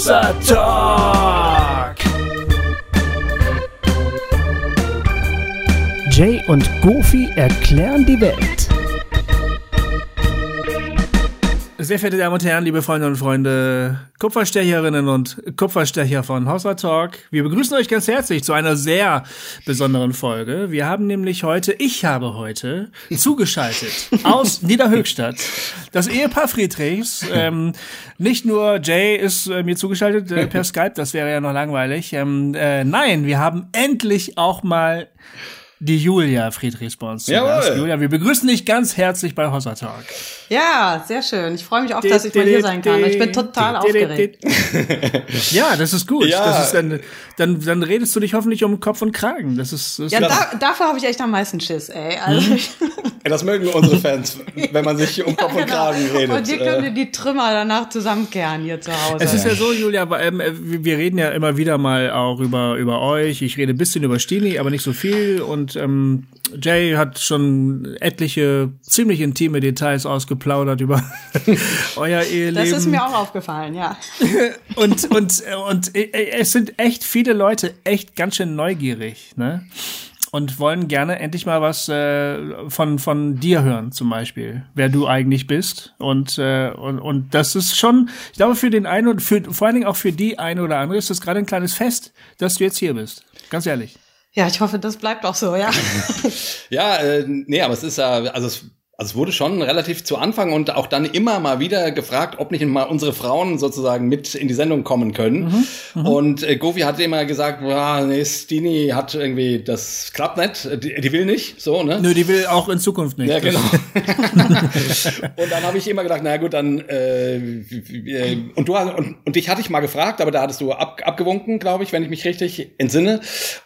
Hossa Talk. Jay und Goofy erklären die Welt. Sehr verehrte Damen und Herren, liebe Freunde und Freunde, Kupferstecherinnen und Kupferstecher von Hossa Talk, wir begrüßen euch ganz herzlich zu einer sehr besonderen Folge. Wir haben nämlich heute, ich habe heute zugeschaltet aus Niederhöchstadt das Ehepaar Friedrichs. Ähm, nicht nur Jay ist äh, mir zugeschaltet äh, per Skype, das wäre ja noch langweilig. Ähm, äh, nein, wir haben endlich auch mal die Julia Friedrichs bei uns. Jawohl. Julia, wir begrüßen dich ganz herzlich bei Hossa Talk. Ja, sehr schön. Ich freue mich auch, dass ich mal hier sein kann. Ich bin total aufgeregt. Ja, das ist gut. Ja. Das ist dann, dann, dann redest du dich hoffentlich um Kopf und Kragen. Das ist, das Ja, ist da, dafür habe ich echt am meisten Schiss, ey. Also, ich, Das mögen unsere Fans, wenn man sich um Kopf und genau. Kragen redet. Und hier Äh, können wir die Trümmer danach zusammenkehren hier zu Hause. Es ist ja so, Julia, ähm, wir wir reden ja immer wieder mal auch über, über euch. Ich rede ein bisschen über Stini, aber nicht so viel. Und ähm, Jay hat schon etliche ziemlich intime Details ausgeplaudert über euer Eheleben. das ist mir auch aufgefallen, ja. und und und äh, es sind echt viele Leute echt ganz schön neugierig, ne? Und wollen gerne endlich mal was äh, von von dir hören, zum Beispiel, wer du eigentlich bist. Und äh, und und das ist schon, ich glaube, für den einen und für vor allen Dingen auch für die eine oder andere ist das gerade ein kleines Fest, dass du jetzt hier bist. Ganz ehrlich. Ja, ich hoffe, das bleibt auch so, ja. Ja, äh, nee, aber es ist ja, also es, also es wurde schon relativ zu Anfang und auch dann immer mal wieder gefragt, ob nicht mal unsere Frauen sozusagen mit in die Sendung kommen können. Und äh, Gofi hat immer gesagt, ja, nee, Stini hat irgendwie, das klappt nicht, die, die will nicht, so, ne? Nö, die will auch in Zukunft nicht. Ja, genau. und dann habe ich immer gedacht, na gut, dann äh, äh, und du hast- und, und dich hatte ich mal gefragt, aber da hattest du ab, abgewunken, glaube ich, wenn ich mich richtig entsinne.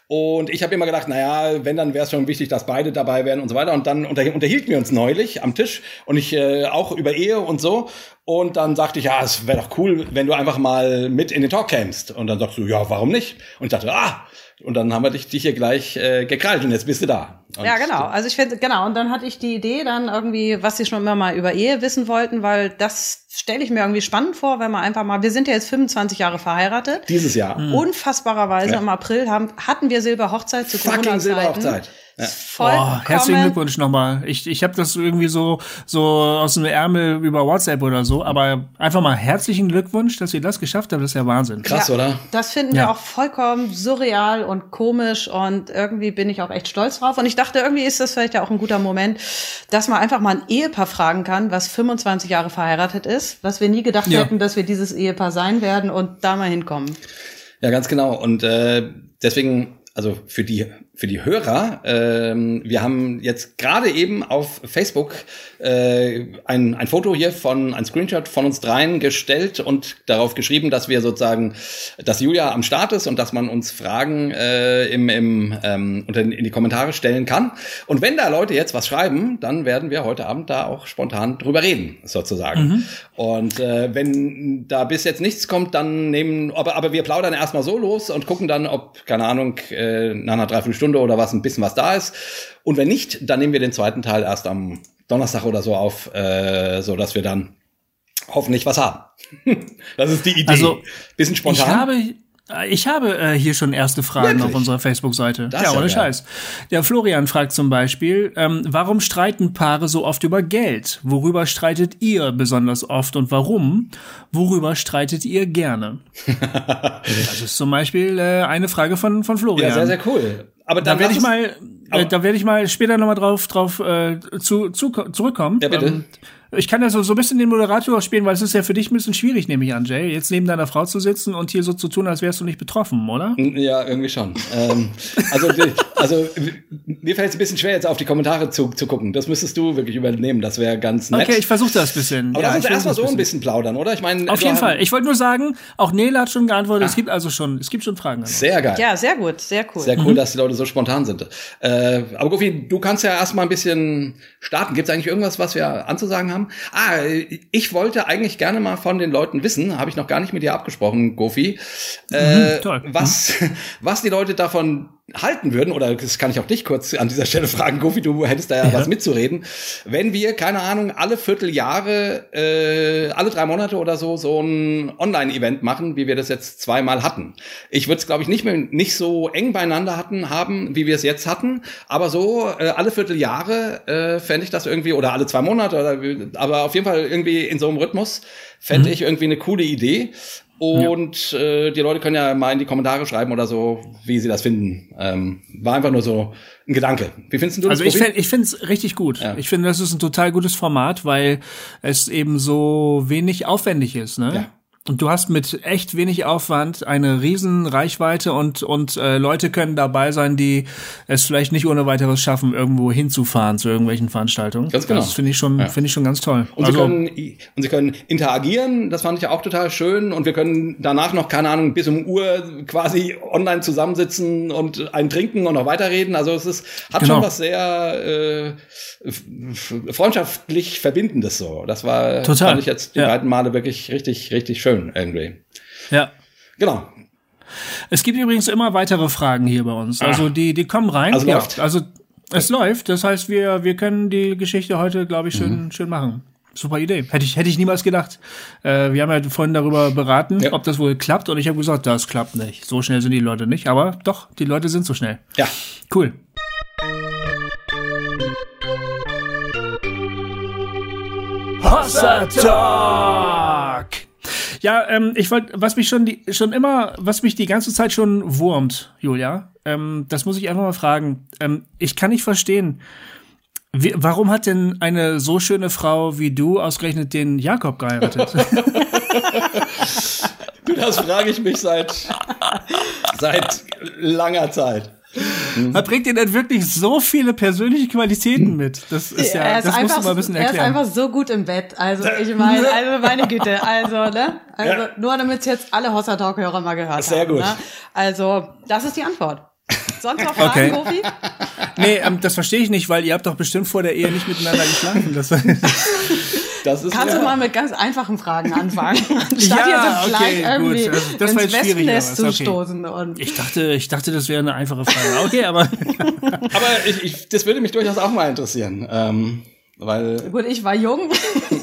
Und ich habe immer gedacht, na ja, wenn dann wäre es schon wichtig, dass beide dabei wären und so weiter. Und dann unter, unterhielten wir uns neulich am Tisch und ich äh, auch über Ehe und so. Und dann sagte ich, ja, es wäre doch cool, wenn du einfach mal mit in den Talk kämst. Und dann sagst du, ja, warum nicht? Und ich dachte, ah. Und dann haben wir dich, dich hier gleich äh, gekrallt und jetzt bist du da. Und Ja, genau. Also ich finde, genau. Und dann hatte ich die Idee dann irgendwie, was sie schon immer mal über Ehe wissen wollten, weil das stelle ich mir irgendwie spannend vor, wenn man einfach mal, wir sind ja jetzt 25 Jahre verheiratet. Dieses Jahr. Unfassbarerweise Ja. im April haben, hatten wir Silberhochzeit zu Corona-Zeiten. Silberhochzeit. Ja. Vollkommen. Oh, herzlichen Glückwunsch nochmal. Ich, ich habe das irgendwie so, so aus dem Ärmel über WhatsApp oder so, aber einfach mal herzlichen Glückwunsch, dass ihr das geschafft habt. Das ist ja Wahnsinn. Krass, oder? Das finden Ja. wir auch vollkommen surreal und komisch und irgendwie bin ich auch echt stolz drauf. Und ich dachte, irgendwie ist das vielleicht ja auch ein guter Moment, dass man einfach mal ein Ehepaar fragen kann, was 25 Jahre verheiratet ist, was wir nie gedacht Ja. hätten, dass wir dieses Ehepaar sein werden und da mal hinkommen. Ja, ganz genau. Und äh, deswegen, also für die für die Hörer, ähm, wir haben jetzt gerade eben auf Facebook äh, ein, ein Foto hier von, ein Screenshot von uns dreien gestellt und darauf geschrieben, dass wir sozusagen, dass Julia am Start ist und dass man uns Fragen äh, im, im, ähm, unter, in die Kommentare stellen kann. Und wenn da Leute jetzt was schreiben, dann werden wir heute Abend da auch spontan drüber reden, sozusagen. Und äh, wenn da bis jetzt nichts kommt, dann nehmen, aber, aber wir plaudern erstmal so los und gucken dann, ob, keine Ahnung, äh, nach einer Dreiviertelstunde oder was ein bisschen was da ist. Und wenn nicht, dann nehmen wir den zweiten Teil erst am Donnerstag oder so auf, äh, so dass wir dann hoffentlich was haben. das ist die Idee. Also, bisschen spontan. Ich habe, ich habe äh, hier schon erste Fragen Wirklich? auf unserer Facebook-Seite. Das Ja, ja ohne geil. Scheiß. Der Florian fragt zum Beispiel, ähm, warum streiten Paare so oft über Geld? Worüber streitet ihr besonders oft und warum? Worüber streitet ihr gerne? das ist zum Beispiel äh, eine Frage von, von Florian. ja, sehr, sehr cool. Aber Da dann werde ich mal, äh, da werde ich mal später nochmal drauf, drauf äh, zu, zu, zurückkommen. Ja, bitte. Ähm, ich kann ja so, so ein bisschen den Moderator spielen, weil es ist ja für dich ein bisschen schwierig, nehme ich an, Jay, jetzt neben deiner Frau zu sitzen und hier so zu tun, als wärst du nicht betroffen, oder? Ja, irgendwie schon. ähm, also, also mir fällt es ein bisschen schwer, jetzt auf die Kommentare zu, zu gucken. Das müsstest du wirklich übernehmen. Das wäre ganz nett. Okay, ich versuche das ein bisschen. Aber ja, lass uns erstmal so ein bisschen plaudern, oder? Ich meine, Auf jeden Fall. Ich wollte nur sagen, auch Nele hat schon geantwortet. Es gibt also schon, es gibt schon Fragen. uns. Sehr geil. Ja, sehr gut, sehr cool. Sehr cool, dass die Leute so spontan sind. Äh, aber Gofi, du kannst ja erstmal ein bisschen starten. Gibt es eigentlich irgendwas, was wir anzusagen haben? Ah, ich wollte eigentlich gerne mal von den Leuten wissen, habe ich noch gar nicht mit dir abgesprochen, Gofi, äh, toll. was, was die Leute davon halten würden, oder das kann ich auch dich kurz an dieser Stelle fragen, Gofi, du hättest da ja, ja. was mitzureden, wenn wir, keine Ahnung, alle Vierteljahre, äh, alle drei Monate oder so, so ein Online-Event machen, wie wir das jetzt zweimal hatten. Ich würde es, glaube ich, nicht mehr nicht so eng beieinander hatten, haben, wie wir es jetzt hatten, aber so äh, alle Vierteljahre äh, fände ich das irgendwie, oder alle zwei Monate, oder, aber auf jeden Fall irgendwie in so einem Rhythmus, fände mhm. ich irgendwie eine coole Idee. Und ja. äh, die Leute können ja mal in die Kommentare schreiben oder so, wie sie das finden. Ähm, war einfach nur so ein Gedanke. Wie findest du das? Also ich finde ich finde es richtig gut. Ja. Ich finde, das ist ein total gutes Format, weil es eben so wenig aufwendig ist. Ne? Ja. Und du hast mit echt wenig Aufwand eine riesen Reichweite und und äh, Leute können dabei sein, die es vielleicht nicht ohne weiteres schaffen, irgendwo hinzufahren zu irgendwelchen Veranstaltungen. Ganz genau. Das finde ich schon ja. finde ich schon ganz toll. Und also, sie können und sie können interagieren. Das fand ich auch total schön. Und wir können danach noch keine Ahnung bis um Uhr quasi online zusammensitzen und einen trinken und noch weiterreden. Also es ist hat genau. schon was sehr äh, freundschaftlich verbindendes so. Das war total. fand ich jetzt die ja. beiden Male wirklich richtig richtig schön schön irgendwie. Ja. Genau. Es gibt übrigens immer weitere Fragen hier bei uns. Also die, die kommen rein. Also ja, läuft. Also es läuft. Das heißt, wir, wir können die Geschichte heute, glaube ich, schön, mhm. schön machen. Super Idee. Hätte ich, hätte ich niemals gedacht. Äh, wir haben ja vorhin darüber beraten, ja. ob das wohl klappt. Und ich habe gesagt, das klappt nicht. So schnell sind die Leute nicht. Aber doch, die Leute sind so schnell. Ja. Cool. Hossa Talk! Ja, ähm, ich wollte, was mich schon die, schon immer, was mich die ganze Zeit schon wurmt, Julia, ähm, das muss ich einfach mal fragen. Ähm, ich kann nicht verstehen, wie, warum hat denn eine so schöne Frau wie du ausgerechnet den Jakob geheiratet? das frage ich mich seit seit langer Zeit. Mhm. Er bringt dir denn wirklich so viele persönliche Qualitäten mit. Das ist ja, ist das musst du mal ein bisschen erklären. Er ist einfach so gut im Bett. Also ich meine, also meine Güte, also ne, also ja. nur damit jetzt alle Hossa Talk Hörer mal gehört Sehr haben. Sehr gut. Ne? Also das ist die Antwort. Sonst noch Fragen, okay. Gofi? Nee, ähm, das verstehe ich nicht, weil ihr habt doch bestimmt vor der Ehe nicht miteinander geschlafen. Das, das ist Kannst ja. du mal mit ganz einfachen Fragen anfangen, statt ja, hier so gleich okay, irgendwie gut. Also, das ins Wespennest zu okay. stoßen. Und ich dachte, ich dachte, das wäre eine einfache Frage. Okay, aber aber ich, ich, das würde mich durchaus auch mal interessieren. Ähm, weil Gut, ich war jung,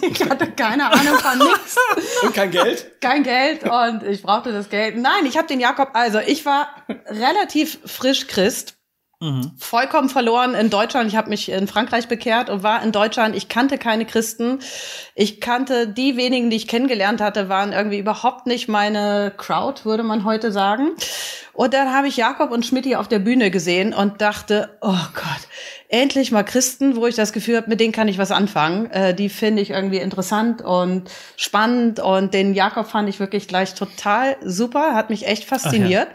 ich hatte keine Ahnung von nichts. Und kein Geld? Kein Geld und ich brauchte das Geld. Nein, ich habe den Jakob, also ich war relativ frisch Christ Mhm. Vollkommen verloren in Deutschland. Ich habe mich in Frankreich bekehrt und war in Deutschland. Ich kannte keine Christen. Ich kannte die wenigen, die ich kennengelernt hatte, waren irgendwie überhaupt nicht meine Crowd, würde man heute sagen. Und dann habe ich Jakob und Schmidti auf der Bühne gesehen und dachte, oh Gott, endlich mal Christen, wo ich das Gefühl habe, mit denen kann ich was anfangen. Äh, die finde ich irgendwie interessant und spannend. Und den Jakob fand ich wirklich gleich total super, hat mich echt fasziniert.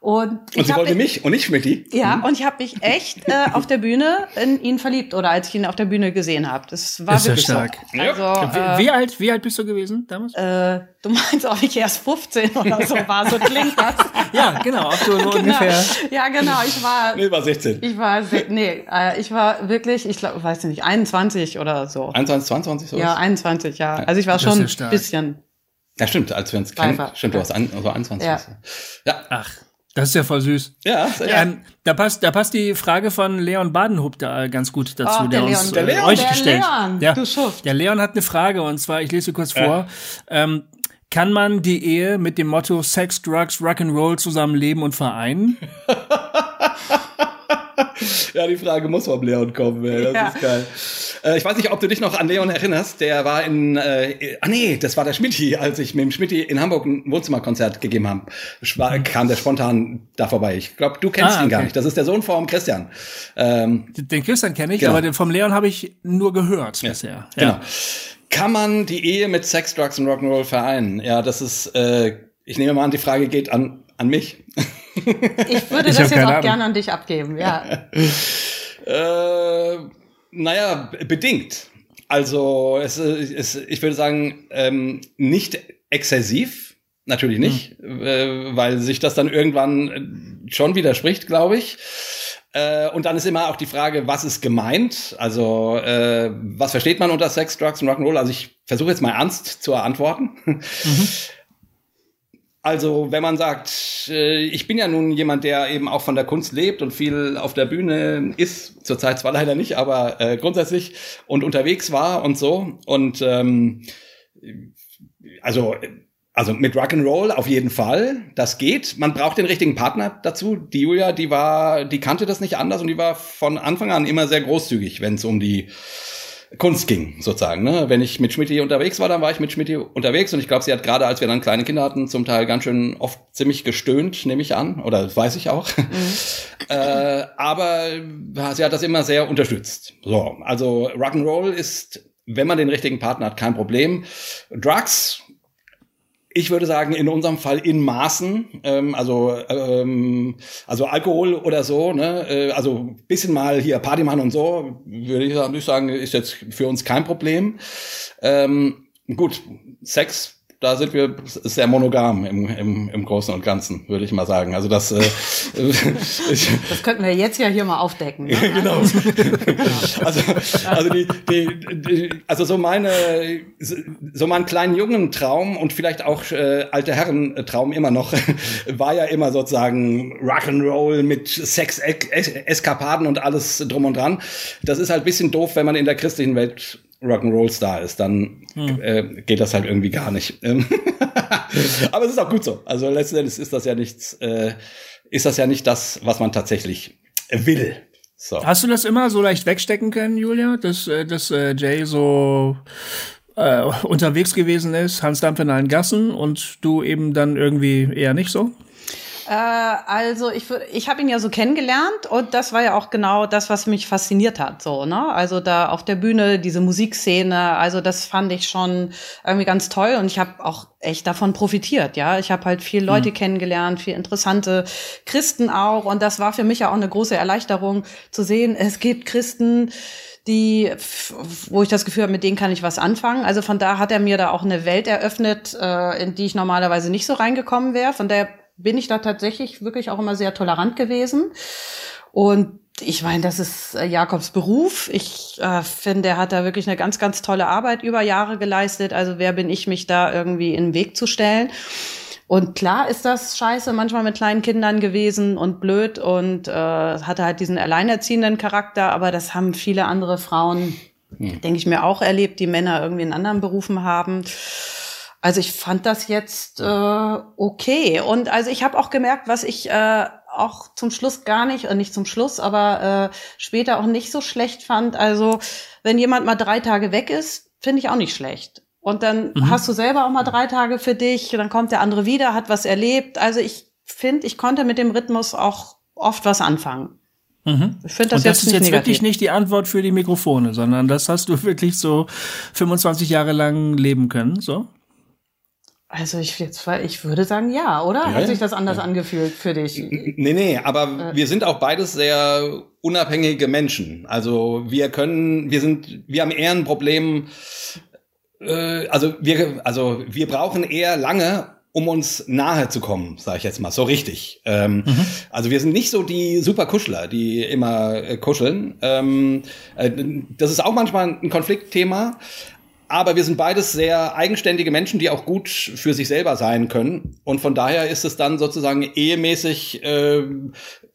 Und, und sie wollte mich und nicht Schmidti. Ja, mhm. und ich habe mich echt äh, auf der Bühne in ihn verliebt oder als ich ihn auf der Bühne gesehen habe. Das war ist wirklich stark. So. Also, äh, wie, alt, wie alt bist du gewesen damals? Äh, du meinst, ob ich erst 15 oder so war, so klingt das. ja, genau, so genau. ungefähr. Ja, genau, ich war. Nee, war 16. Ich war, nee, äh, ich war wirklich, ich glaube, weiß nicht, 21 oder so. 21, 22 so? Ja, 21, ja. Also ich war schon ein bisschen. Ja, stimmt, als wir uns kennen. Stimmt, du warst an, so 21. Ja. ja. Ach. Das ist ja voll süß. Ja, ja. Ähm, da passt, da passt die Frage von Leon Badenhub da ganz gut dazu, oh, der, der, Leon, uns der Leon, euch der gestellt. Leon, ja. Der Leon hat eine Frage und zwar, ich lese sie kurz vor. Ähm, kann man die Ehe mit dem Motto Sex, Drugs, Rock'n'Roll zusammenleben und vereinen? ja, die Frage muss vom Leon kommen, ey. das ja. ist geil. Äh, ich weiß nicht, ob du dich noch an Leon erinnerst. Der war in, äh, ah nee, das war der Schmidti, als ich mit dem Schmidti in Hamburg ein Wohnzimmerkonzert gegeben habe. War, kam der spontan da vorbei. Ich glaube, du kennst ah, okay. ihn gar nicht. Das ist der Sohn vom Christian. Ähm, den Christian kenne ich, genau. aber den vom Leon habe ich nur gehört ja. bisher. Ja. Genau. Kann man die Ehe mit Sex, Drugs und Rock'n'Roll vereinen? Ja, das ist, äh, ich nehme mal an, die Frage geht an, an mich. Ich würde ich das jetzt auch Ahnung. gerne an dich abgeben, ja. äh, naja, bedingt. Also es, es, ich würde sagen, ähm, nicht exzessiv, natürlich nicht, hm. äh, weil sich das dann irgendwann äh, schon widerspricht, glaube ich. Äh, und dann ist immer auch die Frage, was ist gemeint? Also äh, was versteht man unter Sex, Drugs und Rock'n'Roll? Also ich versuche jetzt mal ernst zu antworten. Mhm. Also, wenn man sagt, äh, ich bin ja nun jemand, der eben auch von der Kunst lebt und viel auf der Bühne ist, zurzeit zwar leider nicht, aber äh, grundsätzlich und unterwegs war und so. Und ähm, also also mit Rock'n'Roll auf jeden Fall, das geht. Man braucht den richtigen Partner dazu. Die Julia, die war, die kannte das nicht anders und die war von Anfang an immer sehr großzügig, wenn es um die Kunst ging, sozusagen. Ne? Wenn ich mit Schmidt unterwegs war, dann war ich mit Schmidt unterwegs und ich glaube, sie hat gerade, als wir dann kleine Kinder hatten, zum Teil ganz schön oft ziemlich gestöhnt, nehme ich an, oder das weiß ich auch. Mhm. äh, aber sie hat das immer sehr unterstützt. So, also Rock'n'Roll ist, wenn man den richtigen Partner hat, kein Problem. Drugs ich würde sagen, in unserem Fall in Maßen, ähm, also ähm, also Alkohol oder so, ne, äh, also bisschen mal hier Party machen und so, würde ich sagen, ist jetzt für uns kein Problem. Ähm, gut, Sex da sind wir sehr monogam im, im, im Großen und Ganzen, würde ich mal sagen. Also das, äh, das könnten wir jetzt ja hier mal aufdecken. Ne? genau. also, also die, die, die, also so meine, so mein kleinen jungen Traum und vielleicht auch äh, alte Herren Traum immer noch, war ja immer sozusagen Rock'n'Roll mit Sex, Eskapaden und alles drum und dran. Das ist halt bisschen doof, wenn man in der christlichen Welt Rock'n'Roll-Star ist, dann hm. äh, geht das halt irgendwie gar nicht. Ähm, aber es ist auch gut so. Also letzten Endes ist das ja nichts, äh, ist das ja nicht das, was man tatsächlich will. So. Hast du das immer so leicht wegstecken können, Julia, dass, äh, dass äh, Jay so äh, unterwegs gewesen ist, Hans Dampf in allen Gassen und du eben dann irgendwie eher nicht so? Äh, also ich ich habe ihn ja so kennengelernt und das war ja auch genau das, was mich fasziniert hat. So, ne? Also da auf der Bühne diese Musikszene, also das fand ich schon irgendwie ganz toll und ich habe auch echt davon profitiert. Ja, ich habe halt viele Leute mhm. kennengelernt, viel interessante Christen auch und das war für mich ja auch eine große Erleichterung zu sehen. Es gibt Christen die, wo ich das Gefühl habe, mit denen kann ich was anfangen. Also von da hat er mir da auch eine Welt eröffnet, äh, in die ich normalerweise nicht so reingekommen wäre. Von der bin ich da tatsächlich wirklich auch immer sehr tolerant gewesen. Und ich meine, das ist äh, Jakobs Beruf. Ich äh, finde, er hat da wirklich eine ganz, ganz tolle Arbeit über Jahre geleistet. Also wer bin ich, mich da irgendwie in den Weg zu stellen? Und klar ist das scheiße manchmal mit kleinen Kindern gewesen und blöd und äh, hatte halt diesen alleinerziehenden Charakter, aber das haben viele andere Frauen, hm. denke ich mir, auch erlebt, die Männer irgendwie in anderen Berufen haben. Also ich fand das jetzt äh, okay. Und also ich habe auch gemerkt, was ich äh, auch zum Schluss gar nicht, äh, nicht zum Schluss, aber äh, später auch nicht so schlecht fand. Also wenn jemand mal drei Tage weg ist, finde ich auch nicht schlecht. Und dann mhm. hast du selber auch mal drei Tage für dich, dann kommt der andere wieder, hat was erlebt. Also ich finde, ich konnte mit dem Rhythmus auch oft was anfangen. Mhm. Ich finde das, Und das jetzt ist jetzt negativ. wirklich nicht die Antwort für die Mikrofone, sondern das hast du wirklich so 25 Jahre lang leben können, so? Also ich jetzt, ich würde sagen ja, oder? Ja, Hat sich das anders ja. angefühlt für dich? Nee, nee, aber äh. wir sind auch beides sehr unabhängige Menschen. Also wir können, wir sind, wir haben eher ein Problem, äh, also wir, also wir brauchen eher lange, um uns nahe zu kommen, sage ich jetzt mal, so richtig. Ähm, mhm. Also wir sind nicht so die super Kuschler, die immer äh, kuscheln. Ähm, äh, das ist auch manchmal ein Konfliktthema, aber wir sind beides sehr eigenständige Menschen, die auch gut für sich selber sein können. Und von daher ist es dann sozusagen ehemäßig äh,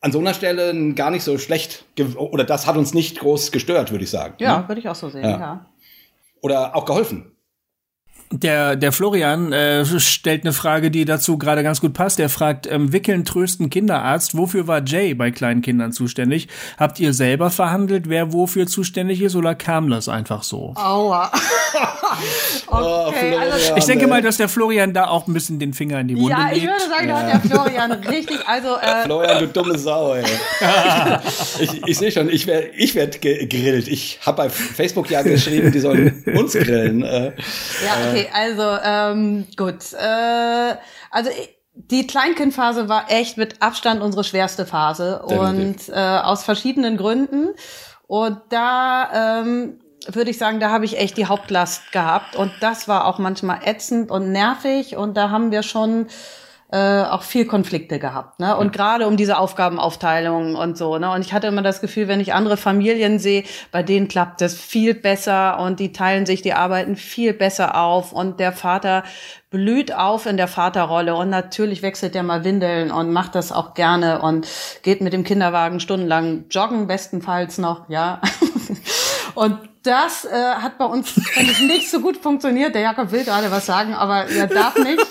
an so einer Stelle gar nicht so schlecht, oder das hat uns nicht groß gestört, würde ich sagen. Ja, ne? würde ich auch so sehen, ja. ja. Oder auch geholfen. Der, der Florian äh, stellt eine Frage, die dazu gerade ganz gut passt. Er fragt, ähm, Wickeln, Trösten, Kinderarzt, wofür war Jay bei kleinen Kindern zuständig? Habt ihr selber verhandelt, wer wofür zuständig ist oder kam das einfach so? Aua. okay, also, ich denke mal, dass der Florian da auch ein bisschen den Finger in die Wunde legt. Ja, ich würde sagen, da hat der Florian richtig, also... Äh, Florian, du dumme Sau, ey. ich ich sehe schon, ich werde ich werd gegrillt. Ich habe bei Facebook ja geschrieben, die sollen uns grillen. Äh, ja, okay also ähm, gut. Äh, also die Kleinkindphase war echt mit Abstand unsere schwerste Phase Definitiv. und äh, aus verschiedenen Gründen. Und da ähm, würde ich sagen, da habe ich echt die Hauptlast gehabt und das war auch manchmal ätzend und nervig und da haben wir schon äh, auch viel Konflikte gehabt, ne? Und gerade um diese Aufgabenaufteilung und so, ne? Und ich hatte immer das Gefühl, wenn ich andere Familien sehe, bei denen klappt das viel besser und die teilen sich die Arbeiten viel besser auf und der Vater blüht auf in der Vaterrolle und natürlich wechselt er mal Windeln und macht das auch gerne und geht mit dem Kinderwagen stundenlang joggen, bestenfalls noch, ja. und das äh, hat bei uns ich, nicht so gut funktioniert. Der Jakob will gerade was sagen, aber er darf nicht.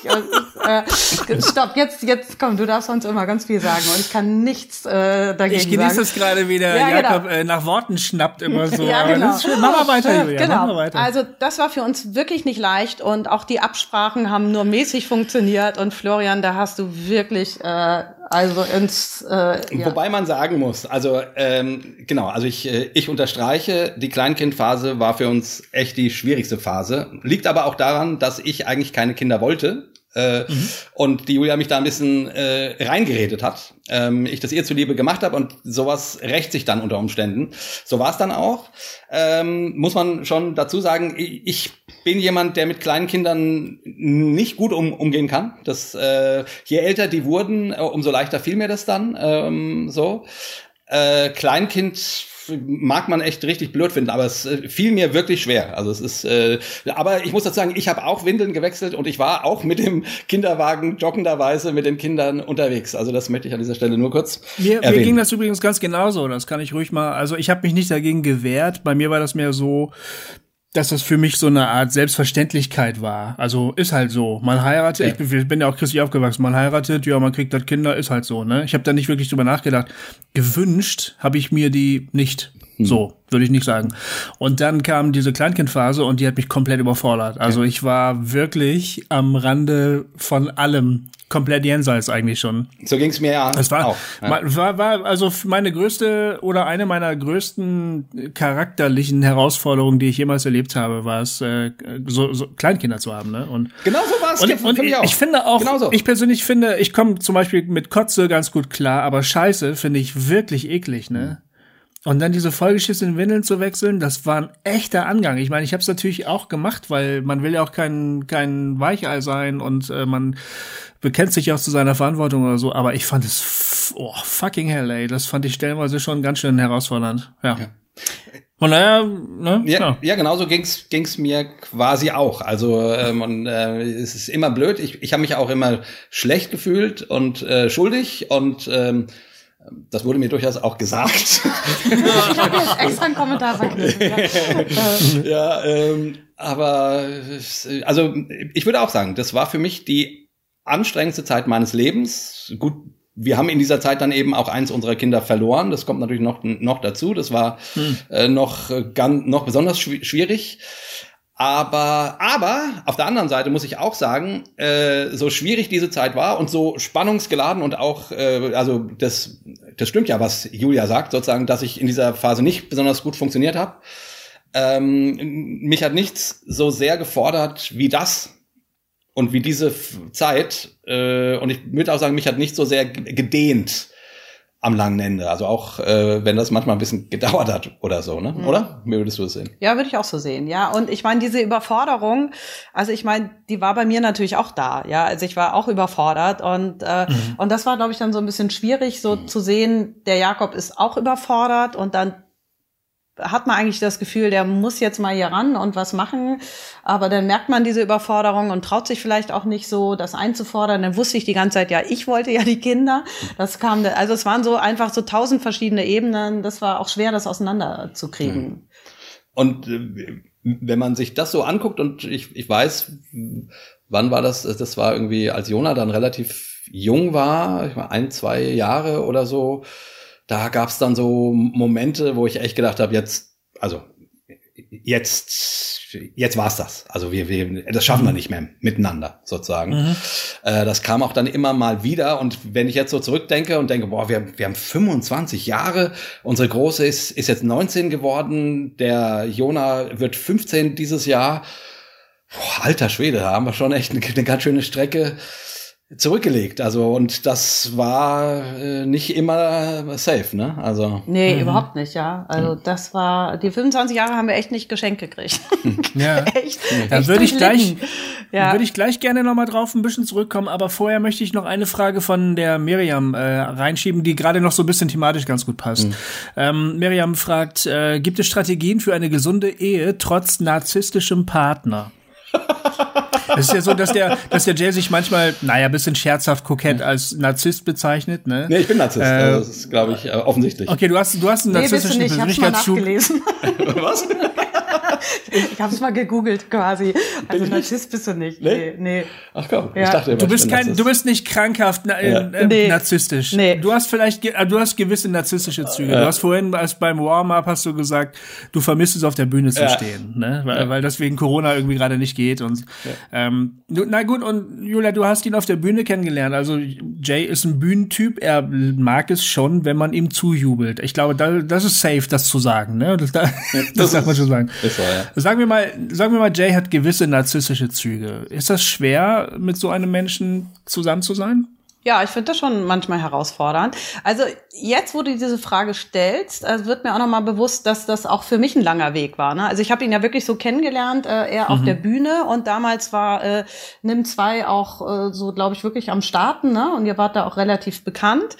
äh, stopp, jetzt, jetzt komm, du darfst uns immer ganz viel sagen und ich kann nichts äh, dagegen Ich genieße es gerade wieder. Ja, Jakob genau. äh, nach Worten schnappt immer so. ja, genau. das ist schön. Mach mal weiter, Julia. Genau. Mach mal weiter. Also das war für uns wirklich nicht leicht und auch die Absprachen haben nur mäßig funktioniert und Florian, da hast du wirklich äh, also ins äh, ja. Wobei man sagen muss, also ähm, genau, also ich, äh, ich unterstreiche, die Kleinkindphase war für uns echt die schwierigste Phase. Liegt aber auch daran, dass ich eigentlich keine Kinder wollte. Äh, mhm. Und die Julia mich da ein bisschen äh, reingeredet hat. Ähm, ich das ihr zuliebe gemacht habe und sowas rächt sich dann unter Umständen. So war es dann auch. Ähm, muss man schon dazu sagen, ich, bin jemand, der mit kleinen Kindern nicht gut um, umgehen kann. Das, äh, je älter die wurden, äh, umso leichter fiel mir das dann. Ähm, so. Äh, Kleinkind mag man echt richtig blöd finden, aber es äh, fiel mir wirklich schwer. Also es ist, äh, aber ich muss dazu sagen, ich habe auch Windeln gewechselt und ich war auch mit dem Kinderwagen joggenderweise mit den Kindern unterwegs. Also das möchte ich an dieser Stelle nur kurz mir, erwähnen. Mir ging das übrigens ganz genauso. Das kann ich ruhig mal. Also ich habe mich nicht dagegen gewehrt. Bei mir war das mehr so, dass das für mich so eine Art Selbstverständlichkeit war. Also ist halt so. Man heiratet, ja. ich bin, bin ja auch christlich aufgewachsen, man heiratet, ja, man kriegt halt Kinder, ist halt so, ne? Ich habe da nicht wirklich drüber nachgedacht. Gewünscht habe ich mir die nicht. Hm. So, würde ich nicht sagen. Und dann kam diese Kleinkindphase und die hat mich komplett überfordert. Also ja. ich war wirklich am Rande von allem komplett jenseits eigentlich schon. So ging es mir ja es war, auch. Ja. War, war also meine größte oder eine meiner größten charakterlichen Herausforderungen, die ich jemals erlebt habe, war es, äh, so, so Kleinkinder zu haben. Ne? Und, genau so war es. Und, und ich, ich, finde auch, Genauso. ich persönlich finde, ich komme zum Beispiel mit Kotze ganz gut klar, aber Scheiße finde ich wirklich eklig. Ne? Und dann diese vollgeschissenen Windeln zu wechseln, das war ein echter Angang. Ich meine, ich habe es natürlich auch gemacht, weil man will ja auch kein, kein Weichei sein und äh, man bekennt sich auch zu seiner Verantwortung oder so. Aber ich fand es, oh, fucking hell, ey, das fand ich stellenweise schon ganz schön herausfordernd. Ja. ja. Und naja, ne? Ja, ja. ja genauso ging's ging's mir quasi auch. Also ähm, und, äh, es ist immer blöd. Ich, ich habe mich auch immer schlecht gefühlt und äh, schuldig und ähm, das wurde mir durchaus auch gesagt. ich habe jetzt extra einen Kommentar verknüpft. ja, ähm, aber also ich würde auch sagen, das war für mich die anstrengendste Zeit meines Lebens. Gut, wir haben in dieser Zeit dann eben auch eins unserer Kinder verloren. Das kommt natürlich noch noch dazu. Das war hm. äh, noch ganz noch besonders schwierig. Aber, aber auf der anderen Seite muss ich auch sagen, äh, so schwierig diese Zeit war und so spannungsgeladen und auch, äh, also das, das stimmt ja, was Julia sagt, sozusagen, dass ich in dieser Phase nicht besonders gut funktioniert habe. Ähm, mich hat nichts so sehr gefordert wie das und wie diese Zeit. Äh, und ich würde auch sagen, mich hat nicht so sehr gedehnt am langen Ende. Also auch, äh, wenn das manchmal ein bisschen gedauert hat oder so, ne? Mhm. Oder? Wie würdest du das sehen? Ja, würde ich auch so sehen, ja. Und ich meine, diese Überforderung, also ich meine, die war bei mir natürlich auch da, ja. Also ich war auch überfordert und, äh, mhm. und das war, glaube ich, dann so ein bisschen schwierig, so mhm. zu sehen, der Jakob ist auch überfordert und dann hat man eigentlich das Gefühl, der muss jetzt mal hier ran und was machen. Aber dann merkt man diese Überforderung und traut sich vielleicht auch nicht so, das einzufordern. Dann wusste ich die ganze Zeit, ja, ich wollte ja die Kinder. Das kam, also es waren so einfach so tausend verschiedene Ebenen. Das war auch schwer, das auseinanderzukriegen. Mhm. Und äh, wenn man sich das so anguckt und ich, ich weiß, wann war das? Das war irgendwie, als Jona dann relativ jung war, ich war ein, zwei Jahre oder so da gab es dann so Momente, wo ich echt gedacht habe, jetzt, also jetzt, jetzt war's das. Also wir, wir, das schaffen wir mhm. nicht mehr miteinander sozusagen. Mhm. Äh, das kam auch dann immer mal wieder. Und wenn ich jetzt so zurückdenke und denke, boah, wir, wir haben 25 Jahre, unsere Große ist, ist jetzt 19 geworden, der Jona wird 15 dieses Jahr. Boah, alter Schwede, da haben wir schon echt eine, eine ganz schöne Strecke zurückgelegt. Also und das war äh, nicht immer safe, ne? Also nee, mhm. überhaupt nicht, ja. Also das war die 25 Jahre haben wir echt nicht geschenkt gekriegt. Ja. echt. Da würde ich gleich ja. würde ich gleich gerne noch mal drauf ein bisschen zurückkommen, aber vorher möchte ich noch eine Frage von der Miriam äh, reinschieben, die gerade noch so ein bisschen thematisch ganz gut passt. Mhm. Ähm, Miriam fragt, äh, gibt es Strategien für eine gesunde Ehe trotz narzisstischem Partner? Es ist ja so, dass der, dass der Jay sich manchmal, naja, bisschen scherzhaft kokett als Narzisst bezeichnet, ne? Nee, ich bin Narzisst. Äh, das ist, glaube ich, äh, offensichtlich. Okay, du hast, du hast einen nee, narzisstischen Persönlichkeitszug. Was? ich habe es mal gegoogelt quasi. Also Narzisst bist du nicht. Nee, nee. Ach komm, ja. ich dachte immer, du bist kein, du bist nicht krankhaft na, ja. äh, nee. narzisstisch. Nee. Du hast vielleicht, äh, du hast gewisse narzisstische Züge. Ja. Du hast vorhin, als beim Warm-up hast du gesagt, du vermisst es auf der Bühne zu stehen, ne? Weil, weil das wegen Corona irgendwie gerade nicht geht und ähm, du, na gut und Julia, du hast ihn auf der Bühne kennengelernt. Also Jay ist ein Bühnentyp. Er mag es schon, wenn man ihm zujubelt. Ich glaube, da, das ist safe, das zu sagen. Ne? Das, das, das darf man schon sagen. Ist so, ja. Sagen wir mal, sagen wir mal, Jay hat gewisse narzisstische Züge. Ist das schwer, mit so einem Menschen zusammen zu sein? Ja, ich finde das schon manchmal herausfordernd. Also jetzt, wo du diese Frage stellst, also wird mir auch nochmal bewusst, dass das auch für mich ein langer Weg war. Ne? Also ich habe ihn ja wirklich so kennengelernt, äh, er mhm. auf der Bühne und damals war äh, Nimm 2 auch äh, so, glaube ich, wirklich am Starten. Ne? Und ihr wart da auch relativ bekannt.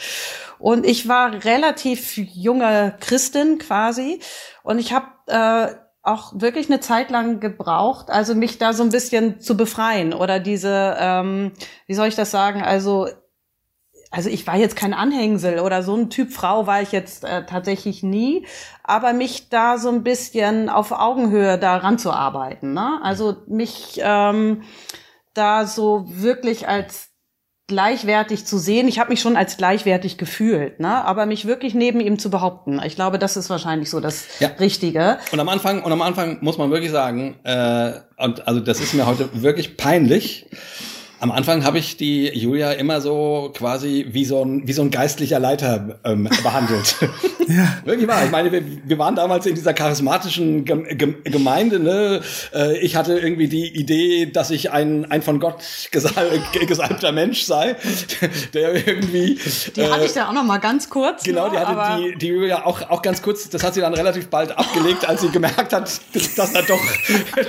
Und ich war relativ junge Christin quasi. Und ich habe äh, auch wirklich eine Zeit lang gebraucht, also mich da so ein bisschen zu befreien oder diese, ähm, wie soll ich das sagen, also also ich war jetzt kein Anhängsel oder so ein Typ Frau war ich jetzt äh, tatsächlich nie, aber mich da so ein bisschen auf Augenhöhe daran zu arbeiten, ne? Also mich ähm, da so wirklich als gleichwertig zu sehen. Ich habe mich schon als gleichwertig gefühlt, ne? aber mich wirklich neben ihm zu behaupten. Ich glaube, das ist wahrscheinlich so das ja. Richtige. Und am Anfang und am Anfang muss man wirklich sagen, äh, und also das ist mir heute wirklich peinlich. Am Anfang habe ich die Julia immer so quasi wie so ein, wie so ein geistlicher Leiter ähm, behandelt. ja. Wirklich wahr. Ich meine, wir, wir waren damals in dieser charismatischen Gemeinde. Ne? Äh, ich hatte irgendwie die Idee, dass ich ein, ein von Gott gesal gesalbter Mensch sei, der irgendwie. Die hatte ich ja auch noch mal ganz kurz. Genau, die hatte die, die Julia auch, auch ganz kurz. Das hat sie dann relativ bald abgelegt, als sie gemerkt hat, dass da doch,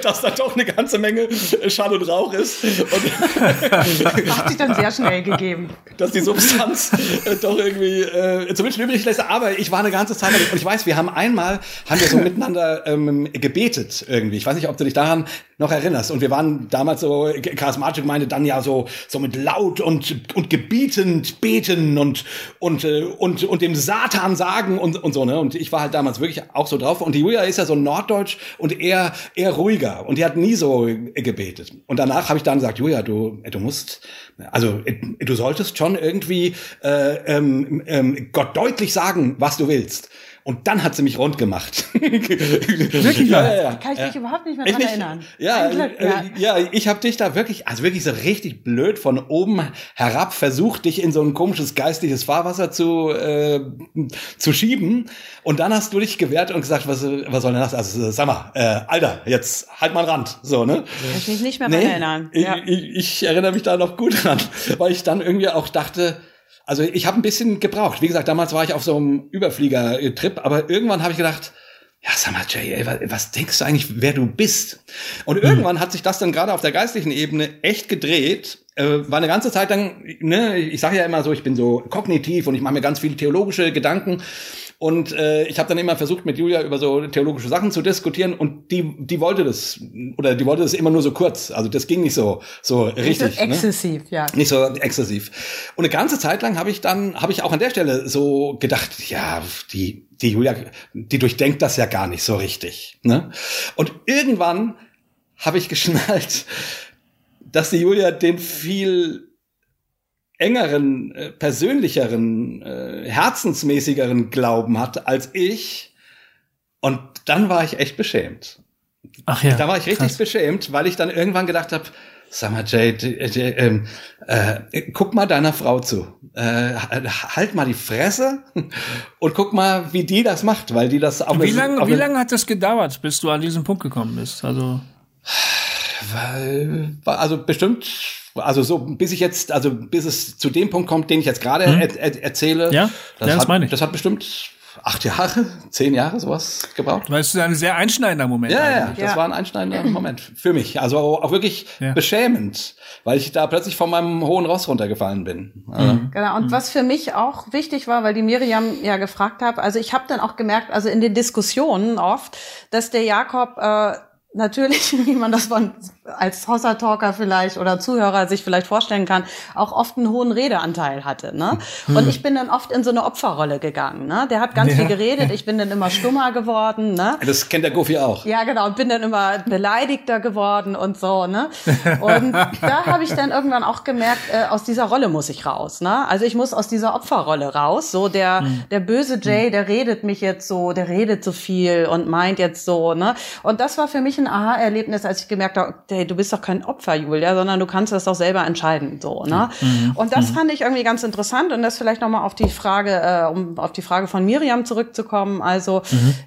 dass da doch eine ganze Menge Schall und Rauch ist. Und Hat sich dann sehr schnell gegeben. Dass die Substanz äh, doch irgendwie äh, zumindest übrig lässt. Aber ich war eine ganze Zeit und ich weiß, wir haben einmal, haben wir so miteinander ähm, gebetet irgendwie. Ich weiß nicht, ob du dich daran noch erinnerst. Und wir waren damals so, charismatische Gemeinde, dann ja so, so mit laut und, und gebietend beten und, und, äh, und, und dem Satan sagen und, und so, ne? Und ich war halt damals wirklich auch so drauf. Und die Julia ist ja so norddeutsch und eher, eher ruhiger. Und die hat nie so gebetet. Und danach habe ich dann gesagt, Julia, du, du musst, also du solltest schon irgendwie äh, ähm, ähm, Gott deutlich sagen, was du willst. Und dann hat sie mich rund gemacht. wirklich? Ja, ja, ja. Kann ich mich überhaupt nicht mehr dran erinnern. Ja, Glück, äh, ja. ja, ich habe dich da wirklich, also wirklich so richtig blöd von oben herab versucht, dich in so ein komisches geistliches Fahrwasser zu äh, zu schieben. Und dann hast du dich gewehrt und gesagt, was, was soll denn das? Also sag mal, äh, Alter, jetzt halt mal Rand, so ne? Kann ich mich nicht mehr nee, erinnern. Ja. Ich, ich, ich erinnere mich da noch gut dran, weil ich dann irgendwie auch dachte also ich habe ein bisschen gebraucht. Wie gesagt, damals war ich auf so einem Überflieger-Trip, aber irgendwann habe ich gedacht, ja, sag mal, Jay, ey, was, was denkst du eigentlich, wer du bist? Und mhm. irgendwann hat sich das dann gerade auf der geistlichen Ebene echt gedreht. Äh, war eine ganze Zeit lang, ne, ich sage ja immer so, ich bin so kognitiv und ich mache mir ganz viele theologische Gedanken. Und äh, ich habe dann immer versucht, mit Julia über so theologische Sachen zu diskutieren und die, die wollte das, oder die wollte das immer nur so kurz. Also das ging nicht so, so richtig. Nicht so exzessiv, ne? ja. Nicht so exzessiv. Und eine ganze Zeit lang habe ich dann, habe ich auch an der Stelle so gedacht, ja, die, die Julia, die durchdenkt das ja gar nicht so richtig. Ne? Und irgendwann habe ich geschnallt, dass die Julia den viel engeren, äh, persönlicheren, äh, herzensmäßigeren Glauben hat als ich. Und dann war ich echt beschämt. Ach ja. Da war ich richtig krass. beschämt, weil ich dann irgendwann gedacht habe, sag mal, Jay, äh, äh, guck mal deiner Frau zu. Äh, halt mal die Fresse und guck mal, wie die das macht, weil die das auch. Wie lange wie lang hat das gedauert, bis du an diesen Punkt gekommen bist? Also. Weil, also bestimmt also so bis ich jetzt, also bis es zu dem Punkt kommt, den ich jetzt gerade Mhm. er, er, erzähle, Ja, das, ja, das hat, meine ich. das hat bestimmt acht Jahre, zehn Jahre sowas gebraucht. Weil es ist ein sehr einschneidender Moment. Ja, ja, das Ja. war ein einschneidender Moment für mich. Also auch wirklich Ja. beschämend, weil ich da plötzlich von meinem hohen Ross runtergefallen bin. Also, Genau, und was für mich auch wichtig war, weil die Miriam ja gefragt hat, also ich habe dann auch gemerkt, also in den Diskussionen oft, dass der Jakob äh, natürlich, wie man das von als Hossa-Talker vielleicht oder Zuhörer sich vielleicht vorstellen kann, auch oft einen hohen Redeanteil hatte. Ne? Und ich bin dann oft in so eine Opferrolle gegangen. Ne? Der hat ganz Ja. viel geredet, ich bin dann immer stummer geworden. Ne? Das kennt der Goofy auch. Ja, genau, und bin dann immer beleidigter geworden und so, ne? Und da habe ich dann irgendwann auch gemerkt, äh, aus dieser Rolle muss ich raus, ne? Also ich muss aus dieser Opferrolle raus. So der der böse Jay, der redet mich jetzt so, der redet so viel und meint jetzt so, ne? Und das war für mich ein Aha-Erlebnis, als ich gemerkt habe, hey, du bist doch kein Opfer, Julia, sondern du kannst das doch selber entscheiden, so, ne? Und das fand ich irgendwie ganz interessant und das vielleicht noch mal auf die Frage, äh, um auf die Frage von Miriam zurückzukommen. Also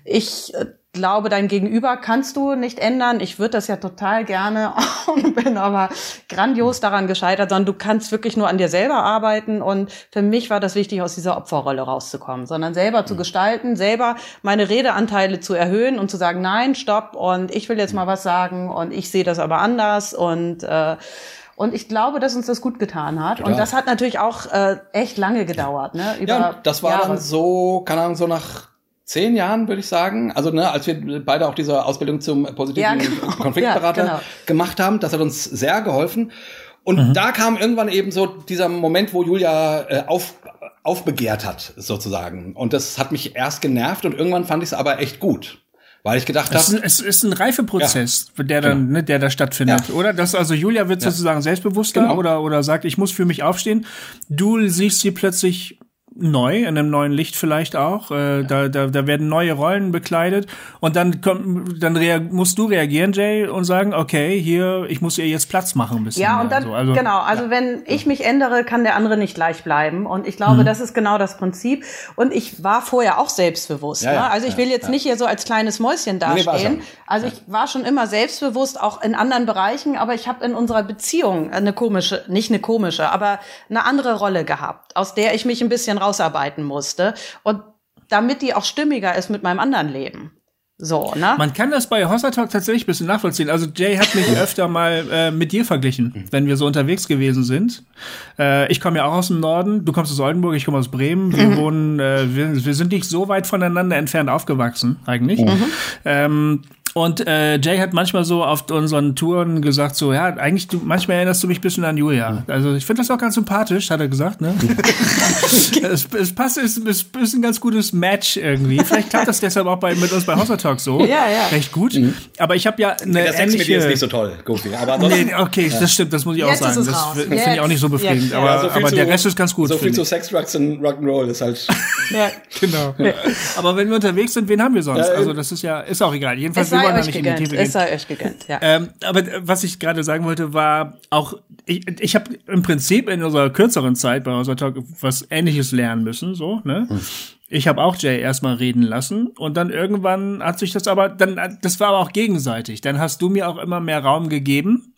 ich äh, glaube, dein Gegenüber kannst du nicht ändern. Ich würde das ja total gerne und bin aber grandios daran gescheitert, sondern du kannst wirklich nur an dir selber arbeiten. Und für mich war das wichtig, aus dieser Opferrolle rauszukommen, sondern selber zu gestalten, selber meine Redeanteile zu erhöhen und zu sagen, nein, stopp und ich will jetzt mal was sagen und ich sehe das aber anders und äh, und ich glaube, dass uns das gut getan hat. Und Ja. das hat natürlich auch äh, echt lange gedauert. Ne? Über Ja, und das war Jahre. dann so, keine Ahnung, so nach zehn Jahren, würde ich sagen. Also, ne, als wir beide auch diese Ausbildung zum positiven Ja, genau. Konfliktberater Ja, genau. gemacht haben, das hat uns sehr geholfen. Und da kam irgendwann eben so dieser Moment, wo Julia äh, auf, aufbegehrt hat, sozusagen. Und das hat mich erst genervt und irgendwann fand ich es aber echt gut. Weil ich gedacht Es ist, habe, ein- es ist ein Reifeprozess, der dann, ne, der da stattfindet, Ja. oder? Das also Julia wird sozusagen selbstbewusster Genau. oder oder sagt, ich muss für mich aufstehen. Du siehst sie plötzlich neu, in einem neuen Licht vielleicht auch. Äh, da, da, da werden neue Rollen bekleidet und dann kommt, dann musst du reagieren, Jay, und sagen, okay, hier, ich muss ihr jetzt Platz machen ein bisschen. Ja, und dann, so. also, genau, also wenn ich mich ändere, kann der andere nicht gleich bleiben. Und ich glaube, Mhm. das ist genau das Prinzip. Und ich war vorher auch selbstbewusst. Ja, ja, ne? Also ich ja, will jetzt ja. nicht hier so als kleines Mäuschen Nee, dastehen. schon. also ich war schon immer selbstbewusst, auch in anderen Bereichen, aber ich habe in unserer Beziehung eine komische, nicht eine komische, aber eine andere Rolle gehabt, aus der ich mich ein bisschen rausarbeiten musste. Und damit die auch stimmiger ist mit meinem anderen Leben. So, ne? Man kann das bei Hossa Talk tatsächlich ein bisschen nachvollziehen. Also Jay hat mich öfter mal äh, mit dir verglichen, wenn wir so unterwegs gewesen sind. Äh, ich komme ja auch aus dem Norden, du kommst aus Oldenburg, ich komme aus Bremen. Wir wohnen, äh, wir, wir sind nicht so weit voneinander entfernt aufgewachsen, eigentlich. Ähm, und äh, Jay hat manchmal so auf unseren Touren gesagt, so, ja, eigentlich, du, manchmal erinnerst du mich ein bisschen an Julia. Also ich finde das auch ganz sympathisch, hat er gesagt, ne? es, es passt, es, es ist ein ganz gutes Match irgendwie. Vielleicht klappt das deshalb auch bei, mit uns bei Hossa Talk so. Ja, ja. Recht gut. Aber ich habe ja eine der Sex mit dir ist nicht so toll, Goofy. Aber Nee, okay, das stimmt, das muss ich auch Jetzt sagen. Das finde ich auch nicht so befriedigend. ja. aber Ja, so viel aber zu- der Rest ist ganz gut. So viel zu. Sex, Drugs und Rock'n'Roll ist halt. ja. Genau. Aber wenn wir unterwegs sind, wen haben wir sonst? Ja, also eben. das ist ja, ist auch egal. Jedenfalls, wollen da nicht in die gegönnt. Tiefe Es gehen. sei euch gegönnt, ja. Ähm, aber was ich gerade sagen wollte, war auch, ich, ich habe im Prinzip in unserer kürzeren Zeit bei unserer Talk was Ähnliches lernen müssen, so, ne? Ich habe auch Jay erstmal reden lassen und dann irgendwann hat sich das aber, dann, das war aber auch gegenseitig. Dann hast du mir auch immer mehr Raum gegeben.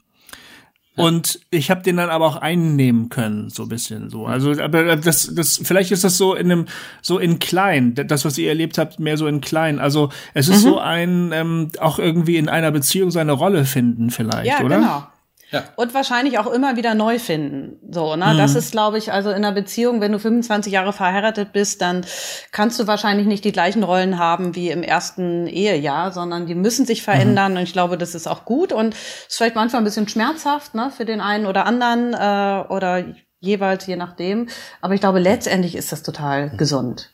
Und ich habe den dann aber auch einnehmen können, so ein bisschen so. Also, aber das, das, vielleicht ist das so in einem, so in klein, das, was ihr erlebt habt, mehr so in klein. Also es ist so ein, ähm, auch irgendwie in einer Beziehung seine Rolle finden, vielleicht, Ja, oder? genau. Ja. Und wahrscheinlich auch immer wieder neu finden. So, ne? Das ist, glaube ich, also in einer Beziehung, wenn du 25 Jahre verheiratet bist, dann kannst du wahrscheinlich nicht die gleichen Rollen haben wie im ersten Ehejahr, sondern die müssen sich verändern. Und ich glaube, das ist auch gut und ist vielleicht manchmal ein bisschen schmerzhaft, ne, für den einen oder anderen äh, oder jeweils, je nachdem. Aber ich glaube, letztendlich ist das total gesund.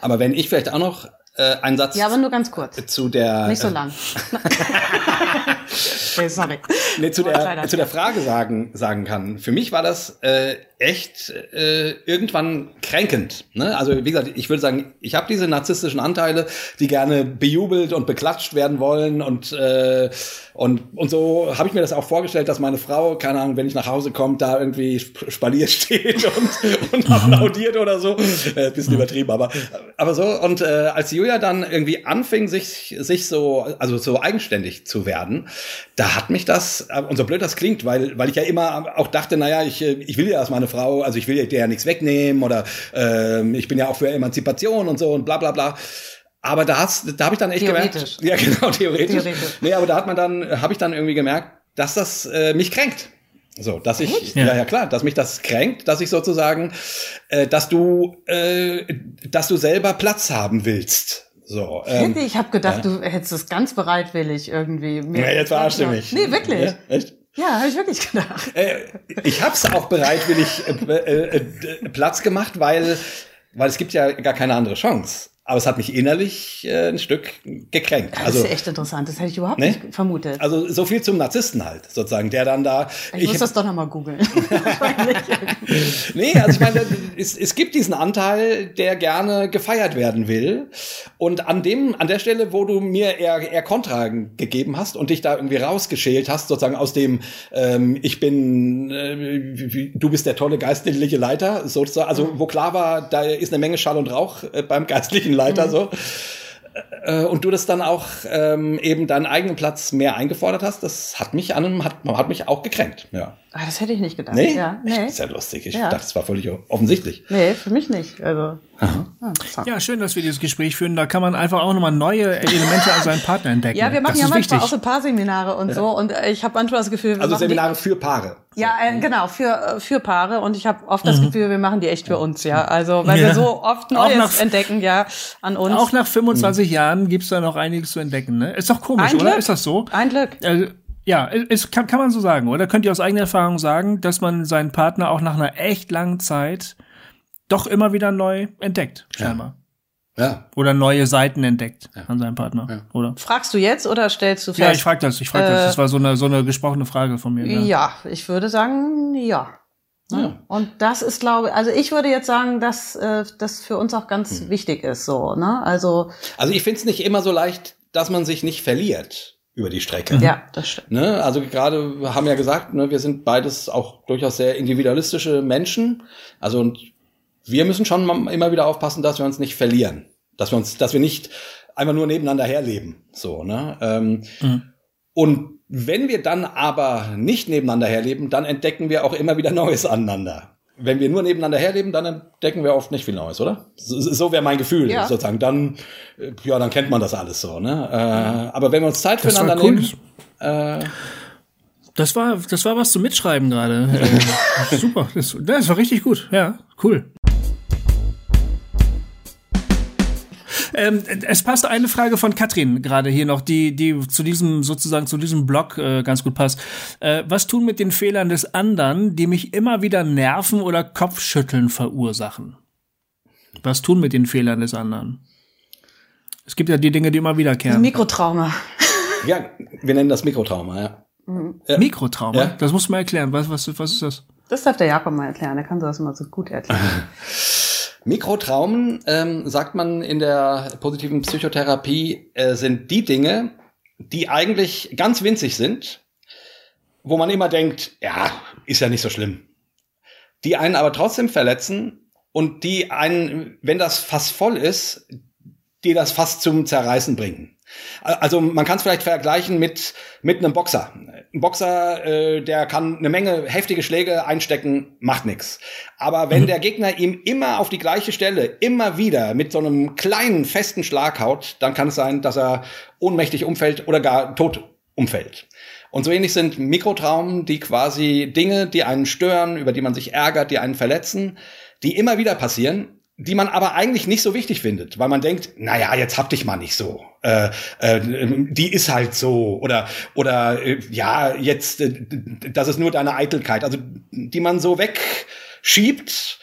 Aber wenn ich vielleicht auch noch äh, einen Satz Ja, aber nur ganz kurz. zu der Nicht so äh, lang. sorry. nee, zu der zu der Frage sagen sagen kann. Für mich war das äh, echt äh, irgendwann kränkend. Ne? Also wie gesagt, ich würde sagen, ich habe diese narzisstischen Anteile, die gerne bejubelt und beklatscht werden wollen und äh, Und, und so habe ich mir das auch vorgestellt, dass meine Frau, keine Ahnung, wenn ich nach Hause komme, da irgendwie spaliert steht und, und applaudiert oder so. Äh, bisschen übertrieben, aber, aber so. Und äh, als Julia dann irgendwie anfing, sich, sich so, also so eigenständig zu werden, da hat mich das, äh, und so blöd das klingt, weil, weil ich ja immer auch dachte, naja, ich, äh, ich will ja, dass meine Frau, also ich will dir ja nichts wegnehmen oder äh, ich bin ja auch für Emanzipation und so und bla bla bla. Aber da, da habe ich dann echt gemerkt. Ja, genau, theoretisch. theoretisch. Nee, aber da hat man dann, habe ich dann irgendwie gemerkt, dass das äh, mich kränkt. So, dass ich, ja. ja, ja klar, dass mich das kränkt, dass ich sozusagen, äh, dass du, äh, dass du selber Platz haben willst. So, ähm, ich habe gedacht, ja. du hättest es ganz bereitwillig irgendwie. Ja, jetzt verarschst du mich. Nee, wirklich. Ja, echt? Ja, habe ich wirklich gedacht. Äh, ich habe es auch bereitwillig äh, äh, äh, Platz gemacht, weil, weil es gibt ja gar keine andere Chance. Aber es hat mich innerlich äh, ein Stück gekränkt. Das also, ist echt interessant, das hätte ich überhaupt ne? nicht vermutet. Also so viel zum Narzissten halt, sozusagen, der dann da. Ich, ich muss das doch nochmal googeln. nee, also ich meine, es, es gibt diesen Anteil, der gerne gefeiert werden will. Und an dem, an der Stelle, wo du mir eher, eher Kontra gegeben hast und dich da irgendwie rausgeschält hast, sozusagen aus dem, ähm, ich bin, äh, du bist der tolle geistliche Leiter, sozusagen, also wo klar war, da ist eine Menge Schall und Rauch äh, beim geistlichen Leiter mhm. so. Äh, und du das dann auch ähm, eben deinen eigenen Platz mehr eingefordert hast, das hat mich an hat, hat mich auch gekränkt. Ja. Ah, das hätte ich nicht gedacht. Nee? Ja, nee. Das ist ja lustig. Ich ja. dachte, das war völlig offensichtlich. Nee, für mich nicht. Also. Ja, schön, dass wir dieses Gespräch führen. Da kann man einfach auch nochmal neue Elemente an seinen Partner entdecken. Ja, wir machen das ja manchmal wichtig. auch so Paarseminare und ja. so. Und äh, ich habe manchmal das Gefühl, wir also Seminare für Paare. Ja, äh, genau, für, äh, für Paare. Und ich habe oft das mhm. Gefühl, wir machen die echt für uns, ja. Also, weil ja. wir so oft Neues nach, entdecken, ja, an uns. Auch nach 25 mhm. Jahren gibt's da noch einiges zu entdecken, ne? Ist doch komisch, Ein oder? Glück. Ist das so? Ein Glück. Also, ja, es kann, kann man so sagen, oder? Könnt ihr aus eigener Erfahrung sagen, dass man seinen Partner auch nach einer echt langen Zeit doch immer wieder neu entdeckt, scheinbar. Ja. ja. Oder neue Seiten entdeckt ja. an seinem Partner, ja. oder? Fragst du jetzt oder stellst du fest? Ja, ich frag das, ich frag äh, das. Das war so eine, so eine gesprochene Frage von mir. Ja, ich würde sagen, ja. Ja. Und das ist, glaube ich, also ich würde jetzt sagen, dass äh, das für uns auch ganz hm. wichtig ist, so, ne? Also. Also ich finde es nicht immer so leicht, dass man sich nicht verliert über die Strecke. Ja, das stimmt. Ne? Also gerade wir haben ja gesagt, ne, wir sind beides auch durchaus sehr individualistische Menschen. Also und wir müssen schon immer wieder aufpassen, dass wir uns nicht verlieren, dass wir uns, dass wir nicht einfach nur nebeneinander herleben. So, ne? Ähm, mhm. Und wenn wir dann aber nicht nebeneinander herleben, dann entdecken wir auch immer wieder Neues aneinander wenn wir nur nebeneinander herleben, dann entdecken wir oft nicht viel Neues, oder? So, so wäre mein Gefühl, ja. sozusagen. Dann, äh, ja, dann kennt man das alles so, ne? Äh, aber wenn wir uns Zeit füreinander cool. nehmen, äh, das war, das war was zum Mitschreiben gerade. äh, super, das, das war richtig gut. Ja, cool. Ähm, es passt eine Frage von Katrin gerade hier noch, die, die zu diesem, sozusagen zu diesem Blog äh, ganz gut passt. Äh, was tun mit den Fehlern des anderen, die mich immer wieder nerven oder Kopfschütteln verursachen? Was tun mit den Fehlern des anderen? Es gibt ja die Dinge, die immer wiederkehren. Mikrotrauma. Ja, wir nennen das Mikrotrauma, ja. Mhm. ja. Mikrotrauma? Ja. Das musst du mal erklären. Was, was, was ist das? Das darf der Jakob mal erklären. Der kann sowas immer so gut erklären. Mikrotraumen, ähm, sagt man in der positiven Psychotherapie, äh, sind die Dinge, die eigentlich ganz winzig sind, wo man immer denkt, ja, ist ja nicht so schlimm. Die einen aber trotzdem verletzen und die einen, wenn das Fass voll ist, die das fast zum Zerreißen bringen. Also man kann es vielleicht vergleichen mit mit einem Boxer. Ein Boxer, äh, der kann eine Menge heftige Schläge einstecken, macht nix. Aber wenn mhm. der Gegner ihm immer auf die gleiche Stelle, immer wieder mit so einem kleinen festen Schlag haut, dann kann es sein, dass er ohnmächtig umfällt oder gar tot umfällt. Und so ähnlich sind Mikrotraumen, die quasi Dinge, die einen stören, über die man sich ärgert, die einen verletzen, die immer wieder passieren, die man aber eigentlich nicht so wichtig findet, weil man denkt, naja, jetzt hab dich mal nicht so. Äh, äh, die ist halt so. Oder, oder äh, ja, jetzt, äh, das ist nur deine Eitelkeit. Also die man so wegschiebt,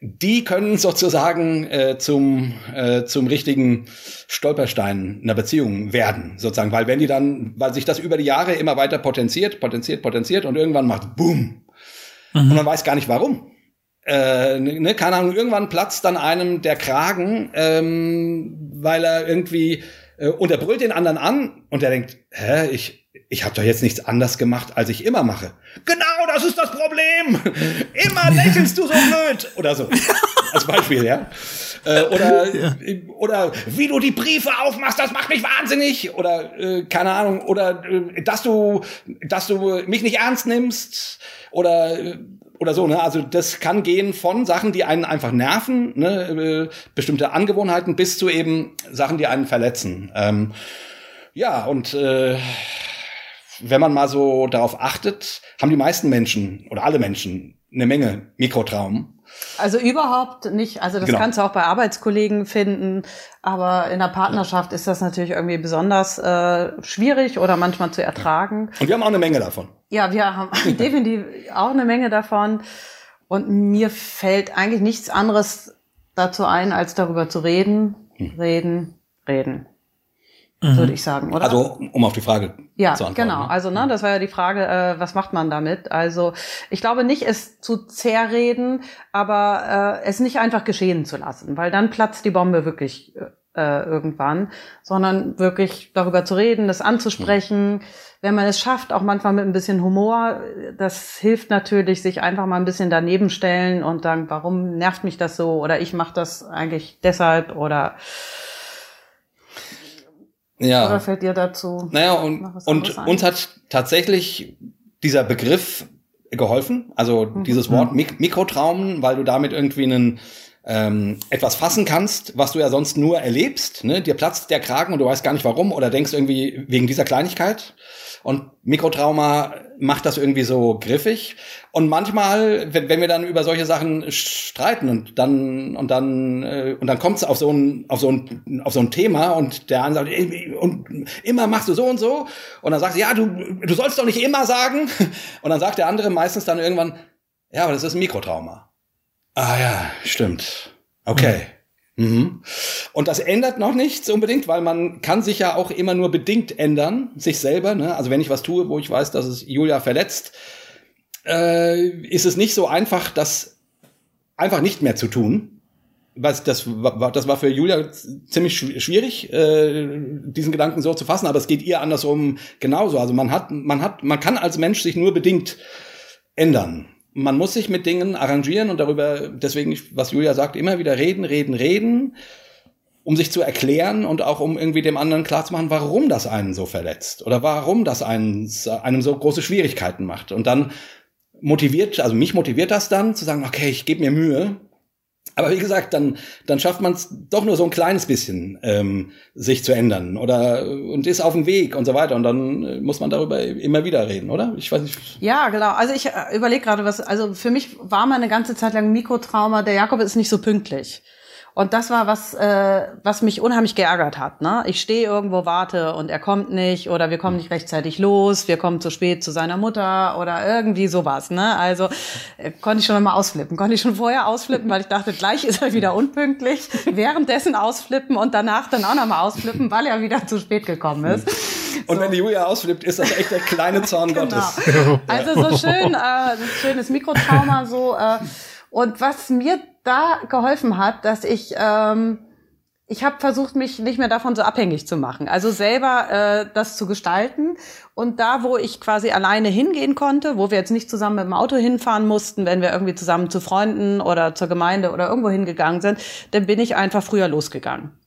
die können sozusagen äh, zum, äh, zum richtigen Stolperstein einer Beziehung werden, sozusagen. Weil wenn die dann, weil sich das über die Jahre immer weiter potenziert, potenziert, potenziert und irgendwann macht Boom. Mhm. Und man weiß gar nicht warum äh, ne, keine Ahnung, irgendwann platzt dann einem der Kragen, ähm, weil er irgendwie äh, und er brüllt den anderen an und er denkt, hä, ich ich habe doch jetzt nichts anders gemacht, als ich immer mache. Genau, das ist das Problem. Immer lächelst du so blöd. Oder so. Als Beispiel, ja. Äh, oder, ja. oder wie du die Briefe aufmachst, das macht mich wahnsinnig. Oder äh, keine Ahnung. Oder äh, dass du, dass du mich nicht ernst nimmst. Oder äh, oder so, ne? Also das kann gehen von Sachen, die einen einfach nerven, ne? Äh, bestimmte Angewohnheiten, bis zu eben Sachen, die einen verletzen. Ähm, ja, und äh, wenn man mal so darauf achtet, haben die meisten Menschen oder alle Menschen eine Menge Mikrotraum. Also überhaupt nicht. Also das genau. kannst du auch bei Arbeitskollegen finden, aber in der Partnerschaft ist das natürlich irgendwie besonders äh, schwierig oder manchmal zu ertragen. Und wir haben auch eine Menge davon. Ja, wir haben definitiv auch eine Menge davon. Und mir fällt eigentlich nichts anderes dazu ein, als darüber zu reden, hm. reden, reden mhm. würde ich sagen, oder? Also, um auf die Frage ja, zu antworten. Genau, ne? also ne, das war ja die Frage, äh, was macht man damit? Also ich glaube nicht, es zu zerreden, aber äh, es nicht einfach geschehen zu lassen, weil dann platzt die Bombe wirklich äh, irgendwann, sondern wirklich darüber zu reden, das anzusprechen. Mhm. Wenn man es schafft, auch manchmal mit ein bisschen Humor, das hilft natürlich, sich einfach mal ein bisschen daneben stellen und sagen, warum nervt mich das so? Oder ich mache das eigentlich deshalb oder ja. Oder fällt dir dazu? Naja, und, und uns hat tatsächlich dieser Begriff geholfen, also mhm. dieses Wort mhm. Mik Mikrotraumen, weil du damit irgendwie einen ähm, etwas fassen kannst, was du ja sonst nur erlebst. Ne? Dir platzt der Kragen und du weißt gar nicht warum oder denkst irgendwie wegen dieser Kleinigkeit. Und Mikrotrauma macht das irgendwie so griffig. Und manchmal, wenn, wenn wir dann über solche Sachen streiten und dann und dann äh, und dann kommt es auf so ein auf so ein auf so ein Thema und der andere sagt und immer machst du so und so und dann sagst du ja du du sollst doch nicht immer sagen und dann sagt der andere meistens dann irgendwann ja aber das ist ein Mikrotrauma. Ah ja, stimmt. Okay. Mhm. Mhm. Und das ändert noch nichts unbedingt, weil man kann sich ja auch immer nur bedingt ändern, sich selber. Ne? Also wenn ich was tue, wo ich weiß, dass es Julia verletzt, äh, ist es nicht so einfach, das einfach nicht mehr zu tun. Was, das, war, das war für Julia ziemlich schwierig, äh, diesen Gedanken so zu fassen, aber es geht ihr andersrum genauso. Also man hat, man hat, man kann als Mensch sich nur bedingt ändern man muss sich mit Dingen arrangieren und darüber, deswegen, was Julia sagt, immer wieder reden, reden, reden, um sich zu erklären und auch um irgendwie dem anderen klarzumachen, warum das einen so verletzt oder warum das einen, einem so große Schwierigkeiten macht. Und dann motiviert, also mich motiviert das dann zu sagen, okay, ich gebe mir Mühe, aber wie gesagt, dann, dann schafft man es doch nur so ein kleines bisschen, ähm, sich zu ändern oder und ist auf dem Weg und so weiter. Und dann äh, muss man darüber immer wieder reden, oder? Ich weiß nicht. Ja, genau. Also ich äh, überlege gerade, was, also für mich war mal eine ganze Zeit lang Mikrotrauma, der Jakob ist nicht so pünktlich. Und das war was, äh, was mich unheimlich geärgert hat. Ne? Ich stehe irgendwo, warte und er kommt nicht oder wir kommen nicht rechtzeitig los, wir kommen zu spät zu seiner Mutter oder irgendwie sowas. Ne? Also äh, konnte ich schon mal ausflippen, konnte ich schon vorher ausflippen, weil ich dachte, gleich ist er wieder unpünktlich, währenddessen ausflippen und danach dann auch nochmal ausflippen, weil er wieder zu spät gekommen ist. Und so. wenn die Julia ausflippt, ist das echt der kleine Zorn genau. Gottes. Also so schön, äh, schönes Mikrotrauma so. Äh, und was mir da geholfen hat, dass ich ähm, ich habe versucht, mich nicht mehr davon so abhängig zu machen. Also selber äh, das zu gestalten. Und da, wo ich quasi alleine hingehen konnte, wo wir jetzt nicht zusammen mit dem Auto hinfahren mussten, wenn wir irgendwie zusammen zu Freunden oder zur Gemeinde oder irgendwo hingegangen sind, dann bin ich einfach früher losgegangen.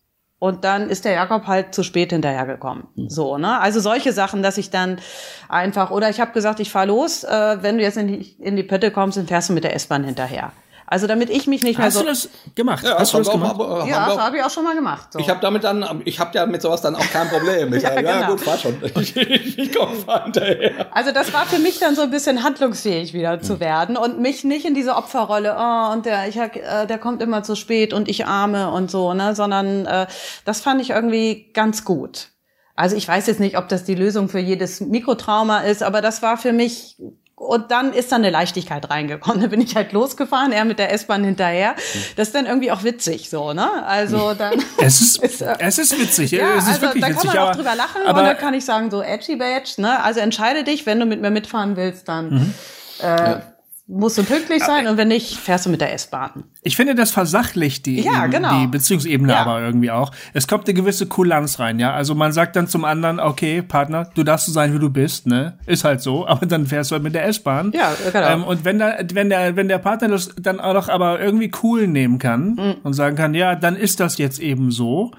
Und dann ist der Jakob halt zu spät hinterhergekommen. So, ne? Also solche Sachen, dass ich dann einfach, oder ich habe gesagt, ich fahr los, äh, wenn du jetzt in die, in die Pötte kommst, dann fährst du mit der S-Bahn hinterher. Also damit ich mich nicht mehr Hast so. Hast du das gemacht? Ja, Hast du das gemacht? Auch, ja, das habe ich auch schon mal gemacht. So. Ich habe damit dann, ich habe ja mit sowas dann auch kein Problem. Ich ja, sage, genau. ja gut, fahr schon. Ich, ich, ich komme hinterher. Also das war für mich dann so ein bisschen handlungsfähig wieder hm. zu werden und mich nicht in diese Opferrolle, oh, und der, ich, äh, der kommt immer zu spät und ich arme und so, ne, sondern äh, das fand ich irgendwie ganz gut. Also ich weiß jetzt nicht, ob das die Lösung für jedes Mikrotrauma ist, aber das war für mich und dann ist dann eine Leichtigkeit reingekommen. Da bin ich halt losgefahren, er mit der S-Bahn hinterher. Das ist dann irgendwie auch witzig, so, ne? Also dann. Es ist, ist äh, es ist witzig, ja, es ist also wirklich da kann man auch drüber lachen aber, und dann kann ich sagen, so edgy badge, ne? Also entscheide dich, wenn du mit mir mitfahren willst, dann, mhm. äh, ja. Musst du pünktlich sein und wenn nicht, fährst du mit der S-Bahn. Ich finde, das versachlicht die, Ja, eben, genau. die Beziehungsebene Ja. aber irgendwie auch. Es kommt eine gewisse Kulanz rein, ja. Also man sagt dann zum anderen, okay, Partner, du darfst so sein, wie du bist, ne? Ist halt so, aber dann fährst du halt mit der S-Bahn. Ja, genau. Ähm, und wenn da, wenn der, wenn der Partner das dann auch noch aber irgendwie cool nehmen kann Mhm. und sagen kann, ja, dann ist das jetzt eben so.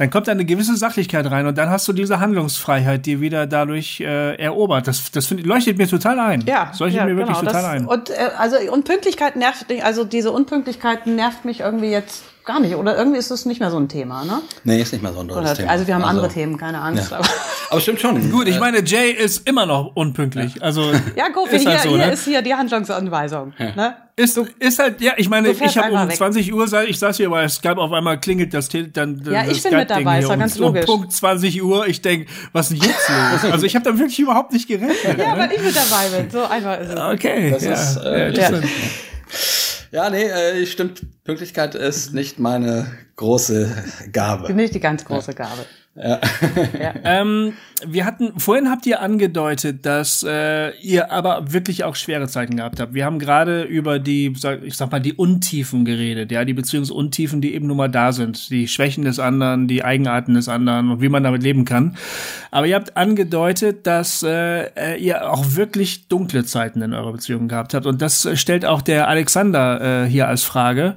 Dann kommt da eine gewisse Sachlichkeit rein und dann hast du diese Handlungsfreiheit, die wieder dadurch äh, erobert. Das, das find, leuchtet mir total ein. Ja, das leuchtet ja, mir wirklich genau, total das, ein. Und äh, also und Pünktlichkeit nervt mich, also diese Unpünktlichkeit nervt mich irgendwie jetzt gar nicht. Oder irgendwie ist das nicht mehr so ein Thema, ne? Nee, ist nicht mal so ein Oder, tolles Thema. also wir haben andere Themen, keine Angst. Ja. Aber, Aber stimmt schon. Gut, ich meine, Jay ist immer noch unpünktlich. Also ja, guck, ist hier, halt so, hier ne? ist hier die Handlungsanweisung. Ne? Ist, ist halt, ja, ich meine, Du ich habe um weg. 20 Uhr, ich saß hier bei Skype, auf einmal klingelt das Tele dann Ja, das ich bin mit dabei, hier ist ja um, ganz um logisch. Punkt 20 Uhr, ich denk, was ist denn jetzt los? Also ich habe da wirklich überhaupt nicht gerechnet. Ja, ne? weil ich mit dabei bin. So einfach ist es. Okay, Das ja, ist, äh, ja. Ja, nee, äh, stimmt. Pünktlichkeit ist nicht meine große Gabe. Nicht die ganz große Gabe. Ähm, wir hatten, vorhin habt ihr angedeutet, dass äh, ihr aber wirklich auch schwere Zeiten gehabt habt. Wir haben gerade über die, sag- ich sag mal, die Untiefen geredet, ja, die Beziehungsuntiefen, die eben nun mal da sind, die Schwächen des anderen, die Eigenarten des anderen und wie man damit leben kann. Aber ihr habt angedeutet, dass äh, äh, ihr auch wirklich dunkle Zeiten in eurer Beziehung gehabt habt. Und das stellt auch der Alexander äh, hier als Frage.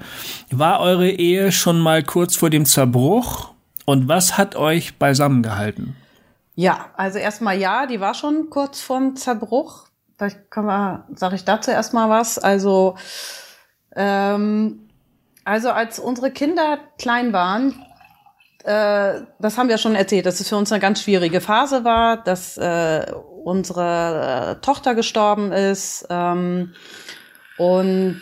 War eure Ehe schon mal kurz vor dem Zerbruch? Und was hat euch beisammengehalten? Ja, also erstmal ja, die war schon kurz vorm Zerbruch. Vielleicht können wir, sage ich dazu erstmal was. Also, ähm, also als unsere Kinder klein waren, äh, das haben wir schon erzählt, dass es für uns eine ganz schwierige Phase war, dass äh, unsere äh, Tochter gestorben ist ähm, und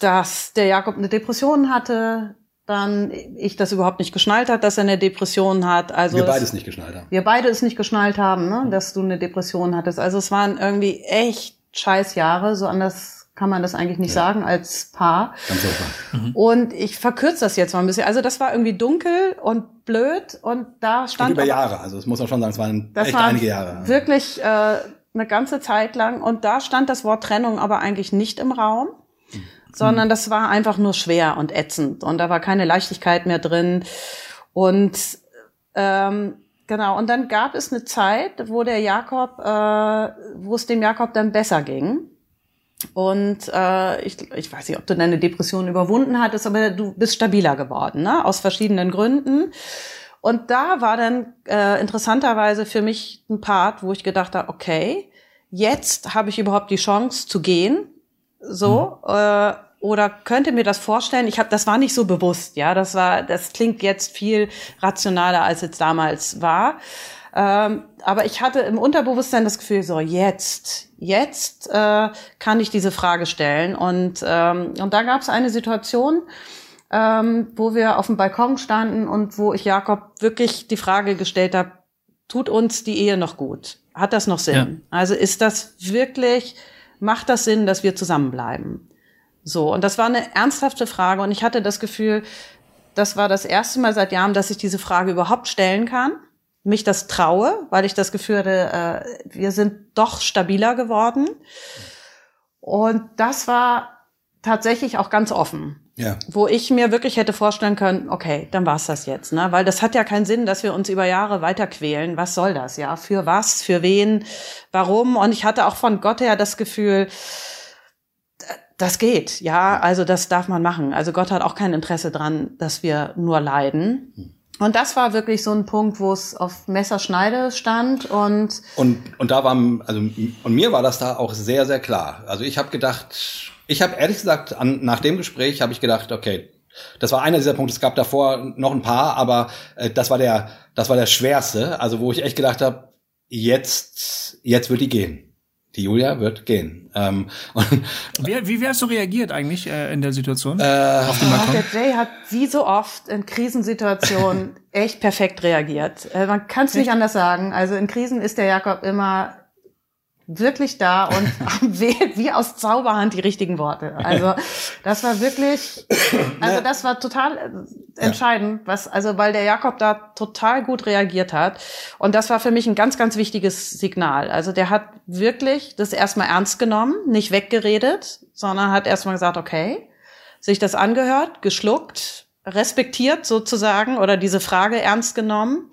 dass der Jakob eine Depression hatte, dann ich das überhaupt nicht geschnallt hat, dass er eine Depression hat. Also Wir es- beides nicht geschnallt haben. wir beide es nicht geschnallt haben, ne, dass du eine Depression hattest. Also es waren irgendwie echt scheiß Jahre, so anders kann man das eigentlich nicht sagen als Paar. Ganz super. Und ich verkürze das jetzt mal ein bisschen. Also das war irgendwie dunkel und blöd und da Und stand über aber- Jahre. Also es muss man schon sagen, es waren das echt waren einige Jahre. Wirklich äh, eine ganze Zeit lang. Und da stand das Wort Trennung aber eigentlich nicht im Raum, sondern das war einfach nur schwer und ätzend. Und da war keine Leichtigkeit mehr drin. Und ähm, genau, und dann gab es eine Zeit, wo der Jakob, äh, wo es dem Jakob dann besser ging. Und äh, ich, ich weiß nicht, ob du deine Depression überwunden hattest, aber du bist stabiler geworden, ne? aus verschiedenen Gründen. Und da war dann äh, interessanterweise für mich ein Part, wo ich gedacht habe, okay, jetzt habe ich überhaupt die Chance zu gehen, so äh, oder könnte mir das vorstellen. Ich habe, das war nicht so bewusst, ja, das war, das klingt jetzt viel rationaler als es damals war. Ähm, aber ich hatte im Unterbewusstsein das Gefühl, so jetzt, jetzt äh, kann ich diese Frage stellen. Und, ähm, und da gab es eine Situation, ähm, wo wir auf dem Balkon standen und wo ich Jakob wirklich die Frage gestellt habe, tut uns die Ehe noch gut? Hat das noch Sinn? Also ist das wirklich, macht das Sinn, dass wir zusammenbleiben? So, und das war eine ernsthafte Frage und ich hatte das Gefühl, das war das erste Mal seit Jahren, dass ich diese Frage überhaupt stellen kann, mich das traue, weil ich das Gefühl hatte, äh, wir sind doch stabiler geworden. Und das war tatsächlich auch ganz offen Ja. wo ich mir wirklich hätte vorstellen können, okay, dann war's das jetzt, ne? Weil das hat ja keinen Sinn, dass wir uns über Jahre weiter quälen. Was soll das, ja? Für was? Für wen? Warum? Und ich hatte auch von Gott her das Gefühl, das geht, ja, also das darf man machen. Also Gott hat auch kein Interesse dran, dass wir nur leiden. Und das war wirklich so ein Punkt, wo es auf Messerschneide stand und Und, und da war, also, und mir war das da auch sehr, sehr klar. Also ich habe gedacht, ich habe ehrlich gesagt, an, nach dem Gespräch habe ich gedacht, okay, das war einer dieser Punkte. Es gab davor noch ein paar, aber äh, das war der, das war der schwerste. Also wo ich echt gedacht habe, jetzt, jetzt wird die gehen. Die Julia wird gehen. Ähm, und, Wie, wie wärst du reagiert eigentlich äh, in der Situation? Äh, auf Ach, der Jay hat wie so oft in Krisensituationen echt perfekt reagiert. Äh, man kann es nicht anders sagen. Also in Krisen ist der Jakob immer wirklich da und wie aus Zauberhand die richtigen Worte. Also das war wirklich, also das war total entscheidend, was, also weil der Jakob da total gut reagiert hat. Und das war für mich ein ganz, ganz wichtiges Signal. Also der hat wirklich das erstmal ernst genommen, nicht weggeredet, sondern hat erstmal gesagt, okay, sich das angehört, geschluckt, respektiert sozusagen oder diese Frage ernst genommen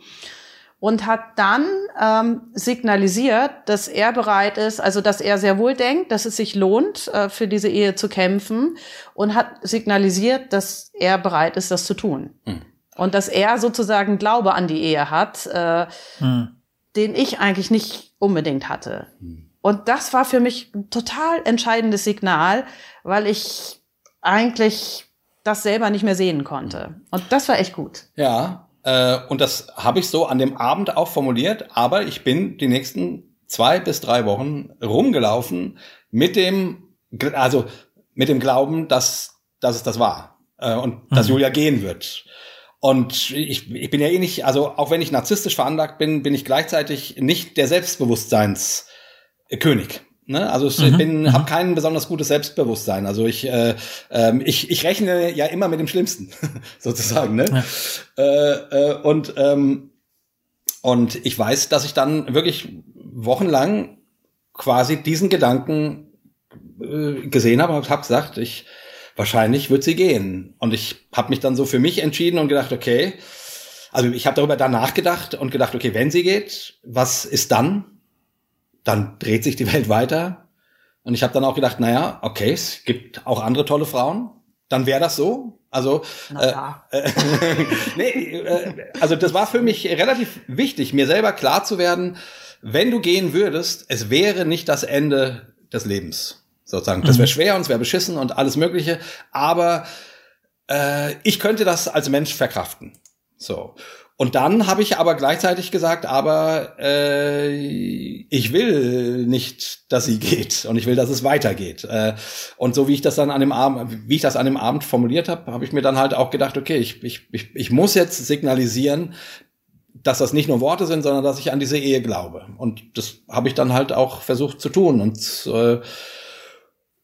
und hat dann ähm, signalisiert, dass er bereit ist, also dass er sehr wohl denkt, dass es sich lohnt, äh, für diese Ehe zu kämpfen und hat signalisiert, dass er bereit ist, das zu tun. Hm. Und dass er sozusagen Glaube an die Ehe hat, äh, hm. den ich eigentlich nicht unbedingt hatte. Hm. Und das war für mich ein total entscheidendes Signal, weil ich eigentlich das selber nicht mehr sehen konnte. Und das war echt gut. Ja, äh, und das habe ich so an dem Abend auch formuliert, aber ich bin die nächsten zwei bis drei Wochen rumgelaufen mit dem, also mit dem Glauben, dass, dass es das war äh, und mhm. dass Julia gehen wird. Und ich, ich bin ja eh nicht, also auch wenn ich narzisstisch veranlagt bin, bin ich gleichzeitig nicht der Selbstbewusstseinskönig. Ne? Also ich mhm. bin, mhm. habe kein besonders gutes Selbstbewusstsein. Also ich, äh, äh, ich, ich rechne ja immer mit dem Schlimmsten, sozusagen. Ne? Ja. Äh, äh, und ähm, und ich weiß, dass ich dann wirklich wochenlang quasi diesen Gedanken äh, gesehen habe und habe gesagt, ich wahrscheinlich wird sie gehen. Und ich habe mich dann so für mich entschieden und gedacht, okay, also ich habe darüber dann nachgedacht und gedacht, okay, wenn sie geht, was ist dann? Dann dreht sich die Welt weiter. Und ich habe dann auch gedacht, naja, okay, es gibt auch andere tolle Frauen. Dann wäre das so. Also, äh, äh, nee, äh, also das war für mich relativ wichtig, mir selber klar zu werden, wenn du gehen würdest, es wäre nicht das Ende des Lebens. Sozusagen. Das wäre mhm. schwer und es wäre beschissen und alles Mögliche. Aber äh, ich könnte das als Mensch verkraften. So. Und dann habe ich aber gleichzeitig gesagt, aber äh, ich will nicht, dass sie geht und ich will, dass es weitergeht. Äh, und so wie ich das dann an dem Abend, wie ich das an dem Abend formuliert habe, habe ich mir dann halt auch gedacht, okay, ich, ich, ich, ich muss jetzt signalisieren, dass das nicht nur Worte sind, sondern dass ich an diese Ehe glaube. Und das habe ich dann halt auch versucht zu tun. Und äh,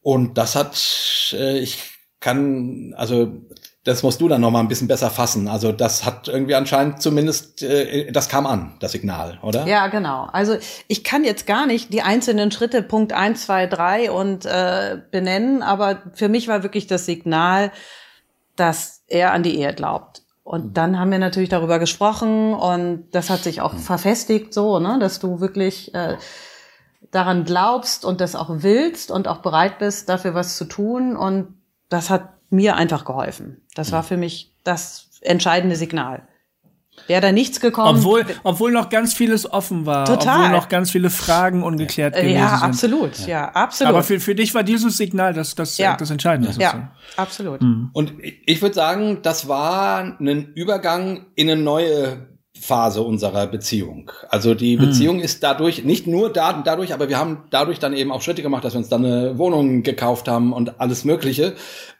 und das hat, äh, ich kann, also das musst du dann noch mal ein bisschen besser fassen. Also das hat irgendwie anscheinend zumindest, äh, das kam an, das Signal, oder? Ja, genau. Also ich kann jetzt gar nicht die einzelnen Schritte Punkt eins, zwei, drei und äh, benennen, aber für mich war wirklich das Signal, dass er an die Ehe glaubt. Und mhm. dann haben wir natürlich darüber gesprochen und das hat sich auch mhm. verfestigt so, ne, dass du wirklich äh, daran glaubst und das auch willst und auch bereit bist, dafür was zu tun. Und das hat mir einfach geholfen. Das war für mich das entscheidende Signal. Wäre da nichts gekommen. Obwohl, obwohl noch ganz vieles offen war. Total. Obwohl noch ganz viele Fragen ungeklärt gewesen ja, sind. Absolut, ja. ja, absolut. Aber für, für dich war dieses Signal das, das, ja. das Entscheidende. Ja, ja absolut. Mhm. Und ich würde sagen, das war ein Übergang in eine neue Phase unserer Beziehung. Also die hm. Beziehung ist dadurch, nicht nur da, dadurch, aber wir haben dadurch dann eben auch Schritte gemacht, dass wir uns dann eine Wohnung gekauft haben und alles Mögliche.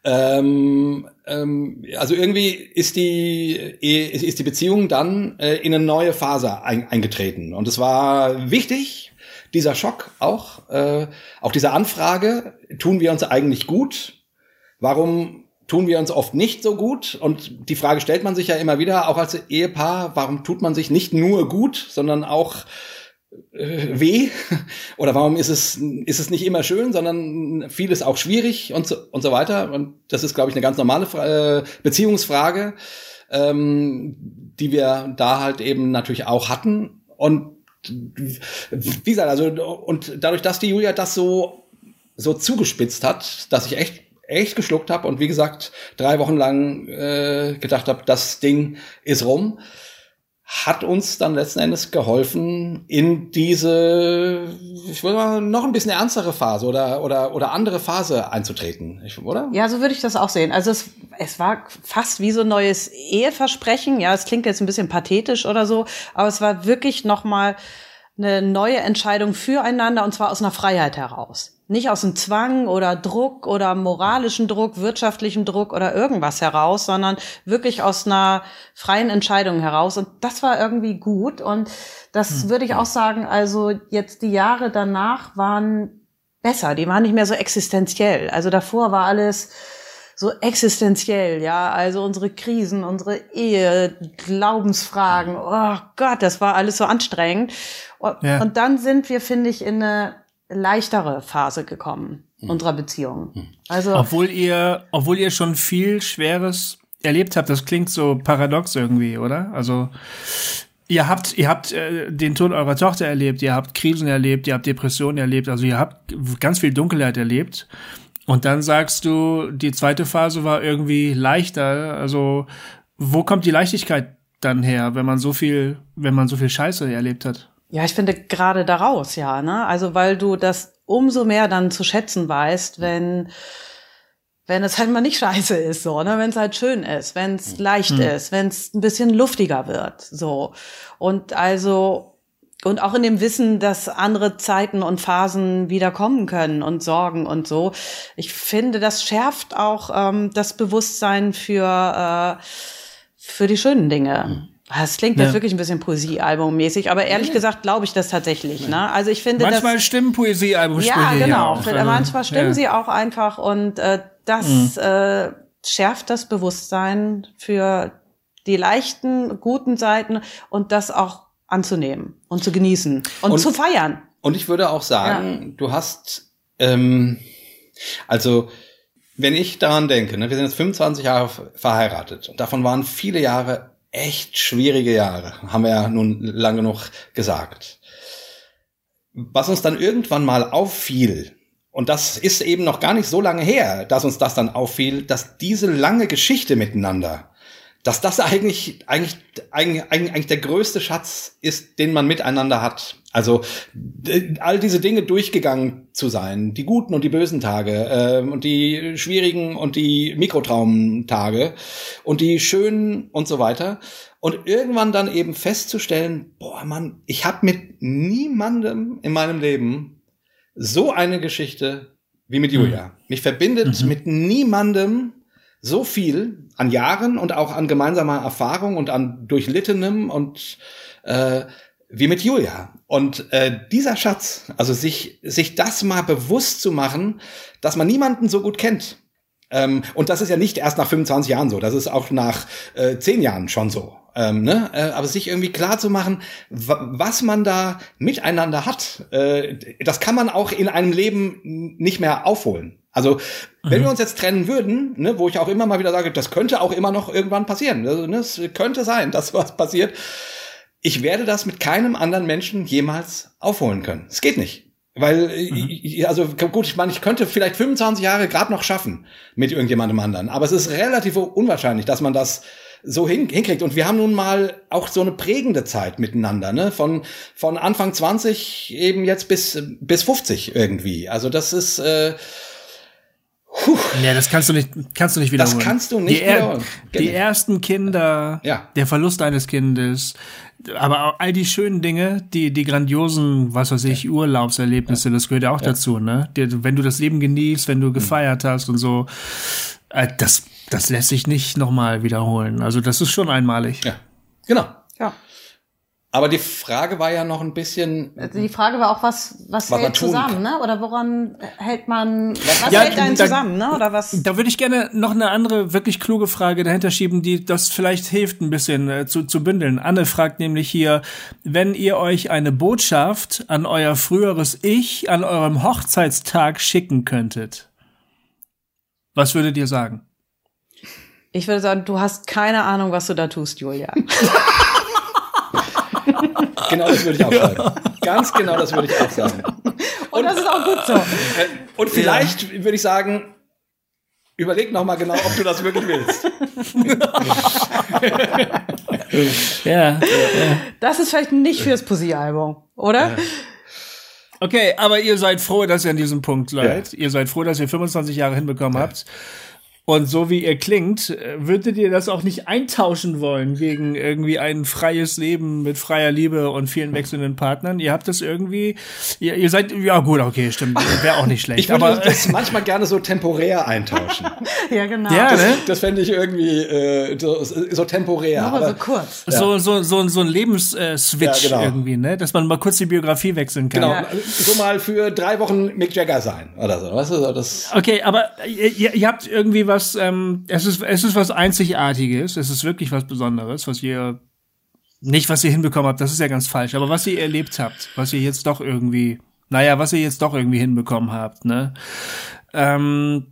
Ähm, ähm, also irgendwie ist die, ist die Beziehung dann äh, in eine neue Phase ein, eingetreten. Und es war wichtig, dieser Schock auch, äh, auch diese Anfrage, tun wir uns eigentlich gut? Warum tun wir uns oft nicht so gut. Und die Frage stellt man sich ja immer wieder, auch als Ehepaar, warum tut man sich nicht nur gut, sondern auch äh, weh? Oder warum ist es, ist es nicht immer schön, sondern vieles auch schwierig und so, und so weiter? Und das ist, glaube ich, eine ganz normale Fra äh, Beziehungsfrage, ähm, die wir da halt eben natürlich auch hatten. Und wie gesagt, also, und dadurch, dass die Julia das so, so zugespitzt hat, dass ich echt echt geschluckt habe und wie gesagt drei Wochen lang äh, gedacht habe, das Ding ist rum, hat uns dann letzten Endes geholfen in diese, ich würde mal noch ein bisschen ernstere Phase oder oder oder andere Phase einzutreten, oder? Ja, so würde ich das auch sehen. Also es, es war fast wie so ein neues Eheversprechen. Ja, es klingt jetzt ein bisschen pathetisch oder so, aber es war wirklich noch mal eine neue Entscheidung füreinander und zwar aus einer Freiheit heraus. Nicht aus einem Zwang oder Druck oder moralischen Druck, wirtschaftlichen Druck oder irgendwas heraus, sondern wirklich aus einer freien Entscheidung heraus. Und das war irgendwie gut. Und das hm. würde ich auch sagen, also jetzt die Jahre danach waren besser. Die waren nicht mehr so existenziell. Also davor war alles, so existenziell, ja, also unsere Krisen, unsere Ehe, Glaubensfragen, oh Gott, das war alles so anstrengend. Und, ja. und dann sind wir, finde ich, in eine leichtere Phase gekommen hm. unserer Beziehung. Hm. Also obwohl ihr, obwohl ihr schon viel Schweres erlebt habt, das klingt so paradox irgendwie, oder? Also ihr habt, ihr habt äh, den Tod eurer Tochter erlebt, ihr habt Krisen erlebt, ihr habt Depressionen erlebt, also ihr habt ganz viel Dunkelheit erlebt. Und dann sagst du, die zweite Phase war irgendwie leichter. Also, wo kommt die Leichtigkeit dann her, wenn man so viel, wenn man so viel Scheiße erlebt hat? Ja, ich finde gerade daraus, ja, ne? Also, weil du das umso mehr dann zu schätzen weißt, wenn, wenn es halt mal nicht scheiße ist, so, ne? Wenn es halt schön ist, wenn es leicht hm. ist, wenn es ein bisschen luftiger wird, so. Und also, und auch in dem Wissen, dass andere Zeiten und Phasen wieder kommen können und Sorgen und so. Ich finde, das schärft auch ähm, das Bewusstsein für, äh, für die schönen Dinge. Mhm. Das klingt ja. jetzt wirklich ein bisschen Poesiealbummäßig, aber ehrlich gesagt glaube ich das tatsächlich. Ne? Also ich finde, manchmal das, stimmen Poesiealbumsprüche ja genau. Auch, also, manchmal stimmen ja. sie auch einfach und äh, das mhm. äh, schärft das Bewusstsein für die leichten, guten Seiten und das auch anzunehmen und zu genießen und, und zu feiern. Und ich würde auch sagen, ja. du hast, ähm, also wenn ich daran denke, ne, wir sind jetzt 25 Jahre verheiratet und davon waren viele Jahre echt schwierige Jahre, haben wir ja nun lang genug gesagt. Was uns dann irgendwann mal auffiel, und das ist eben noch gar nicht so lange her, dass uns das dann auffiel, dass diese lange Geschichte miteinander dass das eigentlich, eigentlich, eigentlich, eigentlich der größte Schatz ist, den man miteinander hat. Also all diese Dinge durchgegangen zu sein, die guten und die bösen Tage äh, und die schwierigen und die Mikrotraumtage und die schönen und so weiter. Und irgendwann dann eben festzustellen, boah Mann, ich habe mit niemandem in meinem Leben so eine Geschichte wie mit Julia. Mhm. Mich verbindet mhm. mit niemandem so viel an Jahren und auch an gemeinsamer Erfahrung und an durchlittenem und äh, wie mit Julia. Und äh, dieser Schatz, also sich, sich das mal bewusst zu machen, dass man niemanden so gut kennt. Ähm, und das ist ja nicht erst nach 25 Jahren so, das ist auch nach äh, 10 Jahren schon so. Ähm, ne? Äh, aber sich irgendwie klar zu machen, was man da miteinander hat, äh, das kann man auch in einem Leben nicht mehr aufholen. Also, wenn mhm. wir uns jetzt trennen würden, ne, wo ich auch immer mal wieder sage, das könnte auch immer noch irgendwann passieren. Also, ne, es könnte sein, dass was passiert. Ich werde das mit keinem anderen Menschen jemals aufholen können. Es geht nicht. Weil, mhm. also gut, ich meine, ich könnte vielleicht 25 Jahre gerade noch schaffen mit irgendjemandem anderen. Aber es ist relativ unwahrscheinlich, dass man das so hin, hinkriegt. Und wir haben nun mal auch so eine prägende Zeit miteinander, ne? Von, von Anfang 20 eben jetzt bis, bis 50 irgendwie. Also das ist, äh, Puh. Ja, das kannst du nicht, kannst du nicht wiederholen. Das kannst du nicht die, wiederholen. Die ersten Kinder, ja. der Verlust eines Kindes, aber auch all die schönen Dinge, die, die grandiosen, was weiß ich, Urlaubserlebnisse, das gehört ja auch ja. dazu, ne? wenn du das Leben genießt, wenn du mhm. gefeiert hast und so, äh, das, das lässt sich nicht nochmal wiederholen. Also das ist schon einmalig. Ja, genau. Aber die Frage war ja noch ein bisschen. Die Frage war auch, was, was, was hält zusammen, ne? Oder woran hält man, was ja, hält einen da, zusammen, ne? Oder was? Da würde ich gerne noch eine andere, wirklich kluge Frage dahinter schieben, die das vielleicht hilft, ein bisschen äh, zu, zu bündeln. Anne fragt nämlich hier, wenn ihr euch eine Botschaft an euer früheres Ich an eurem Hochzeitstag schicken könntet, was würdet ihr sagen? Ich würde sagen, du hast keine Ahnung, was du da tust, Julia. Genau das würde ich auch sagen. Ganz genau das würde ich auch sagen. Und, und das ist auch gut so. Und vielleicht ja. würde ich sagen, überleg noch mal genau, ob du das wirklich willst. ja, ja, Das ist vielleicht nicht fürs Poesiealbum, oder? Ja. Okay, aber ihr seid froh, dass ihr an diesem Punkt seid. Ihr seid froh, dass ihr 25 Jahre hinbekommen habt. Und so wie ihr klingt, äh, würdet ihr das auch nicht eintauschen wollen gegen irgendwie ein freies Leben mit freier Liebe und vielen wechselnden Partnern? Ihr habt das irgendwie, ihr, ihr seid, ja gut, okay, stimmt, wäre auch nicht schlecht. Ich würde aber das manchmal gerne so temporär eintauschen. ja, genau. Ja, das, ne? das fände ich irgendwie äh, so, so temporär. Aber, aber so kurz. Ja. So, so, so, so ein Lebensswitch ja, genau. irgendwie, ne? Dass man mal kurz die Biografie wechseln kann. Genau, so mal für drei Wochen Mick Jagger sein oder so. Weißt du, das okay, aber ihr, ihr habt irgendwie was was, ähm, es ist, es ist was Einzigartiges, es ist wirklich was Besonderes, was ihr, nicht was ihr hinbekommen habt, das ist ja ganz falsch, aber was ihr erlebt habt, was ihr jetzt doch irgendwie, naja, was ihr jetzt doch irgendwie hinbekommen habt, ne? Ähm,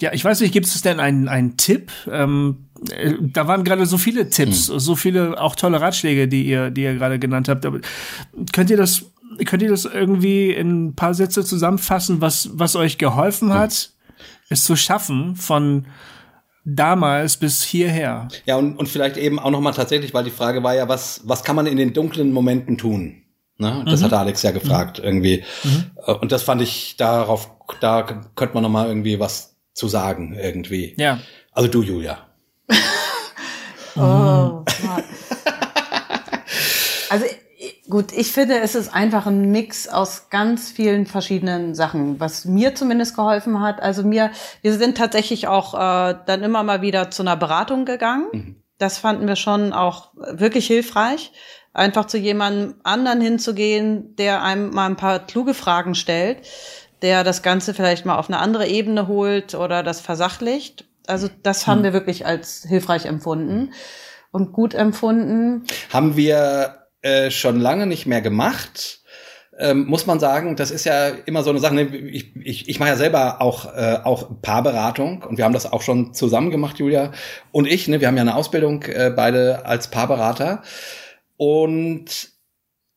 ja, ich weiß nicht, gibt es denn einen, einen Tipp? Ähm, äh, da waren gerade so viele Tipps, hm. so viele auch tolle Ratschläge, die ihr, die ihr gerade genannt habt. Aber könnt ihr das, könnt ihr das irgendwie in ein paar Sätze zusammenfassen, was, was euch geholfen hat, es zu schaffen von damals bis hierher. Ja, und, und vielleicht eben auch nochmal tatsächlich, weil die Frage war ja, was, was kann man in den dunklen Momenten tun? Ne? Das mhm. hat Alex ja gefragt mhm. irgendwie. Mhm. Äh, und das fand ich darauf, da könnte man nochmal irgendwie was zu sagen irgendwie. Ja. Also du, Julia. oh, also Gut, ich finde, es ist einfach ein Mix aus ganz vielen verschiedenen Sachen, was mir zumindest geholfen hat. Also mir, wir sind tatsächlich auch äh, dann immer mal wieder zu einer Beratung gegangen. Mhm. Das fanden wir schon auch wirklich hilfreich, einfach zu jemandem anderen hinzugehen, der einem mal ein paar kluge Fragen stellt, der das Ganze vielleicht mal auf eine andere Ebene holt oder das versachlicht. Also das haben mhm. wir wirklich als hilfreich empfunden und gut empfunden. Haben wir äh, schon lange nicht mehr gemacht. Ähm, muss man sagen, das ist ja immer so eine Sache. Ne, ich, ich, ich mache ja selber auch, äh, auch Paarberatung und wir haben das auch schon zusammen gemacht, Julia und ich. Ne, wir haben ja eine Ausbildung äh, beide als Paarberater. Und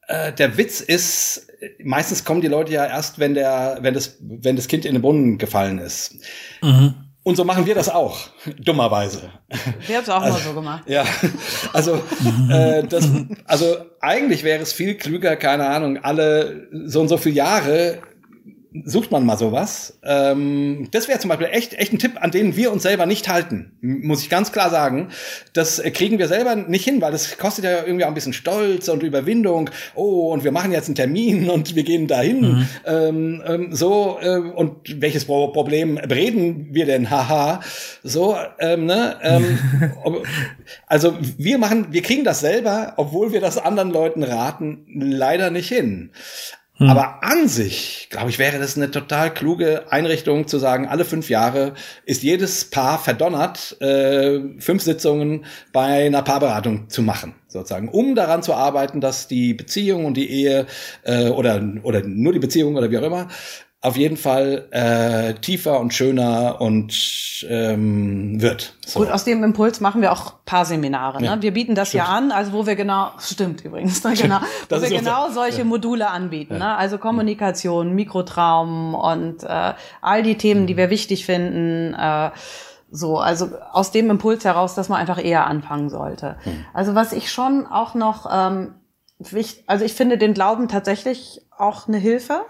äh, der Witz ist, meistens kommen die Leute ja erst, wenn der, wenn das, wenn das Kind in den Brunnen gefallen ist. Mhm. Und so machen wir das auch, dummerweise. Wir haben es auch also, mal so gemacht. Ja, also, äh, das, also eigentlich wäre es viel klüger, keine Ahnung, alle so und so viele Jahre sucht man mal sowas. Ähm, das wäre zum Beispiel echt, echt ein Tipp, an den wir uns selber nicht halten, muss ich ganz klar sagen. Das kriegen wir selber nicht hin, weil das kostet ja irgendwie auch ein bisschen Stolz und Überwindung. Oh, und wir machen jetzt einen Termin und wir gehen dahin. Mhm. Ähm, ähm, so, äh, und welches Pro Problem reden wir denn? Haha. So, ähm, ne? Ähm, also wir machen, wir kriegen das selber, obwohl wir das anderen Leuten raten, leider nicht hin. Hm. Aber an sich, glaube ich, wäre das eine total kluge Einrichtung zu sagen, alle fünf Jahre ist jedes Paar verdonnert, äh, fünf Sitzungen bei einer Paarberatung zu machen, sozusagen, um daran zu arbeiten, dass die Beziehung und die Ehe äh, oder, oder nur die Beziehung oder wie auch immer auf jeden Fall äh, tiefer und schöner und ähm, wird. So. Gut, aus dem Impuls machen wir auch paar Seminare. Ne? Ja, wir bieten das stimmt. ja an, also wo wir genau, stimmt übrigens, ne, genau, wo wir genau solche ja. Module anbieten. Ja. Ne? Also Kommunikation, Mikrotraum und äh, all die Themen, die wir wichtig finden. Äh, so, also aus dem Impuls heraus, dass man einfach eher anfangen sollte. Mhm. Also was ich schon auch noch, ähm, wichtig, also ich finde den Glauben tatsächlich auch eine Hilfe.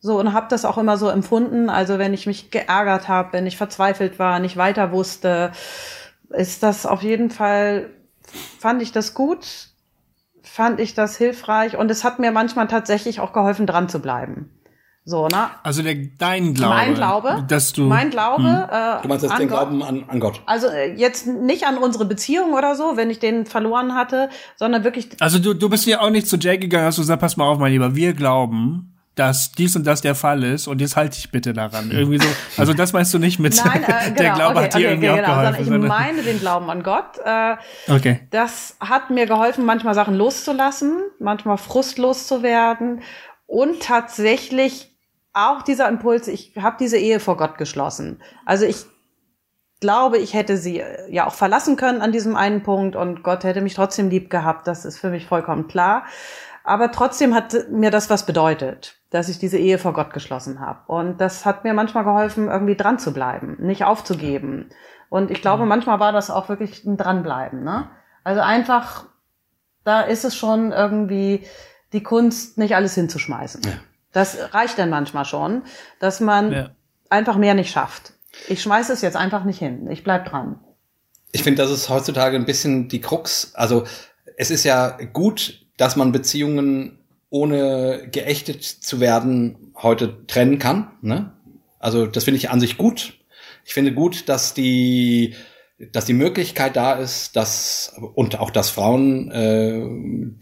So und habe das auch immer so empfunden. Also wenn ich mich geärgert habe, wenn ich verzweifelt war, nicht weiter wusste, ist das auf jeden Fall, fand ich das gut, fand ich das hilfreich und es hat mir manchmal tatsächlich auch geholfen, dran zu bleiben. So, ne? Also der, dein Glaube. Mein Glaube. Dass du. Mein Glaube. Hm. Äh, du meinst jetzt den Gott. Glauben an, an Gott. Also äh, jetzt nicht an unsere Beziehung oder so, wenn ich den verloren hatte, sondern wirklich. Also du, du bist ja auch nicht zu Jay gegangen, hast du gesagt, pass mal auf, mein Lieber, wir glauben, dass dies und das der Fall ist und jetzt halte ich bitte daran. Irgendwie so, also das meinst du nicht mit Nein, äh, genau, der Glaube okay, hat dir okay, irgendwie okay, genau, geholfen. Ich meine den Glauben an Gott. Äh, okay. Das hat mir geholfen, manchmal Sachen loszulassen, manchmal frustlos zu werden und tatsächlich auch dieser Impuls, ich habe diese Ehe vor Gott geschlossen. Also ich glaube, ich hätte sie äh, ja auch verlassen können an diesem einen Punkt und Gott hätte mich trotzdem lieb gehabt. Das ist für mich vollkommen klar. Aber trotzdem hat mir das was bedeutet dass ich diese Ehe vor Gott geschlossen habe. Und das hat mir manchmal geholfen, irgendwie dran zu bleiben, nicht aufzugeben. Und ich glaube, mhm. manchmal war das auch wirklich ein Dranbleiben. Ne? Also einfach, da ist es schon irgendwie die Kunst, nicht alles hinzuschmeißen. Ja. Das reicht dann manchmal schon, dass man ja. einfach mehr nicht schafft. Ich schmeiße es jetzt einfach nicht hin. Ich bleib dran. Ich finde, das ist heutzutage ein bisschen die Krux. Also es ist ja gut, dass man Beziehungen ohne geächtet zu werden heute trennen kann. Ne? Also das finde ich an sich gut. Ich finde gut, dass die dass die Möglichkeit da ist, dass und auch dass Frauen äh,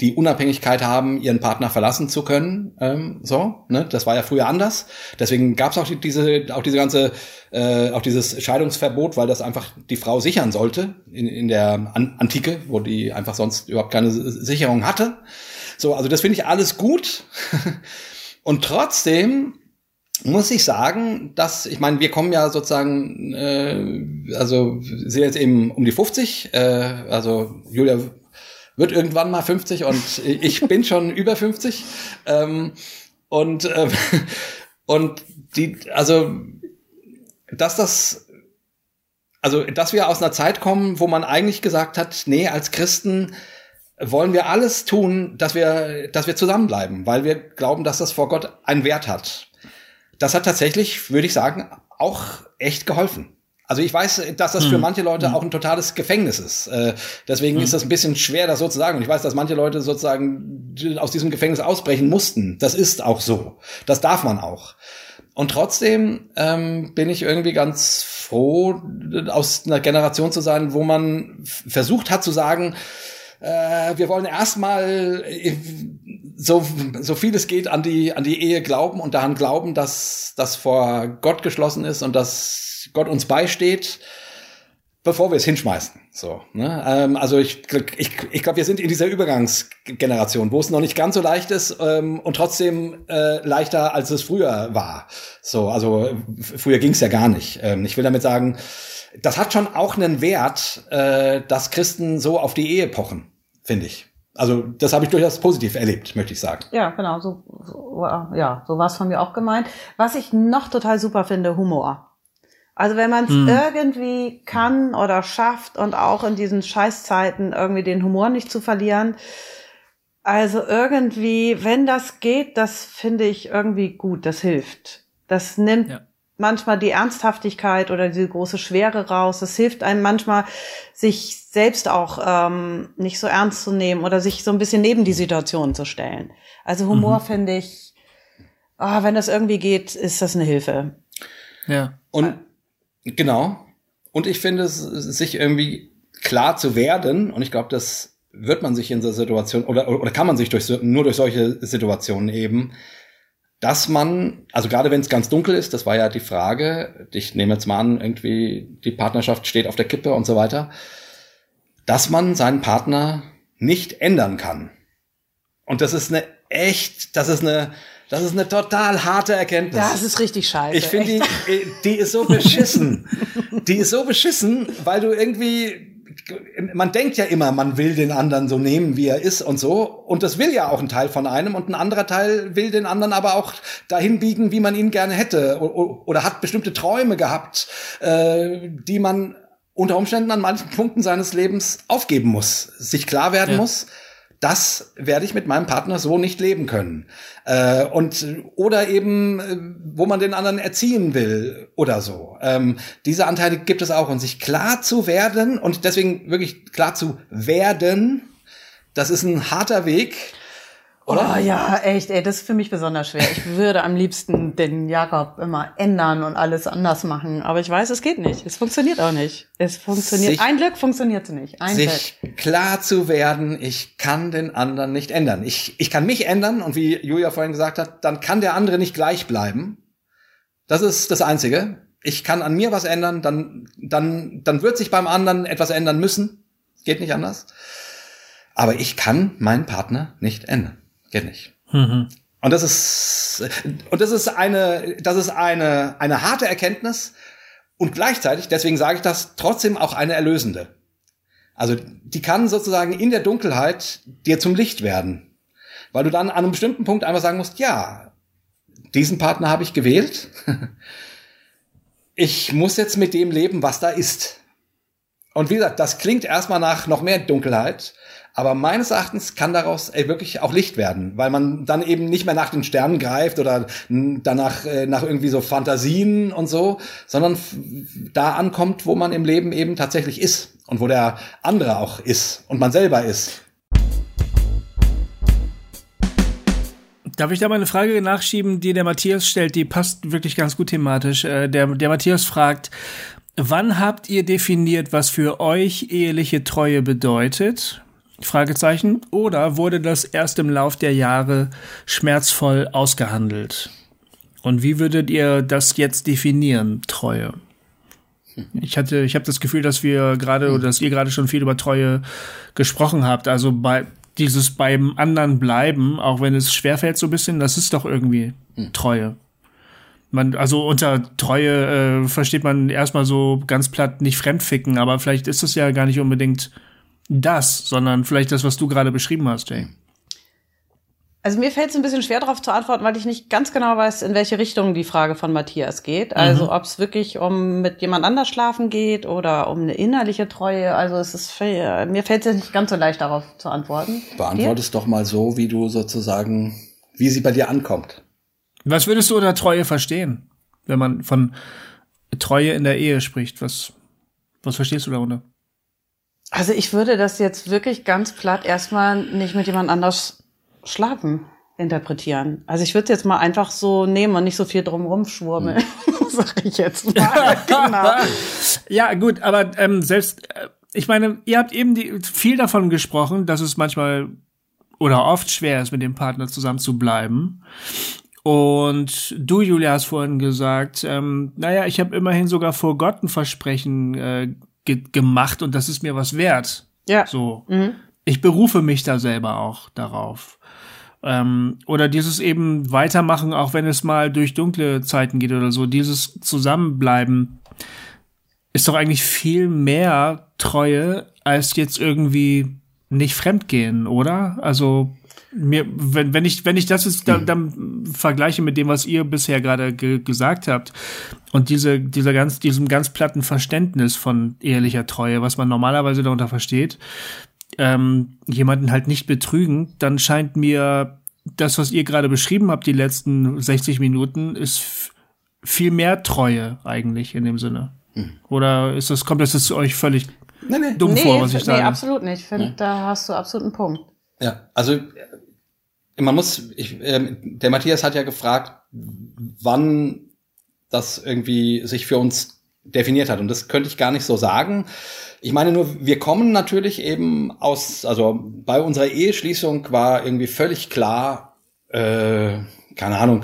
die Unabhängigkeit haben, ihren Partner verlassen zu können. Ähm, so, ne? Das war ja früher anders. Deswegen gab es auch die, diese auch diese ganze äh, auch dieses Scheidungsverbot, weil das einfach die Frau sichern sollte in, in der An Antike, wo die einfach sonst überhaupt keine Sicherung hatte. So, also das finde ich alles gut. und trotzdem muss ich sagen, dass, ich meine, wir kommen ja sozusagen, äh, also sind jetzt eben um die 50, äh, also Julia wird irgendwann mal 50 und ich bin schon über 50. Ähm, und, äh, und die, also, dass das, also, dass wir aus einer Zeit kommen, wo man eigentlich gesagt hat, nee, als Christen wollen wir alles tun, dass wir, dass wir zusammenbleiben, weil wir glauben, dass das vor Gott einen Wert hat das hat tatsächlich, würde ich sagen, auch echt geholfen. Also ich weiß, dass das für hm. manche Leute hm. auch ein totales Gefängnis ist. Äh, deswegen hm. ist das ein bisschen schwer, das so zu sagen. Und ich weiß, dass manche Leute sozusagen aus diesem Gefängnis ausbrechen mussten. Das ist auch so. Das darf man auch. Und trotzdem ähm, bin ich irgendwie ganz froh, aus einer Generation zu sein, wo man versucht hat zu sagen, äh, wir wollen erstmal äh, so, so viel es geht an die, an die Ehe glauben und daran glauben, dass das vor Gott geschlossen ist und dass Gott uns beisteht, bevor wir es hinschmeißen. So, ne? ähm, also ich, ich, ich glaube, wir sind in dieser Übergangsgeneration, wo es noch nicht ganz so leicht ist ähm, und trotzdem äh, leichter, als es früher war. So, also früher ging es ja gar nicht. Ähm, ich will damit sagen, das hat schon auch einen Wert, äh, dass Christen so auf die Ehe pochen, finde ich. Also das habe ich durchaus positiv erlebt, möchte ich sagen. Ja, genau, so, so ja, so war es von mir auch gemeint. Was ich noch total super finde, Humor. Also wenn man es hm. irgendwie kann oder schafft und auch in diesen Scheißzeiten irgendwie den Humor nicht zu verlieren. Also irgendwie, wenn das geht, das finde ich irgendwie gut, das hilft. Das nimmt ja manchmal die Ernsthaftigkeit oder diese große Schwere raus. Es hilft einem manchmal, sich selbst auch ähm, nicht so ernst zu nehmen oder sich so ein bisschen neben die Situation zu stellen. Also Humor mhm. finde ich, oh, wenn das irgendwie geht, ist das eine Hilfe. Ja. Und genau. Und ich finde es, sich irgendwie klar zu werden, und ich glaube, das wird man sich in so Situation oder, oder kann man sich durch, nur durch solche Situationen eben, dass man, also gerade wenn es ganz dunkel ist, das war ja die Frage, ich nehme jetzt mal an, irgendwie die Partnerschaft steht auf der Kippe und so weiter, dass man seinen Partner nicht ändern kann. Und das ist eine echt, das ist eine, das ist eine total harte Erkenntnis. Das ist richtig scheiße. Ich finde die, die ist so beschissen. die ist so beschissen, weil du irgendwie man denkt ja immer, man will den anderen so nehmen, wie er ist und so. Und das will ja auch ein Teil von einem und ein anderer Teil will den anderen aber auch dahin biegen, wie man ihn gerne hätte. Oder hat bestimmte Träume gehabt, äh, die man unter Umständen an manchen Punkten seines Lebens aufgeben muss, sich klar werden ja. muss das werde ich mit meinem Partner so nicht leben können. Äh, und oder eben, äh, wo man den anderen erziehen will oder so. Ähm, diese Anteile gibt es auch und sich klar zu werden und deswegen wirklich klar zu werden, das ist ein harter Weg. Oder? Oh ja, echt, ey, das ist für mich besonders schwer. Ich würde am liebsten den Jakob immer ändern und alles anders machen. Aber ich weiß, es geht nicht. Es funktioniert auch nicht. Es funktioniert. Sich, ein Glück funktioniert es nicht. Ein sich Glück. klar zu werden, ich kann den anderen nicht ändern. Ich, ich kann mich ändern und wie Julia vorhin gesagt hat, dann kann der andere nicht gleich bleiben. Das ist das Einzige. Ich kann an mir was ändern, dann, dann, dann wird sich beim anderen etwas ändern müssen. Geht nicht anders. Aber ich kann meinen Partner nicht ändern. Geht nicht. Mhm. Und das ist, und das ist eine, das ist eine, eine harte Erkenntnis und gleichzeitig, deswegen sage ich das, trotzdem auch eine erlösende. Also, die kann sozusagen in der Dunkelheit dir zum Licht werden. Weil du dann an einem bestimmten Punkt einfach sagen musst, ja, diesen Partner habe ich gewählt. Ich muss jetzt mit dem leben, was da ist. Und wie gesagt, das klingt erstmal nach noch mehr Dunkelheit, Aber meines Erachtens kann daraus ey, wirklich auch Licht werden, weil man dann eben nicht mehr nach den Sternen greift oder danach äh, nach irgendwie so Fantasien und so, sondern da ankommt, wo man im Leben eben tatsächlich ist und wo der andere auch ist und man selber ist. Darf ich da mal eine Frage nachschieben, die der Matthias stellt, die passt wirklich ganz gut thematisch. Äh, der, der Matthias fragt, wann habt ihr definiert, was für euch eheliche Treue bedeutet? Fragezeichen. Oder wurde das erst im Lauf der Jahre schmerzvoll ausgehandelt? Und wie würdet ihr das jetzt definieren, Treue? Ich hatte, ich habe das Gefühl, dass wir gerade oder dass ihr gerade schon viel über Treue gesprochen habt. Also bei dieses beim anderen bleiben, auch wenn es schwerfällt so ein bisschen, das ist doch irgendwie Treue. Man, also unter Treue äh, versteht man erstmal so ganz platt nicht fremdficken, aber vielleicht ist es ja gar nicht unbedingt das, sondern vielleicht das, was du gerade beschrieben hast, Jay. Also mir fällt es ein bisschen schwer darauf zu antworten, weil ich nicht ganz genau weiß, in welche Richtung die Frage von Matthias geht. Also mhm. ob es wirklich um mit jemand anders schlafen geht oder um eine innerliche Treue. Also es ist mir fällt es nicht ganz so leicht darauf zu antworten. Beantwortest doch mal so, wie du sozusagen, wie sie bei dir ankommt. Was würdest du unter Treue verstehen, wenn man von Treue in der Ehe spricht? Was was verstehst du darunter? Also ich würde das jetzt wirklich ganz platt erstmal nicht mit jemand anders schlafen interpretieren. Also ich würde jetzt mal einfach so nehmen und nicht so viel drumrum schwurmeln, hm. sag ich jetzt mal. genau. ja, gut, aber ähm, selbst, äh, ich meine, ihr habt eben die, viel davon gesprochen, dass es manchmal oder oft schwer ist, mit dem Partner zusammen zu bleiben. Und du, Julia, hast vorhin gesagt, ähm, naja, ich habe immerhin sogar vor Gott ein Versprechen äh, ge gemacht und das ist mir was wert. Ja. So. Mhm. Ich berufe mich da selber auch darauf. Ähm, oder dieses eben weitermachen, auch wenn es mal durch dunkle Zeiten geht oder so, dieses Zusammenbleiben ist doch eigentlich viel mehr Treue als jetzt irgendwie nicht fremdgehen, oder? Also mir, wenn, wenn ich, wenn ich das jetzt dann, dann vergleiche mit dem, was ihr bisher gerade ge gesagt habt und diese, dieser ganz, diesem ganz platten Verständnis von ehelicher Treue, was man normalerweise darunter versteht, ähm, jemanden halt nicht betrügen, dann scheint mir das, was ihr gerade beschrieben habt, die letzten 60 Minuten, ist viel mehr Treue eigentlich in dem Sinne. Hm. Oder ist das, kommt das jetzt euch völlig nee, nee. dumm nee, vor, was ich sage? Nee, absolut nicht. Ich finde, nee. da hast du absolut einen Punkt. Ja, also äh, man muss, ich, äh, der Matthias hat ja gefragt, wann das irgendwie sich für uns definiert hat. Und das könnte ich gar nicht so sagen. Ich meine nur, wir kommen natürlich eben aus, also bei unserer Eheschließung war irgendwie völlig klar, äh, keine Ahnung,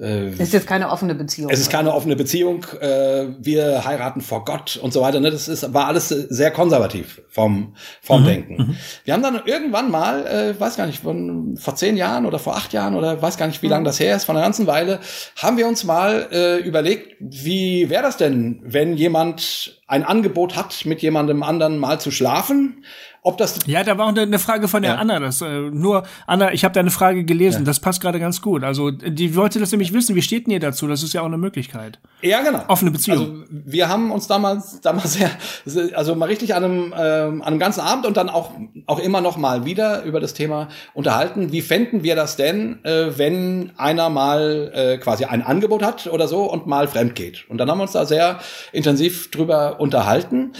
äh, es ist jetzt keine offene Beziehung. Es ist keine offene Beziehung. Äh, wir heiraten vor Gott und so weiter. Ne? Das ist, war alles sehr konservativ vom, vom mhm, Denken. Mhm. Wir haben dann irgendwann mal, äh, weiß gar nicht, von, vor zehn Jahren oder vor acht Jahren oder weiß gar nicht, wie mhm. lange das her ist, von einer ganzen Weile, haben wir uns mal äh, überlegt, wie wäre das denn, wenn jemand ein Angebot hat, mit jemandem anderen mal zu schlafen ob das ja, da war auch eine Frage von der ja. Anna. Das äh, nur Anna, ich habe deine Frage gelesen. Ja. Das passt gerade ganz gut. Also die wollte das nämlich wissen. Wie steht denn ihr dazu? Das ist ja auch eine Möglichkeit. Ja, genau. Offene Beziehung. Also wir haben uns damals damals sehr, also mal richtig an einem ähm, an einem ganzen Abend und dann auch auch immer noch mal wieder über das Thema unterhalten. Wie fänden wir das denn, äh, wenn einer mal äh, quasi ein Angebot hat oder so und mal fremd geht? Und dann haben wir uns da sehr intensiv drüber unterhalten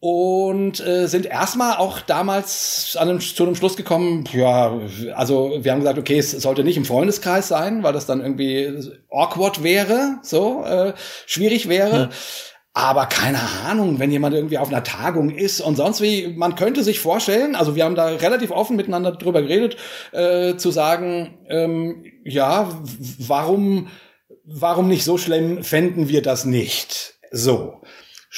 und äh, sind erstmal auch damals an einem, zu einem Schluss gekommen, ja, also wir haben gesagt, okay, es sollte nicht im Freundeskreis sein, weil das dann irgendwie awkward wäre, so äh, schwierig wäre. Ja. Aber keine Ahnung, wenn jemand irgendwie auf einer Tagung ist und sonst wie, man könnte sich vorstellen, also wir haben da relativ offen miteinander drüber geredet, äh, zu sagen, ähm, ja, warum, warum nicht so schlimm fänden wir das nicht? So.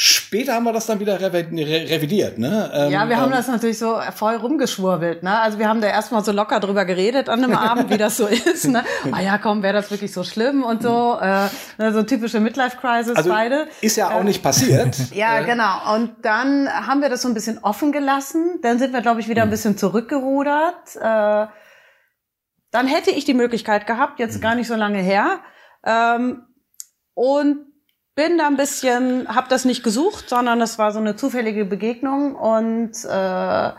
Später haben wir das dann wieder revidiert, ne? Ähm, ja, wir haben ähm, das natürlich so voll rumgeschwurbelt, ne? Also wir haben da erstmal so locker drüber geredet an einem Abend, wie das so ist, ne? Ah ja, komm, wäre das wirklich so schlimm und so, äh, ne, so typische Midlife-Crisis also beide. Ist ja auch äh, nicht passiert. ja, genau. Und dann haben wir das so ein bisschen offen gelassen. Dann sind wir, glaube ich, wieder ein hm. bisschen zurückgerudert. Äh, dann hätte ich die Möglichkeit gehabt, jetzt hm. gar nicht so lange her. Ähm, und bin da ein bisschen, habe das nicht gesucht, sondern es war so eine zufällige Begegnung und äh,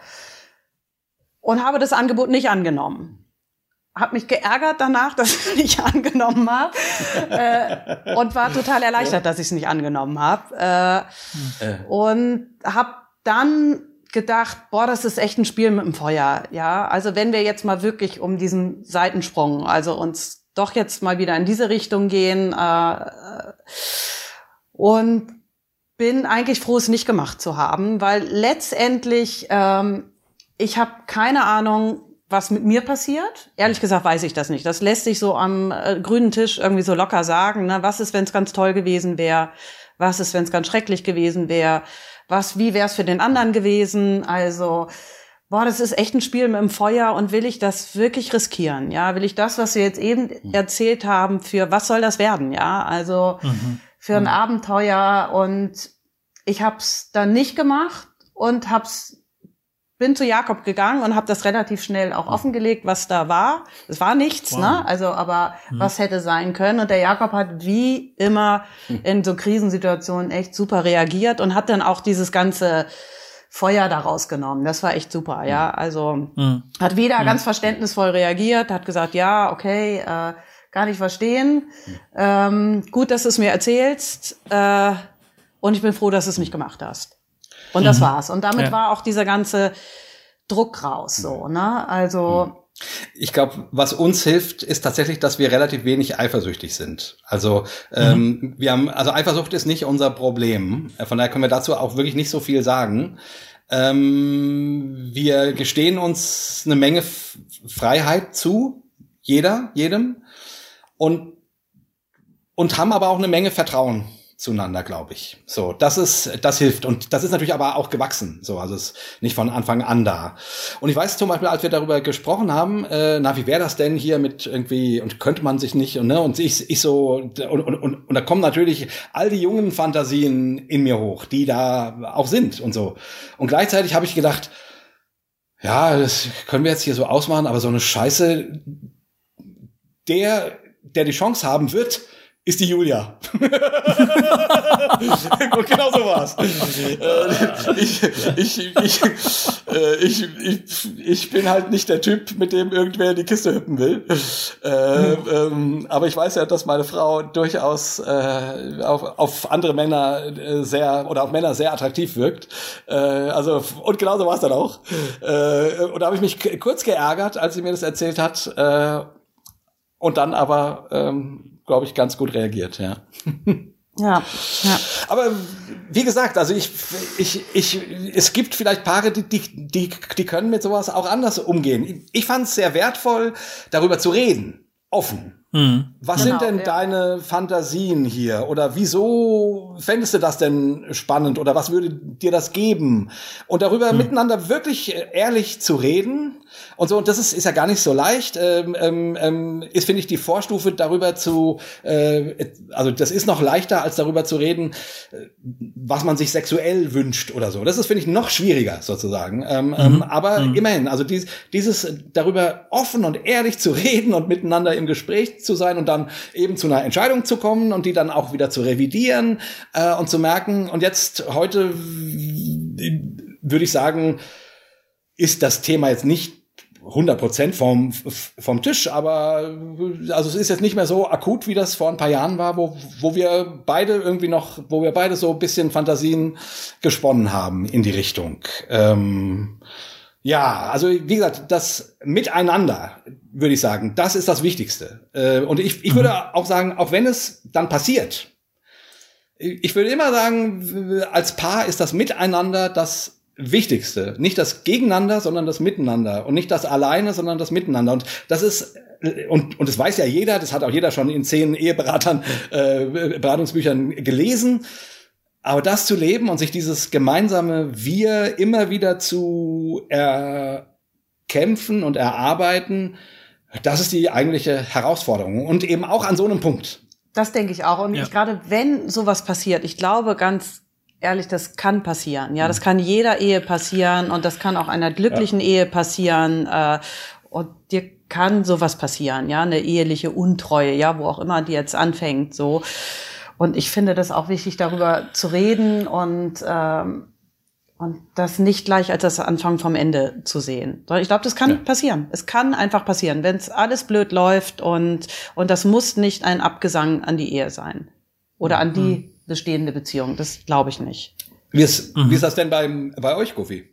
und habe das Angebot nicht angenommen habe mich geärgert danach, dass ich es nicht angenommen habe äh, und war total erleichtert, dass ich es nicht angenommen habe äh, äh. und habe dann gedacht, boah, das ist echt ein Spiel mit dem Feuer, ja. Also wenn wir jetzt mal wirklich um diesen Seitensprung, also uns doch jetzt mal wieder in diese Richtung gehen äh, und bin eigentlich froh, es nicht gemacht zu haben, weil letztendlich ähm, ich habe keine Ahnung, was mit mir passiert. Ehrlich gesagt weiß ich das nicht. Das lässt sich so am äh, grünen Tisch irgendwie so locker sagen. Ne? Was ist, wenn es ganz toll gewesen wäre? Was ist, wenn es ganz schrecklich gewesen wäre? Was, wie wäre es für den anderen gewesen? Also, boah, das ist echt ein Spiel mit dem Feuer und will ich das wirklich riskieren? Ja, will ich das, was wir jetzt eben mhm. erzählt haben, für was soll das werden? Ja, also mhm. Für ein mhm. Abenteuer und ich habe es dann nicht gemacht und habe es bin zu Jakob gegangen und habe das relativ schnell auch offengelegt, was da war. Es war nichts, wow. ne? Also, aber hm. was hätte sein können? Und der Jakob hat wie immer in so Krisensituationen echt super reagiert und hat dann auch dieses ganze Feuer daraus genommen. Das war echt super, ja. Hm. Also hm. hat wieder hm. ganz verständnisvoll reagiert, hat gesagt, ja, okay, äh, gar nicht verstehen. Hm. Ähm, gut, dass du es mir erzählst. Äh, und ich bin froh, dass du es nicht gemacht hast. Und das mhm. war's. Und damit ja. war auch dieser ganze Druck raus, so, ne? Also. Mhm. Ich glaube, was uns hilft, ist tatsächlich, dass wir relativ wenig eifersüchtig sind. Also ähm, mhm. wir haben, also Eifersucht ist nicht unser Problem. Von daher können wir dazu auch wirklich nicht so viel sagen. Ähm, wir gestehen uns eine Menge Freiheit zu, jeder, jedem, und und haben aber auch eine Menge Vertrauen zueinander, glaube ich. So, das ist, das hilft. Und das ist natürlich aber auch gewachsen. So, also es ist nicht von Anfang an da. Und ich weiß zum Beispiel, als wir darüber gesprochen haben, äh, na, wie wäre das denn hier mit irgendwie, und könnte man sich nicht, und, ne, und ich, ich so, und, und, und, und da kommen natürlich all die jungen Fantasien in mir hoch, die da auch sind und so. Und gleichzeitig habe ich gedacht, ja, das können wir jetzt hier so ausmachen, aber so eine Scheiße, der, der die Chance haben wird, ist die Julia. genau so war's. Äh, ich, ich, ich, äh, ich, ich, ich bin halt nicht der Typ, mit dem irgendwer die Kiste hüppen will. Äh, ähm, aber ich weiß ja, dass meine Frau durchaus auf, andere Männer sehr oder auf Männer sehr attraktiv wirkt. Also und genauso war es dann auch. Und da habe ich mich kurz geärgert, als sie mir das erzählt hat. Und dann aber ähm, glaube ich, ganz gut reagiert, ja. Ja, ja. Aber wie gesagt, also ich, ich, ich, es gibt vielleicht Paare, die, die, die, die können mit sowas auch anders umgehen. Ich fand es sehr wertvoll, darüber zu reden, offen. Mhm. Was genau, sind denn ja. deine Fantasien hier? Oder wieso fändest du das denn spannend? Oder was würde dir das geben? Und darüber mhm. miteinander wirklich ehrlich zu reden und so, und das ist, ist ja gar nicht so leicht. Ähm, ähm, ähm, ist, finde ich, die Vorstufe darüber zu, äh, also das ist noch leichter, als darüber zu reden, äh, was man sich sexuell wünscht oder so. Das ist, finde ich, noch schwieriger sozusagen. Ähm, ähm mhm. aber mhm. immerhin, also dies, dieses darüber offen und ehrlich zu reden und miteinander im Gespräch zu sein und dann eben zu einer Entscheidung zu kommen und die dann auch wieder zu revidieren äh, und zu merken, und jetzt heute würde ich sagen, ist das Thema jetzt nicht 100 Prozent vom, vom Tisch, aber also es ist jetzt nicht mehr so akut, wie das vor ein paar Jahren war, wo, wo wir beide irgendwie noch, wo wir beide so ein bisschen Fantasien gesponnen haben in die Richtung. Ähm, ja, also wie gesagt, das Miteinander, würde ich sagen, das ist das Wichtigste. Äh, und ich, ich würde mhm. auch sagen, auch wenn es dann passiert, ich würde immer sagen, als Paar ist das Miteinander das Wichtigste. Nicht das Gegeneinander, sondern das Miteinander. Und nicht das alleine, sondern das Miteinander. Und das ist, und, und das weiß ja jeder, das hat auch jeder schon in zehn Eheberatern, äh, Beratungsbüchern gelesen. Aber das zu leben und sich dieses gemeinsame Wir immer wieder zu erkämpfen und erarbeiten, das ist die eigentliche Herausforderung. Und eben auch an so einem Punkt. Das denke ich auch. Und ja. gerade wenn sowas passiert, ich glaube ganz ehrlich, das kann passieren. Ja, das mhm. kann jeder Ehe passieren und das kann auch einer glücklichen ja. Ehe passieren. Äh, und dir kann sowas passieren, ja, eine eheliche Untreue, ja, wo auch immer die jetzt anfängt, so. Und ich finde das auch wichtig, darüber zu reden und ähm, und das nicht gleich als das Anfang vom Ende zu sehen. Ich glaube, das kann ja. passieren. Es kann einfach passieren, wenn es alles blöd läuft und, und das muss nicht ein Abgesang an die Ehe sein oder an die mhm. bestehende Beziehung. Das glaube ich nicht. Wie ist, mhm. wie ist das denn beim, bei euch, Goofy?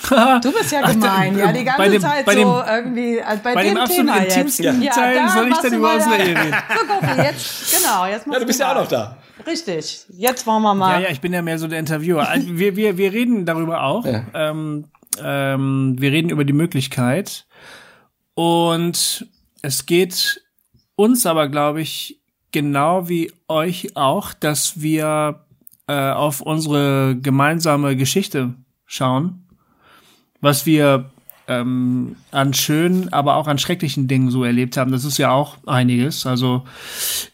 du bist ja gemein, Ach, ja, die ganze dem, Zeit dem, so irgendwie, also bei, bei dem, dem Thema jetzt. Ja, Teil da soll ich denn über unsere Ehe reden? So, Goofy, jetzt, genau, jetzt Ja, du bist ja auch noch da. Richtig, jetzt wollen wir mal. Ja, ja, ich bin ja mehr so der Interviewer. Also, wir, wir, wir reden darüber auch. Ja. Ähm, ähm, wir reden über die Möglichkeit. Und es geht uns aber, glaube ich, genau wie euch auch, dass wir äh, auf unsere gemeinsame Geschichte schauen, was wir ähm, an schönen, aber auch an schrecklichen Dingen so erlebt haben. Das ist ja auch einiges. Also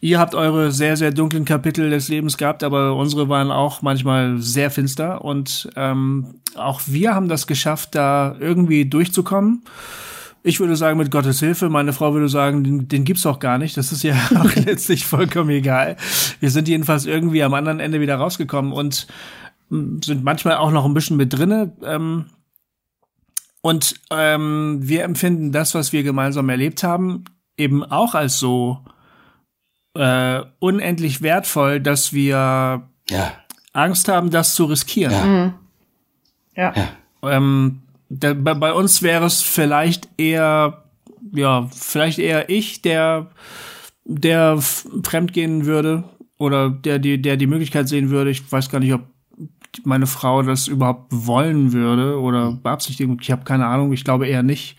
ihr habt eure sehr, sehr dunklen Kapitel des Lebens gehabt, aber unsere waren auch manchmal sehr finster. Und ähm, auch wir haben das geschafft, da irgendwie durchzukommen. Ich würde sagen, mit Gottes Hilfe. Meine Frau würde sagen, den, den gibt's auch gar nicht. Das ist ja auch letztlich vollkommen egal. Wir sind jedenfalls irgendwie am anderen Ende wieder rausgekommen und hm, sind manchmal auch noch ein bisschen mit drinne. Ähm, und ähm, wir empfinden das, was wir gemeinsam erlebt haben, eben auch als so äh, unendlich wertvoll, dass wir ja. Angst haben, das zu riskieren. Ja. Mhm. ja. Ähm, da, bei, bei uns wäre es vielleicht eher, ja, vielleicht eher ich, der, der fremdgehen würde oder der die, der die Möglichkeit sehen würde. Ich weiß gar nicht, ob meine Frau das überhaupt wollen würde oder beabsichtigen. Ich habe keine Ahnung. Ich glaube eher nicht.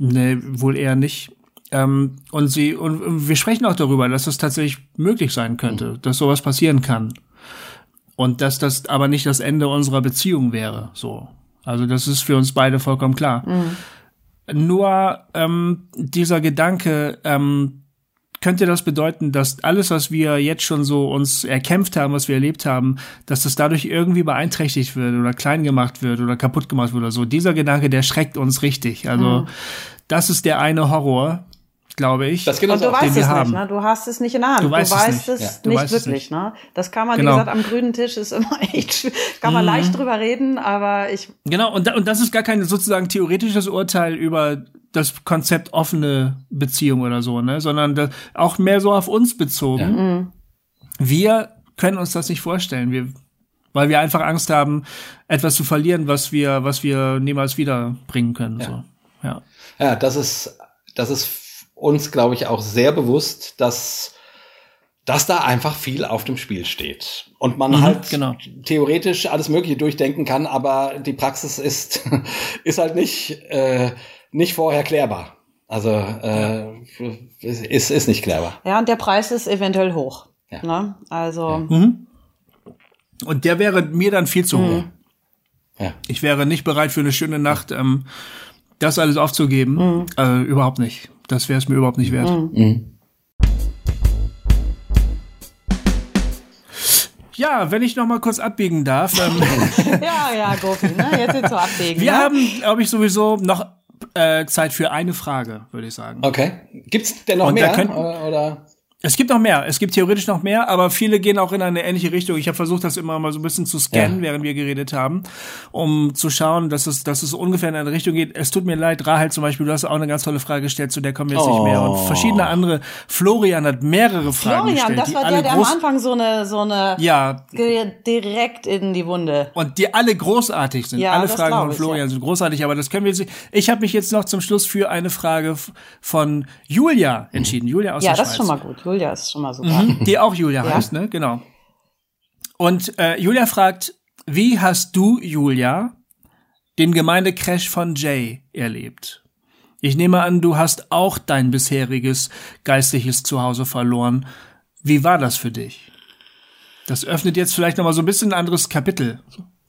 Nee, wohl eher nicht. Ähm, und sie und wir sprechen auch darüber, dass es tatsächlich möglich sein könnte, mhm. dass sowas passieren kann. Und dass das aber nicht das Ende unserer Beziehung wäre. So. Also das ist für uns beide vollkommen klar. Mhm. Nur ähm, dieser Gedanke, ähm, könnte das bedeuten, dass alles, was wir jetzt schon so uns erkämpft haben, was wir erlebt haben, dass das dadurch irgendwie beeinträchtigt wird oder klein gemacht wird oder kaputt gemacht wird oder so. Dieser Gedanke, der schreckt uns richtig. Also mhm. das ist der eine Horror, glaube ich. Das geht und du weißt es haben. nicht, ne? Du hast es nicht in der Hand. Du, weißt, du weißt es nicht, es ja. nicht wirklich, nicht. ne? Das kann man, genau. wie gesagt, am grünen Tisch ist immer echt, kann man mhm. leicht drüber reden, aber ich. Genau, und, da, und das ist gar kein sozusagen theoretisches Urteil über das Konzept offene Beziehung oder so, ne, sondern das, auch mehr so auf uns bezogen. Ja. Mhm. Wir können uns das nicht vorstellen, wir, weil wir einfach Angst haben, etwas zu verlieren, was wir, was wir niemals wiederbringen können. Ja. So. Ja. ja, das ist, das ist uns, glaube ich, auch sehr bewusst, dass dass da einfach viel auf dem Spiel steht und man mhm, halt genau. theoretisch alles Mögliche durchdenken kann, aber die Praxis ist ist halt nicht äh, nicht vorher klärbar. Also äh, ist, ist nicht klärbar. Ja, und der Preis ist eventuell hoch. Ja. Ne? Also. Ja. Mhm. Und der wäre mir dann viel zu mhm. hoch. Ja. Ich wäre nicht bereit für eine schöne Nacht, ähm, das alles aufzugeben. Mhm. Äh, überhaupt nicht. Das wäre es mir überhaupt nicht wert. Mhm. mhm. Ja, wenn ich noch mal kurz abbiegen darf. Ähm, ja, ja, Gofi, ne? Jetzt jetzt so abbiegen. Wir ne? haben, glaube ich, sowieso noch äh, Zeit für eine Frage, würde ich sagen. Okay. Gibt's denn noch Und mehr? Könnt, oder? Es gibt noch mehr. Es gibt theoretisch noch mehr, aber viele gehen auch in eine ähnliche Richtung. Ich habe versucht, das immer mal so ein bisschen zu scannen, ja. während wir geredet haben, um zu schauen, dass es, dass es ungefähr in eine Richtung geht. Es tut mir leid, Rahel zum Beispiel, du hast auch eine ganz tolle Frage gestellt, zu der kommen wir jetzt oh. nicht mehr. Und oh. verschiedene andere. Florian hat mehrere Fragen Florian, gestellt. Florian, das war der, der am Anfang so eine, so eine ja. direkt in die Wunde. Und die alle großartig sind. Ja, alle Fragen von Florian ja. sind großartig, aber das können wir jetzt Ich habe mich jetzt noch zum Schluss für eine Frage von Julia entschieden. Julia aus ja, der Schweiz. Ja, das ist schon mal gut. Julia ist schon mal super. Mhm, die auch Julia ja. heißt, ne? Genau. Und äh, Julia fragt, wie hast du, Julia, den Gemeindecrash von Jay erlebt? Ich nehme an, du hast auch dein bisheriges geistliches Zuhause verloren. Wie war das für dich? Das öffnet jetzt vielleicht noch mal so ein bisschen ein anderes Kapitel.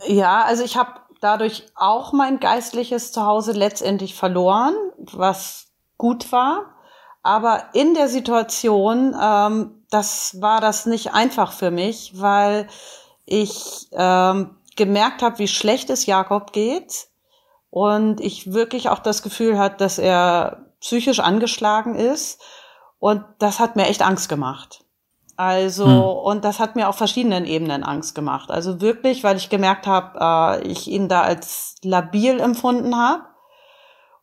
Ja, also ich habe dadurch auch mein geistliches Zuhause letztendlich verloren, was gut war. Aber in der Situation, ähm, das war das nicht einfach für mich, weil ich ähm, gemerkt habe, wie schlecht es Jakob geht und ich wirklich auch das Gefühl hat, dass er psychisch angeschlagen ist und das hat mir echt Angst gemacht. Also, hm. und das hat mir auf verschiedenen Ebenen Angst gemacht. Also wirklich, weil ich gemerkt habe, äh, ich ihn da als labil empfunden habe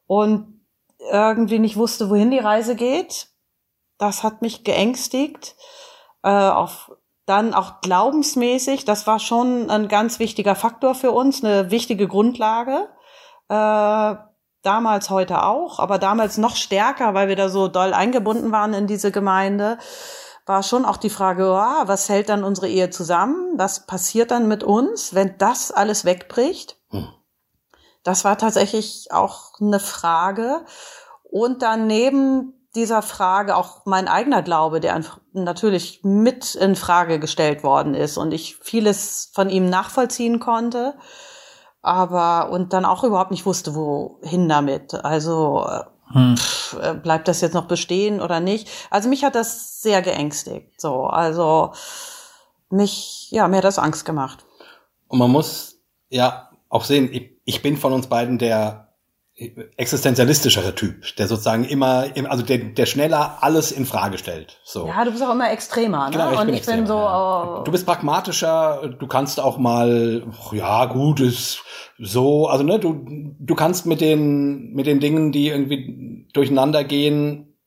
und irgendwie nicht wusste, wohin die Reise geht. Das hat mich geängstigt. Äh, auf, dann auch glaubensmäßig, das war schon ein ganz wichtiger Faktor für uns, eine wichtige Grundlage. Äh, damals, heute auch, aber damals noch stärker, weil wir da so doll eingebunden waren in diese Gemeinde war schon auch die Frage, oh, was hält dann unsere Ehe zusammen? Was passiert dann mit uns, wenn das alles wegbricht? Hm. Das war tatsächlich auch eine Frage. Und dann neben dieser Frage auch mein eigener Glaube, der natürlich mit in Frage gestellt worden ist und ich vieles von ihm nachvollziehen konnte, aber und dann auch überhaupt nicht wusste, wohin damit. Also hm. Pff, äh, bleibt das jetzt noch bestehen oder nicht? Also mich hat das sehr geängstigt. So, also mich, ja, mir hat das Angst gemacht. Und man muss ja auch sehen, ich, ich bin von uns beiden der existenzialistischere Typ, der sozusagen immer, also der, der schneller alles in Frage stellt. So. Ja, du bist auch immer extremer, ne? Genau, ich Und bin ich extremer, bin so. Ja. Du bist pragmatischer, du kannst auch mal, ja gut, ist so, also ne, du, du kannst mit den, mit den Dingen, die irgendwie durcheinander gehen,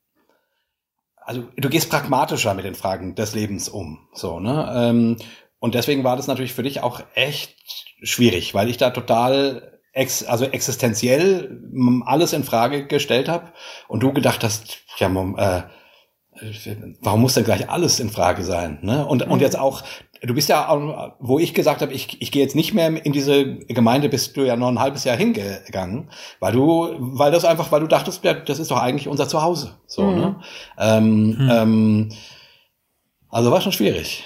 also du gehst pragmatischer mit den Fragen des Lebens um. So, ne? Ähm, und deswegen war das natürlich für dich auch echt schwierig, weil ich da total ex, also existenziell alles in Frage gestellt habe und du gedacht hast, ja, Mom, äh, warum muss denn gleich alles in Frage sein? Ne? Und, mhm. und jetzt auch, du bist ja, wo ich gesagt habe, ich, ich gehe jetzt nicht mehr in diese Gemeinde, bist du ja noch ein halbes Jahr hingegangen, weil du, weil das einfach, weil du dachtest, ja, das ist doch eigentlich unser Zuhause. So, mhm. ne? Ähm, mhm. ähm, also war schon schwierig.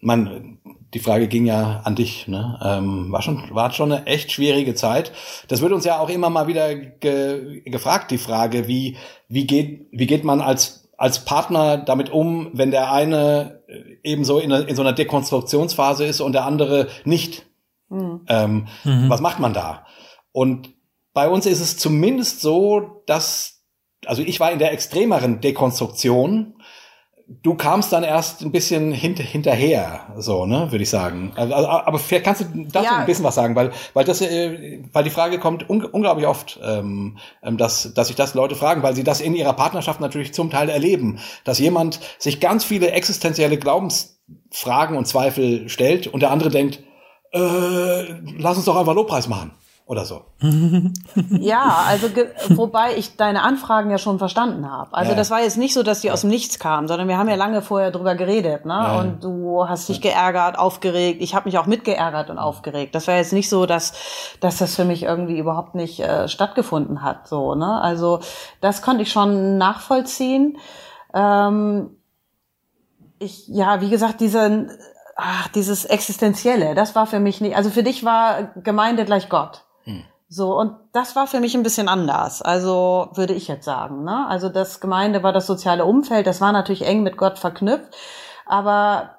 Man, die Frage ging ja an dich. Ne? Ähm, war schon war schon eine echt schwierige Zeit. Das wird uns ja auch immer mal wieder ge gefragt, die Frage, wie wie geht wie geht man als als Partner damit um, wenn der eine eben so in, in so einer Dekonstruktionsphase ist und der andere nicht? Mhm. Ähm, mhm. Was macht man da? Und bei uns ist es zumindest so, dass also ich war in der extremeren Dekonstruktion du kamst dann erst ein bisschen hint hinterher, so, ne, würde ich sagen. Also, also, aber vielleicht kannst du dazu ja. ein bisschen was sagen, weil, weil das, äh, weil die Frage kommt un unglaublich oft, ähm, ähm, dass, dass sich das Leute fragen, weil sie das in ihrer Partnerschaft natürlich zum Teil erleben, dass jemand sich ganz viele existenzielle Glaubensfragen und Zweifel stellt und der andere denkt, äh, lass uns doch einfach Lobpreis machen oder so. ja, also wobei ich deine Anfragen ja schon verstanden habe. Also ja. das war jetzt nicht so, dass die aus dem Nichts kamen, sondern wir haben ja lange vorher drüber geredet, ne? Ja. Und du hast dich geärgert, aufgeregt. Ich habe mich auch mitgeärgert und aufgeregt. Das war jetzt nicht so, dass dass das für mich irgendwie überhaupt nicht äh, stattgefunden hat, so, ne? Also das konnte ich schon nachvollziehen. Ähm, ich ja, wie gesagt, diese ach, dieses Existenzielle, das war für mich nicht, also für dich war Gemeinde gleich Gott. So, und das war für mich ein bisschen anders, also würde ich jetzt sagen. Ne? Also das Gemeinde war das soziale Umfeld, das war natürlich eng mit Gott verknüpft, aber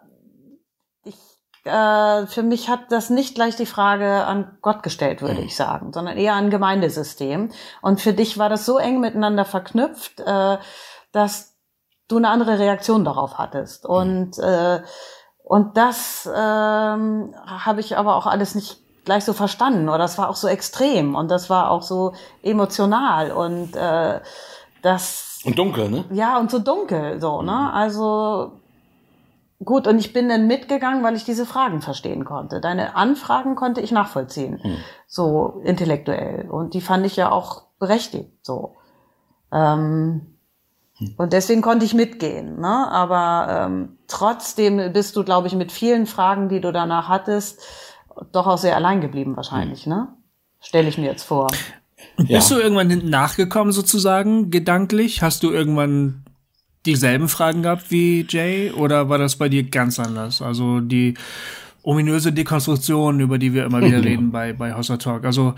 ich, äh, für mich hat das nicht gleich die Frage an Gott gestellt, würde mhm. ich sagen, sondern eher an Gemeindesystem. Und für dich war das so eng miteinander verknüpft, äh, dass du eine andere Reaktion darauf hattest. Mhm. Und äh, und das ähm, habe ich aber auch alles nicht gleich so verstanden oder das war auch so extrem und das war auch so emotional und äh, das und dunkel, ne? Ja, und so dunkel so, ne? Mhm. Also gut und ich bin dann mitgegangen, weil ich diese Fragen verstehen konnte. Deine Anfragen konnte ich nachvollziehen, mhm. so intellektuell und die fand ich ja auch berechtigt so. Ähm, hm. und deswegen konnte ich mitgehen, ne? Aber ähm, trotzdem bist du, glaube ich, mit vielen Fragen, die du danach hattest, doch auch sehr allein geblieben wahrscheinlich, mhm. ne? Stelle ich mir jetzt vor. Und bist ja. du irgendwann hinten nachgekommen sozusagen, gedanklich? Hast du irgendwann dieselben Fragen gehabt wie Jay oder war das bei dir ganz anders? Also die ominöse Dekonstruktion, über die wir immer wieder mhm. reden bei, bei Hossa Talk. Also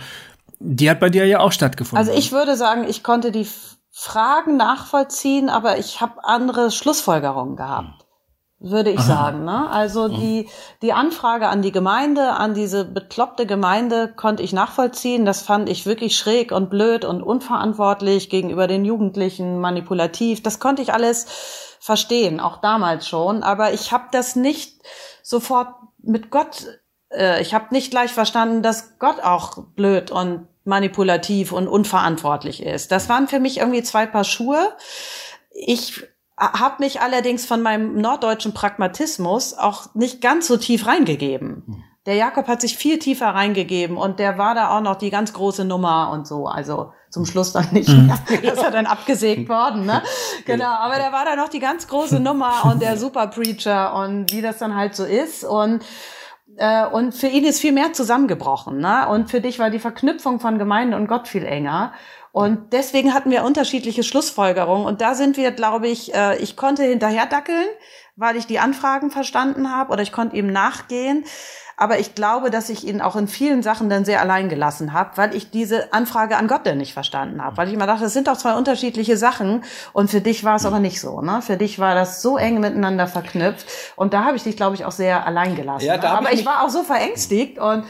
die hat bei dir ja auch stattgefunden. Also ich würde sagen, ich konnte die Fragen nachvollziehen, aber ich habe andere Schlussfolgerungen gehabt. Würde ich Aha. sagen. Ne? Also mhm. die, die Anfrage an die Gemeinde, an diese bekloppte Gemeinde konnte ich nachvollziehen. Das fand ich wirklich schräg und blöd und unverantwortlich gegenüber den Jugendlichen, manipulativ. Das konnte ich alles verstehen, auch damals schon. Aber ich habe das nicht sofort mit Gott, äh, ich habe nicht gleich verstanden, dass Gott auch blöd und manipulativ und unverantwortlich ist. Das waren für mich irgendwie zwei Paar Schuhe. Ich habe mich allerdings von meinem norddeutschen Pragmatismus auch nicht ganz so tief reingegeben. Hm. Der Jakob hat sich viel tiefer reingegeben und der war da auch noch die ganz große Nummer und so. Also zum Schluss dann nicht hm. mehr. Das ist ja dann abgesägt worden, ne? Genau. Aber der war da noch die ganz große Nummer und der Super Preacher und wie das dann halt so ist. Und äh, und für ihn ist viel mehr zusammengebrochen. Ne? Und für dich war die Verknüpfung von Gemeinde und Gott viel enger. Und deswegen hatten wir unterschiedliche Schlussfolgerungen. Und da sind wir, glaube ich, äh, ich konnte hinterher dackeln, weil ich die Anfragen verstanden habe oder ich konnte ihm nachgehen. Aber ich glaube, dass ich ihn auch in vielen Sachen dann sehr allein gelassen habe, weil ich diese Anfrage an Gott dann nicht verstanden habe. Weil ich immer dachte, das sind doch zwei unterschiedliche Sachen. Und für dich war es aber nicht so. Ne? Für dich war das so eng miteinander verknüpft. Und da habe ich dich, glaube ich, auch sehr allein gelassen. Ja, ne? Aber ich, ich war auch so verängstigt und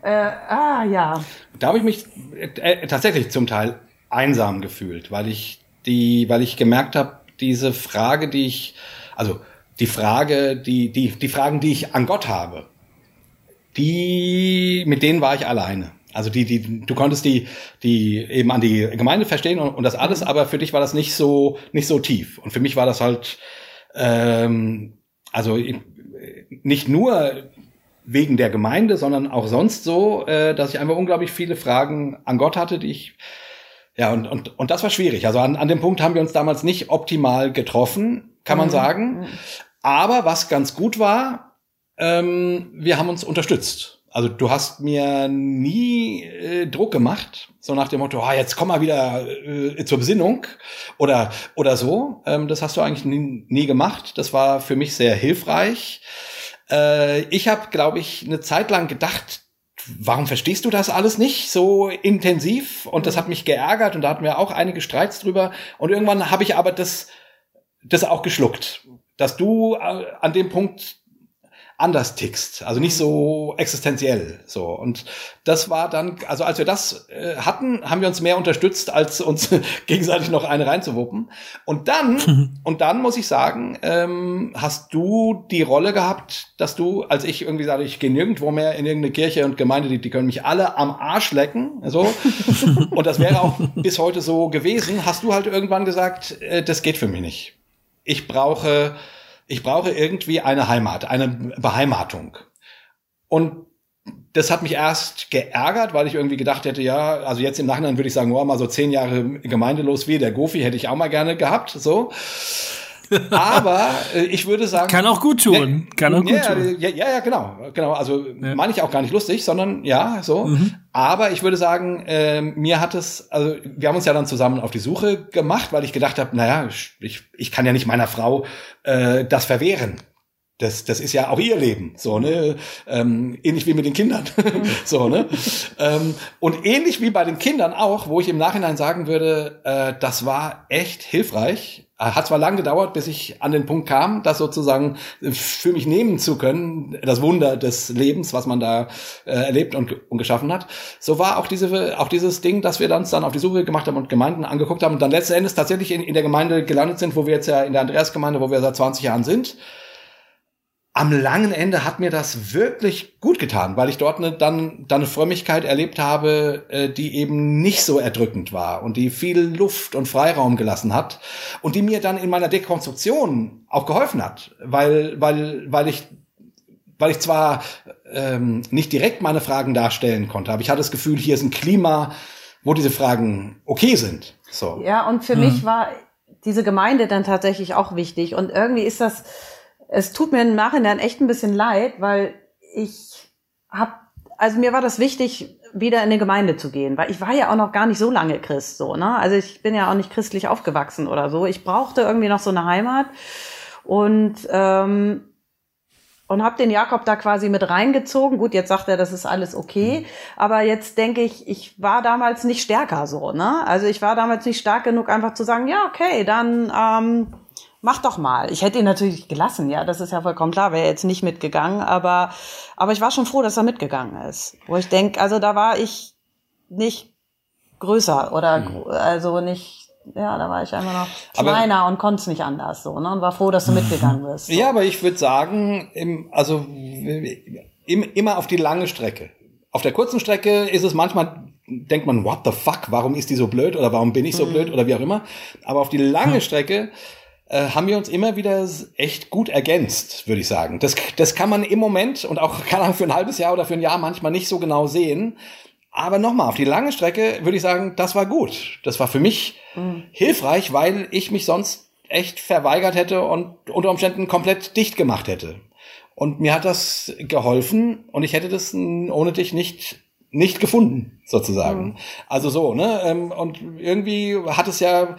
äh, ah ja. Da habe ich mich äh, tatsächlich zum Teil einsam gefühlt, weil ich die, weil ich gemerkt habe, diese Frage, die ich, also die Frage, die, die, die Fragen, die ich an Gott habe, die, mit denen war ich alleine. Also die, die, du konntest die, die eben an die Gemeinde verstehen und, und das alles, aber für dich war das nicht so, nicht so tief. Und für mich war das halt, ähm, also nicht nur wegen der Gemeinde, sondern auch sonst so, äh, dass ich einfach unglaublich viele Fragen an Gott hatte, die ich ja, und, und, und das war schwierig. Also an, an dem Punkt haben wir uns damals nicht optimal getroffen, kann man mhm. sagen. Mhm. Aber was ganz gut war, ähm, wir haben uns unterstützt. Also du hast mir nie äh, Druck gemacht, so nach dem Motto, ah, jetzt komm mal wieder äh, zur Besinnung oder oder so. Ähm, das hast du eigentlich nie, nie gemacht. Das war für mich sehr hilfreich. Äh, ich habe, glaube ich, eine Zeit lang gedacht, warum verstehst du das alles nicht so intensiv? Und das hat mich geärgert und da hatten wir auch einige Streits drüber. Und irgendwann habe ich aber das, das auch geschluckt, dass du äh, an dem Punkt anders tickst, also nicht so existenziell so. Und das war dann also als wir das äh, hatten, haben wir uns mehr unterstützt als uns gegenseitig noch eine reinzuwuppen. Und dann und dann muss ich sagen, ähm, hast du die Rolle gehabt, dass du als ich irgendwie sage, ich gehe nirgendwo mehr in irgendeine Kirche und Gemeinde, die, die können mich alle am Arsch lecken, so. Und das wäre auch bis heute so gewesen, hast du halt irgendwann gesagt, äh, das geht für mich nicht. Ich brauche ich brauche irgendwie eine Heimat, eine Beheimatung. Und das hat mich erst geärgert, weil ich irgendwie gedacht hätte, ja, also jetzt im Nachhinein würde ich sagen, oh, mal so zehn Jahre gemeindelos wie der Gofi hätte ich auch mal gerne gehabt, so. Aber äh, ich würde sagen. Kann auch gut tun. Ne, Kann auch gut ja, tun. Ja, ja, ja, genau. Genau. Also ja. meine ich auch gar nicht lustig, sondern ja, so. Mhm. Aber ich würde sagen, äh, mir hat es, also wir haben uns ja dann zusammen auf die Suche gemacht, weil ich gedacht habe, naja, ich, ich kann ja nicht meiner Frau äh, das verwehren. Das, das ist ja auch ihr Leben, so ne, ähm, ähnlich wie mit den Kindern, so ne, ähm, und ähnlich wie bei den Kindern auch, wo ich im Nachhinein sagen würde, äh, das war echt hilfreich, hat zwar lange gedauert, bis ich an den Punkt kam, das sozusagen für mich nehmen zu können, das Wunder des Lebens, was man da äh, erlebt und, und geschaffen hat. So war auch diese, auch dieses Ding, dass wir uns dann auf die Suche gemacht haben und Gemeinden angeguckt haben und dann letzten Endes tatsächlich in, in der Gemeinde gelandet sind, wo wir jetzt ja in der Andreasgemeinde, wo wir seit 20 Jahren sind am langen Ende hat mir das wirklich gut getan, weil ich dort eine, dann, dann eine Frömmigkeit erlebt habe, äh, die eben nicht so erdrückend war und die viel Luft und Freiraum gelassen hat und die mir dann in meiner Dekonstruktion auch geholfen hat, weil, weil, weil ich weil ich zwar ähm, nicht direkt meine Fragen darstellen konnte, aber ich hatte das Gefühl, hier ist ein Klima, wo diese Fragen okay sind. So. Ja, und für hm. mich war diese Gemeinde dann tatsächlich auch wichtig. Und irgendwie ist das, es tut mir im Nachhinein echt ein bisschen leid, weil ich habe, also mir war das wichtig, wieder in eine Gemeinde zu gehen, weil ich war ja auch noch gar nicht so lange Christ, so, ne? Also ich bin ja auch nicht christlich aufgewachsen oder so. Ich brauchte irgendwie noch so eine Heimat und ähm, und habe den Jakob da quasi mit reingezogen. Gut, jetzt sagt er, das ist alles okay, aber jetzt denke ich, ich war damals nicht stärker so, ne? Also ich war damals nicht stark genug, einfach zu sagen, ja okay, dann ähm, mach doch mal. Ich hätte ihn natürlich gelassen, ja, das ist ja vollkommen klar, wäre jetzt nicht mitgegangen, aber, aber ich war schon froh, dass er mitgegangen ist. Wo ich denke, also da war ich nicht größer oder mhm. also nicht, ja, da war ich einfach noch kleiner aber, und konnte es nicht anders so, ne? Und war froh, dass du mitgegangen bist. So. Ja, aber ich würde sagen, im, also im, immer auf die lange Strecke. Auf der kurzen Strecke ist es manchmal denkt man, what the fuck, warum ist die so blöd oder warum bin ich so mhm. blöd oder wie auch immer. Aber auf die lange Strecke äh, haben wir uns immer wieder echt gut ergänzt, würde ich sagen. Das, das kann man im Moment und auch kann man für ein halbes Jahr oder für ein Jahr manchmal nicht so genau sehen. Aber nochmal, auf die lange Strecke würde ich sagen, das war gut. Das war für mich mhm. hilfreich, weil ich mich sonst echt verweigert hätte und unter Umständen komplett dicht gemacht hätte. Und mir hat das geholfen und ich hätte das ohne dich nicht nicht gefunden, sozusagen. Mhm. Also so, ne? Ähm, und irgendwie hat es ja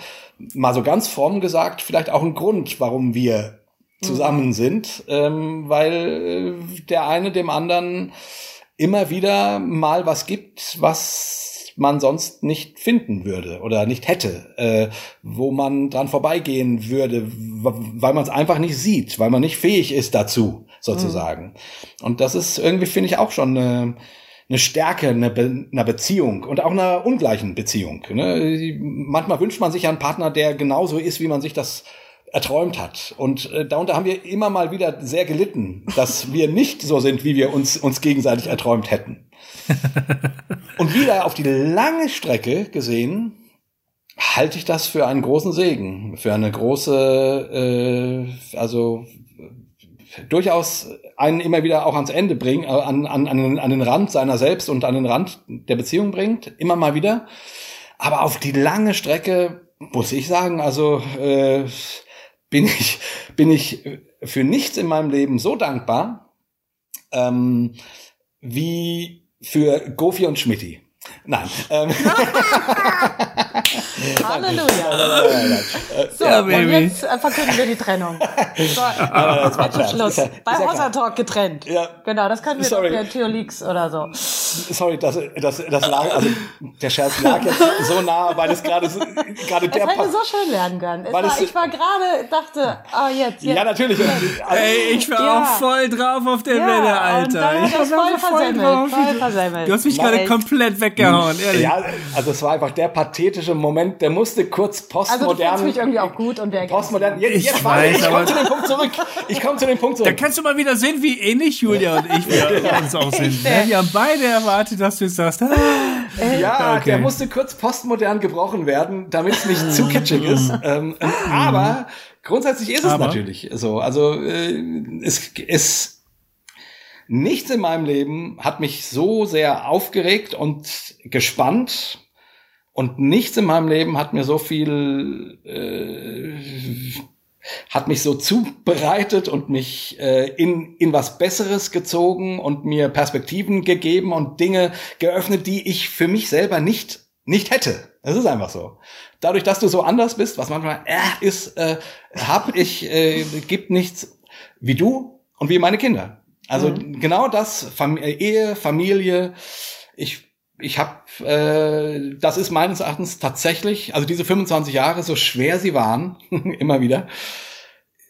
mal so ganz fromm gesagt, vielleicht auch einen Grund, warum wir zusammen mhm. sind, ähm, weil äh, der eine dem anderen immer wieder mal was gibt, was man sonst nicht finden würde oder nicht hätte, äh, wo man dran vorbeigehen würde, weil man es einfach nicht sieht, weil man nicht fähig ist dazu, sozusagen. Mhm. Und das ist irgendwie, finde ich, auch schon eine, eine Stärke einer, Be einer Beziehung und auch einer ungleichen Beziehung. Ne? Manchmal wünscht man sich einen Partner, der genauso ist, wie man sich das erträumt hat. Und äh, darunter haben wir immer mal wieder sehr gelitten, dass wir nicht so sind, wie wir uns, uns gegenseitig erträumt hätten. Und wieder auf die lange Strecke gesehen, halte ich das für einen großen Segen, für eine große, äh, also durchaus einen immer wieder auch ans Ende bringen, äh, an, an, an, an den Rand seiner selbst und an den Rand der Beziehung bringt, immer mal wieder. Aber auf die lange Strecke muss ich sagen, also äh, bin ich bin ich für nichts in meinem Leben so dankbar ähm, wie für Gofi und Schmidti. Nein. Ähm. Halleluja. So, ja, und jetzt äh, verkünden wir die Trennung. So, jetzt Schluss. Ja, Bei Hossa Talk getrennt. Ja. Genau, das können wir Sorry. doch per Theolix oder so. Sorry, das, das, das lag, also der Scherz lag jetzt so nah, weil es gerade gerade der hätte so schön werden können. Es war, ich war gerade, dachte, ah, jetzt, jetzt. Ja, natürlich. Ey, ich war ja. auch voll drauf auf der ja, Welle, Alter. Ich war voll, voll drauf. Voll versemmelt. Du hast mich gerade komplett weggehauen, ehrlich. Ja, also es war einfach der pathetische Moment, der musste kurz postmodern. Also mich irgendwie auch gut und der postmodern. Jetzt, ich jetzt weiß, ich komme zu dem Punkt zurück. Ich komme zu dem Punkt zurück. Da kannst du mal wieder sehen, wie ähnlich Julia und ich wir uns auch sind. Ne? Wir haben beide erwartet, dass du sagst. Ah, ja, okay. der musste kurz postmodern gebrochen werden, damit es nicht zu kitschig ist. Ähm, aber grundsätzlich ist es aber. natürlich so. Also äh, es ist Nichts in meinem Leben hat mich so sehr aufgeregt und gespannt und nichts in meinem Leben hat mir so viel, äh, hat mich so zubereitet und mich äh, in, in was Besseres gezogen und mir Perspektiven gegeben und Dinge geöffnet, die ich für mich selber nicht, nicht hätte. Es ist einfach so. Dadurch, dass du so anders bist, was manchmal äh, ist, äh, hab ich, äh, gibt nichts wie du und wie meine Kinder. Also mhm. genau das, Fam äh, Ehe, Familie. Ich ich habe, äh, das ist meines Erachtens tatsächlich, also diese 25 Jahre, so schwer sie waren, immer wieder,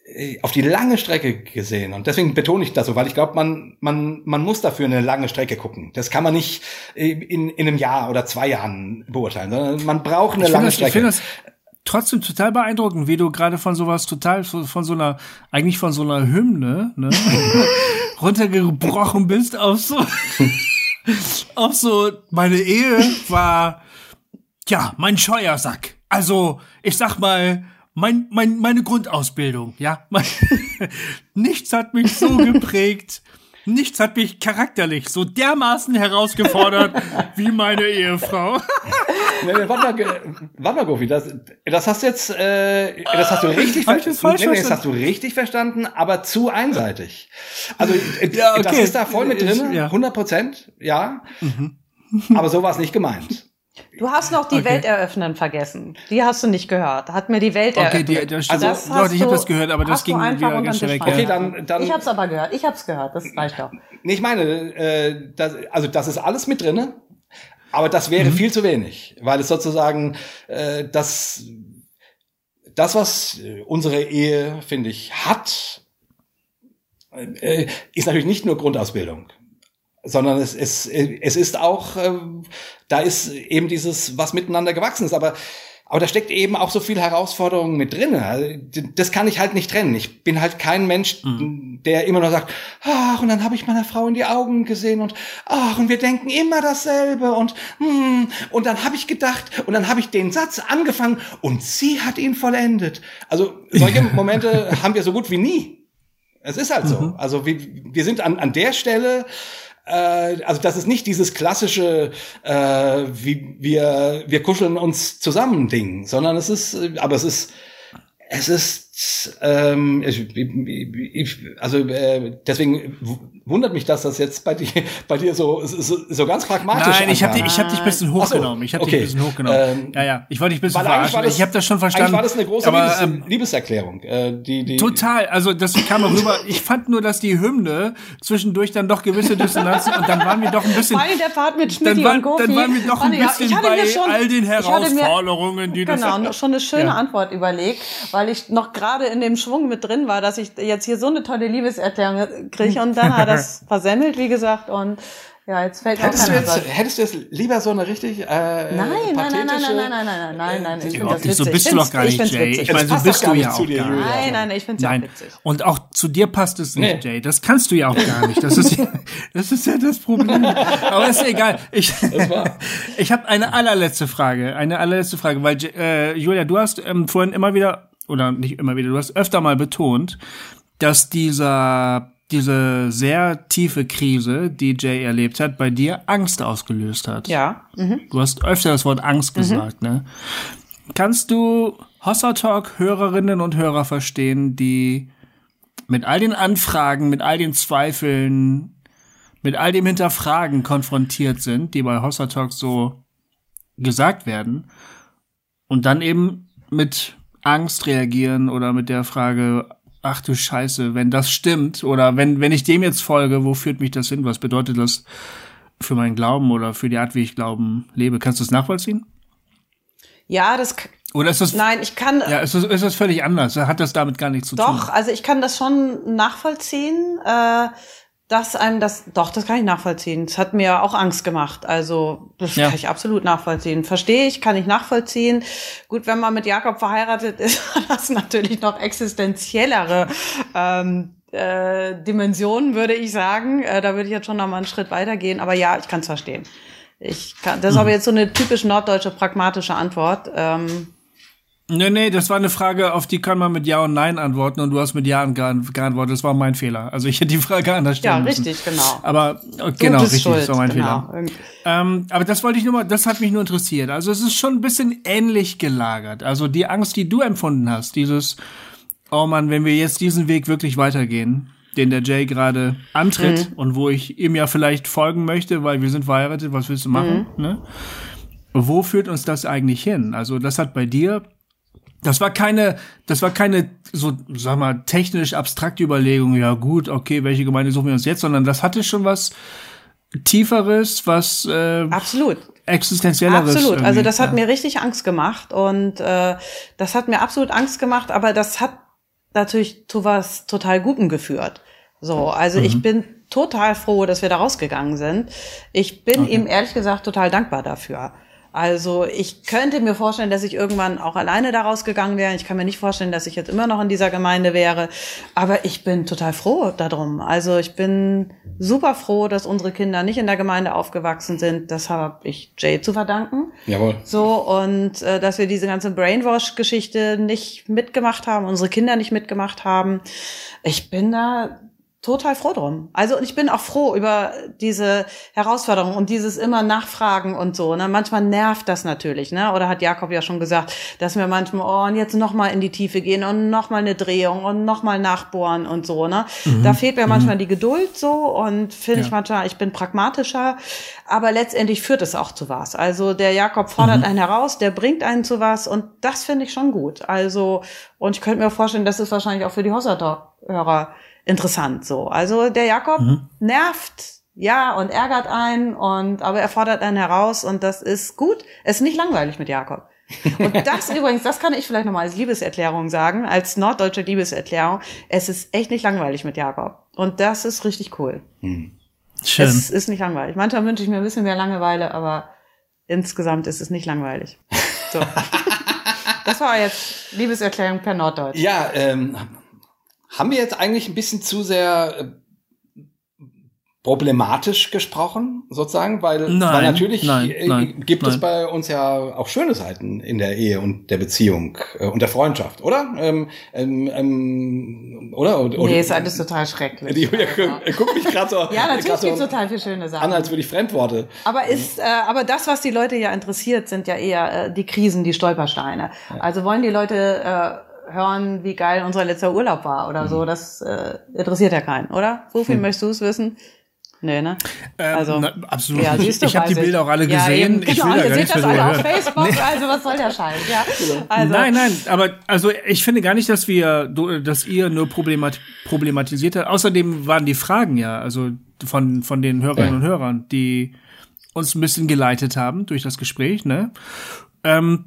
äh, auf die lange Strecke gesehen. Und deswegen betone ich das so, weil ich glaube, man, man, man muss dafür eine lange Strecke gucken. Das kann man nicht äh, in, in einem Jahr oder zwei Jahren beurteilen, sondern man braucht eine lange das, Strecke. Ich finde das trotzdem total beeindruckend, wie du gerade von sowas total, von so einer, eigentlich von so einer Hymne, ne? runtergebrochen bist auf so, auf so, meine Ehe war, ja, mein Scheuersack. Also, ich sag mal, mein, mein, meine Grundausbildung, ja. nichts hat mich so geprägt. Nichts hat mich charakterlich so dermaßen herausgefordert wie meine Ehefrau. nee, nee, warte mal, warte mal, Gofi, das, das hast du jetzt, äh, das hast du richtig verstanden. Nee, nee, das hast du richtig verstanden, aber zu einseitig. Also äh, ja, okay. das ist da voll mit drin, ja. 100 Prozent, ja. Mhm. aber so war es nicht gemeint. Du hast noch die okay. Welt eröffnen vergessen. Die hast du nicht gehört. Hat mir die Welt okay, eröffnet. Die, das also, das doch, ich habe das gehört, aber das ging wieder ganz schnell weg. Okay, dann, dann. Ich habe es aber gehört. Ich habe es gehört. Das reicht doch. Nee, ich meine, äh, das, also das ist alles mit drinne, aber das wäre mhm. viel zu wenig, weil es sozusagen äh, das das, was unsere Ehe, finde ich, hat, äh, ist natürlich nicht nur Grundausbildung, sondern es, es, es ist auch, äh, da ist eben dieses, was miteinander gewachsen ist. Aber aber da steckt eben auch so viel Herausforderungen mit drin. Also, das kann ich halt nicht trennen. Ich bin halt kein Mensch, mhm. der immer nur sagt, ach, und dann habe ich meiner Frau in die Augen gesehen und ach, und wir denken immer dasselbe und hm, und dann habe ich gedacht und dann habe ich den Satz angefangen und sie hat ihn vollendet. Also solche Momente haben wir so gut wie nie. Es ist halt so. Mhm. Also wir, wir sind an, an der Stelle also das ist nicht dieses klassische, äh, wie wir wir kuscheln uns zusammen Ding, sondern es ist, aber es ist es ist ähm, ich, ich, also äh, deswegen wundert mich das, dass jetzt bei dir, bei dir so, so, so ganz pragmatisch Nein, ich habe dich, ich hab dich ein bisschen hochgenommen. So, ich habe okay. dich ein bisschen hochgenommen. Ähm, ja, ja, ich wollte dich ein bisschen verarschen. Das, ich habe das schon verstanden. Eigentlich war das eine große aber, Liebes ähm, Liebeserklärung. Äh, die, die total, also das kam rüber. Ich fand nur, dass die Hymne zwischendurch dann doch gewisse Dissonanzen und dann waren wir doch ein bisschen... Vor allem der Part mit Schmidt und Gofi. Dann waren wir doch ein bisschen ja, bei schon, all den Herausforderungen, mir, die das... Genau, schon eine schöne ja. Antwort überlegt, weil ich noch gerade in dem Schwung mit drin war, dass ich jetzt hier so eine tolle Liebeserklärung kriege und dann hat das versemmelt wie gesagt, und ja, jetzt fällt hättest du jetzt, Hättest du jetzt lieber so eine richtig äh, nein, nein, nein, nein, nein, nein, nein, nein, nein, nein, ich finde das witzig. So bist du doch gar nicht, Jay. Ich meine, so bist du ja auch gar nicht. Nein, nein, ich finde es ja witzig. Und auch zu dir passt es nicht, Jay. Das kannst du ja auch gar nicht. Das ist, das ist ja das Problem. Aber ist ja egal. Ich, ich habe eine allerletzte Frage. Eine allerletzte Frage, weil äh, Julia, du hast ähm, vorhin immer wieder oder nicht immer wieder, du hast öfter mal betont, dass dieser diese sehr tiefe Krise, die Jay erlebt hat, bei dir Angst ausgelöst hat. Ja. Mhm. Du hast öfter das Wort Angst mhm. gesagt, mhm. ne? Kannst du Hossa Talk Hörerinnen und Hörer verstehen, die mit all den Anfragen, mit all den Zweifeln, mit all dem Hinterfragen konfrontiert sind, die bei Hossa Talk so gesagt werden und dann eben mit Angst reagieren oder mit der Frage, ach du Scheiße, wenn das stimmt oder wenn, wenn ich dem jetzt folge, wo führt mich das hin? Was bedeutet das für meinen Glauben oder für die Art, wie ich Glauben lebe? Kannst du es nachvollziehen? Ja, das oder ist das Nein, ich kann Ja, ist das, ist das völlig anders? Hat das damit gar nichts zu doch, tun? Doch, also ich kann das schon nachvollziehen. Äh, dass einem das, doch, das kann ich nachvollziehen. Es hat mir auch Angst gemacht. Also, das ja. kann ich absolut nachvollziehen. Verstehe ich, kann ich nachvollziehen. Gut, wenn man mit Jakob verheiratet ist, hat das natürlich noch existenziellere ähm, äh, Dimensionen, würde ich sagen. Äh, da würde ich jetzt schon noch mal einen Schritt weitergehen. Aber ja, ich kann es verstehen. Ich kann, das ist aber jetzt so eine typisch norddeutsche pragmatische Antwort. Ähm, Nee, nee, das war eine Frage, auf die kann man mit Ja und Nein antworten und du hast mit Ja geantwortet. Das war mein Fehler. Also ich hätte die Frage anders stellen Ja, richtig, müssen. genau. Aber äh, genau, richtig, schuld, das war mein genau. Fehler. Ähm, aber das wollte ich nur mal, das hat mich nur interessiert. Also es ist schon ein bisschen ähnlich gelagert. Also die Angst, die du empfunden hast, dieses, oh man, wenn wir jetzt diesen Weg wirklich weitergehen, den der Jay gerade antritt mhm. und wo ich ihm ja vielleicht folgen möchte, weil wir sind verheiratet, was willst du machen? Mhm. Ne? Wo führt uns das eigentlich hin? Also das hat bei dir das war keine, das war keine so, sag mal, technisch abstrakte Überlegung, ja gut, okay, welche Gemeinde suchen wir uns jetzt, sondern das hatte schon was Tieferes, was äh, absolut existenzielleres. Absolut. Also das hat ja. mir richtig Angst gemacht und äh, das hat mir absolut Angst gemacht, aber das hat natürlich zu was total Gutem geführt. So, also mhm. ich bin total froh, dass wir da rausgegangen sind. Ich bin okay. ihm ehrlich gesagt total dankbar dafür. Also ich könnte mir vorstellen, dass ich irgendwann auch alleine daraus gegangen wäre. Ich kann mir nicht vorstellen, dass ich jetzt immer noch in dieser Gemeinde wäre. Aber ich bin total froh darum. Also ich bin super froh, dass unsere Kinder nicht in der Gemeinde aufgewachsen sind. Das habe ich Jay zu verdanken. Jawohl. So und äh, dass wir diese ganze Brainwash-Geschichte nicht mitgemacht haben, unsere Kinder nicht mitgemacht haben. Ich bin da total froh drum. Also und ich bin auch froh über diese Herausforderung und dieses immer Nachfragen und so. Ne? Manchmal nervt das natürlich, ne? Oder hat Jakob ja schon gesagt, dass wir manchmal oh und jetzt noch mal in die Tiefe gehen und noch mal eine Drehung und noch mal nachbohren und so. Ne? Mhm. Da fehlt mir manchmal mhm. die Geduld so und finde ja. ich manchmal, ich bin pragmatischer, aber letztendlich führt es auch zu was. Also der Jakob fordert mhm. einen heraus, der bringt einen zu was und das finde ich schon gut. Also und ich könnte mir vorstellen, das ist wahrscheinlich auch für die Hossa-Hörer interessant so. Also der Jakob mhm. nervt, ja, und ärgert einen und aber er fordert einen heraus und das ist gut. Es ist nicht langweilig mit Jakob. Und das übrigens, das kann ich vielleicht nochmal als Liebeserklärung sagen, als norddeutsche Liebeserklärung. Es ist echt nicht langweilig mit Jakob. Und das ist richtig cool. Hm. Schön. Es ist nicht langweilig. Manchmal wünsche ich mir ein bisschen mehr Langeweile, aber insgesamt ist es nicht langweilig. So. das war jetzt Liebeserklärung per Norddeutsch. Ja, ähm, haben wir jetzt eigentlich ein bisschen zu sehr äh, problematisch gesprochen, sozusagen, weil, nein, weil natürlich nein, äh, nein, gibt nein. es bei uns ja auch schöne Seiten in der Ehe und der Beziehung äh, und der Freundschaft, oder? Ähm, ähm, ähm, oder? oder nee, ist alles total schrecklich. Die Julia guckt mich gerade so, ja, natürlich grad so gibt's total viele schöne Sachen. an, als würde ich Fremdworte. Aber ist, äh, aber das, was die Leute ja interessiert, sind ja eher äh, die Krisen, die Stolpersteine. Also wollen die Leute äh, hören, wie geil unser letzter Urlaub war oder Mhm. so. Das äh, interessiert ja keinen, oder? So viel möchtest du es wissen? Nee, ne? Ähm, Also, na, absolut Ja, siehst du, ich habe die Bilder auch alle Ja, gesehen. eben, ich genau, will ihr gar seht das alle auf. Facebook, also was soll der Scheiß, ja. Also, nein, nein, aber also ich finde gar nicht, dass wir, dass ihr nur problemat problematisiert habt. Außerdem waren die Fragen ja, also von von den Hörerinnen Ja. und Hörern, die uns ein bisschen geleitet haben durch das Gespräch, ne? Ähm,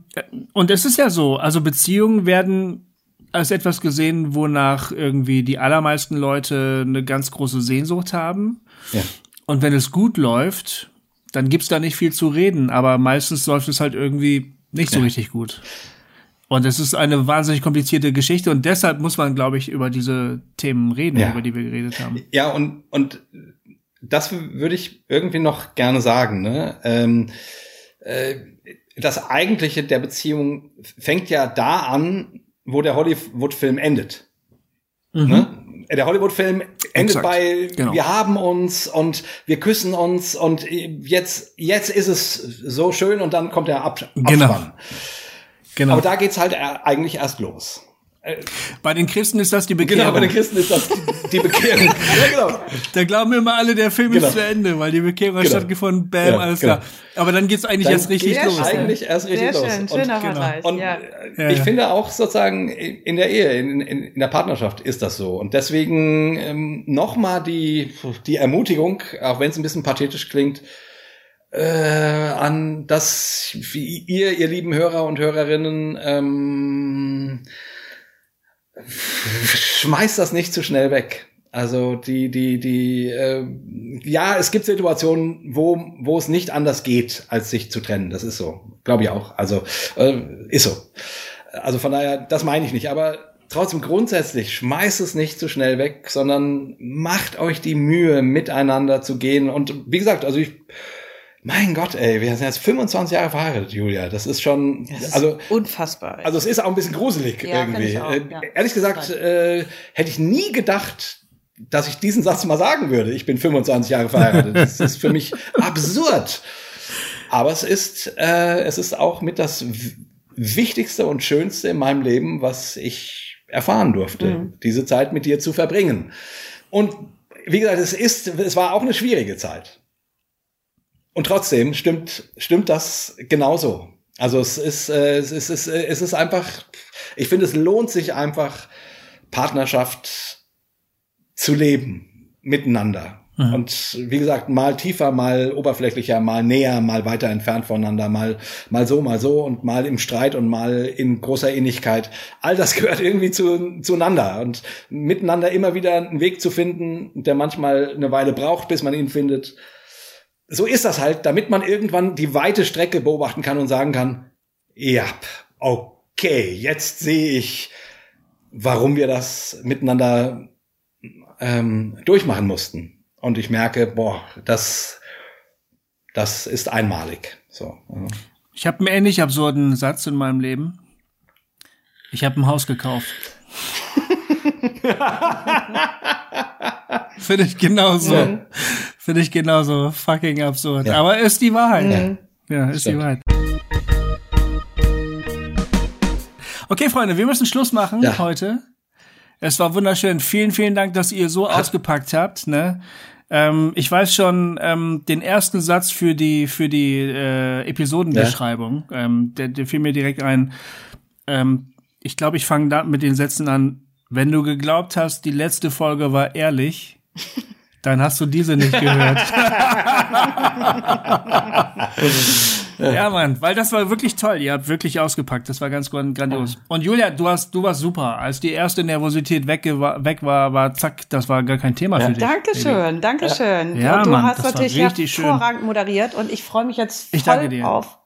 und es ist ja so, also Beziehungen werden als etwas gesehen, wonach irgendwie die allermeisten Leute eine ganz große Sehnsucht haben. Ja. Und wenn es gut läuft, dann gibt's da nicht viel zu reden, aber meistens läuft es halt irgendwie nicht so richtig gut. Und es ist eine wahnsinnig komplizierte Geschichte und deshalb muss man, glaube ich, über diese Themen reden, Ja. über die wir geredet haben. Ja, und, und das würde ich irgendwie noch gerne sagen. Ne? Ähm, äh, das Eigentliche der Beziehung fängt ja da an, wo der Hollywood-Film endet. Ne? Der Hollywood-Film endet Mhm. Exakt, bei, genau. wir haben uns und wir küssen uns und jetzt, jetzt ist es so schön und dann kommt der Ab Genau. Abspann. Genau. Aber da geht's halt äh, eigentlich erst los. Bei den Christen ist das die Bekehrung. Genau, bei den Christen ist das die Bekehrung. ja, genau. da glauben immer alle, der Film Genau. ist zu Ende, weil die Bekehrung hat Genau. stattgefunden, bam, Ja, alles genau. klar. Aber dann geht's eigentlich Dann erst richtig los. eigentlich erst richtig Sehr los. schön, Und- schöner genau. Vergleich. Und ja. äh, Ja, ich ja. finde auch sozusagen in der Ehe, in, in, in der Partnerschaft ist das so. Und deswegen ähm, nochmal die, die Ermutigung, auch wenn es ein bisschen pathetisch klingt, äh, an das wie ihr, ihr lieben Hörer und Hörerinnen, ähm, schmeißt das nicht zu schnell weg. Also die, die, die, äh, ja, es gibt Situationen, wo, wo es nicht anders geht, als sich zu trennen. Das ist so, glaube ich auch. Also äh, ist so. Also von daher, das meine ich nicht. Aber trotzdem grundsätzlich schmeißt es nicht zu schnell weg, sondern macht euch die Mühe, miteinander zu gehen. Und wie gesagt, also ich, mein Gott, ey, wir sind jetzt 25 Jahre verheiratet, Julia. Das ist schon, Das ist also unfassbar. also es ist auch ein bisschen gruselig Ja, irgendwie. auch, Äh, ja. Ehrlich gesagt, äh, hätte ich nie gedacht, dass ich diesen Satz mal sagen würde. Ich bin 25 Jahre verheiratet. Das ist für mich absurd. Aber es ist, äh, es ist auch mit das Wichtigste und Schönste in meinem Leben, was ich erfahren durfte, Mhm. diese Zeit mit dir zu verbringen. Und wie gesagt, es ist, es war auch eine schwierige Zeit. Und trotzdem stimmt, stimmt das genauso. Also es ist, äh, es ist, es ist, äh, es ist einfach, ich finde, es lohnt sich einfach, Partnerschaft zu leben, miteinander. Und wie gesagt, mal tiefer, mal oberflächlicher, mal näher, mal weiter entfernt voneinander, mal, mal so, mal so und mal im Streit und mal in großer Innigkeit. All das gehört irgendwie zu, zueinander und miteinander immer wieder einen Weg zu finden, der manchmal eine Weile braucht, bis man ihn findet so ist das halt, damit man irgendwann die weite Strecke beobachten kann und sagen kann, ja, okay, jetzt sehe ich, warum wir das miteinander ähm, durchmachen mussten. Und ich merke, boah, das, das ist einmalig. So. ja. Ich habe einen ähnlich absurden Satz in meinem Leben. Ich habe ein Haus gekauft. Finde ich genauso. Finde ich genauso fucking absurd. Ja. Aber ist die Wahrheit. Ja, ist die Stimmt. Wahrheit. Okay, Freunde, wir müssen Schluss machen Ja. heute. Es war wunderschön. Vielen, vielen Dank, dass ihr so ausgepackt habt. Ne? Ähm, ich weiß schon ähm, den ersten Satz für die für die äh, Episodenbeschreibung. Ähm, der, der fiel mir direkt ein. Ähm, ich glaube, ich fange da mit den Sätzen an. Wenn du geglaubt hast, die letzte Folge war ehrlich, dann hast du diese nicht gehört. Ja, Mann, weil das war wirklich toll. Ihr habt wirklich ausgepackt. Das war ganz grandios. Und Julia, du hast, du warst super. Als die erste Nervosität weg, weg war, war zack, das war gar kein Thema ja. für dich. Dankeschön, Dankeschön. Ja, und du Mann, hast natürlich hervorragend schön. moderiert und ich freue mich jetzt voll ich danke dir. auf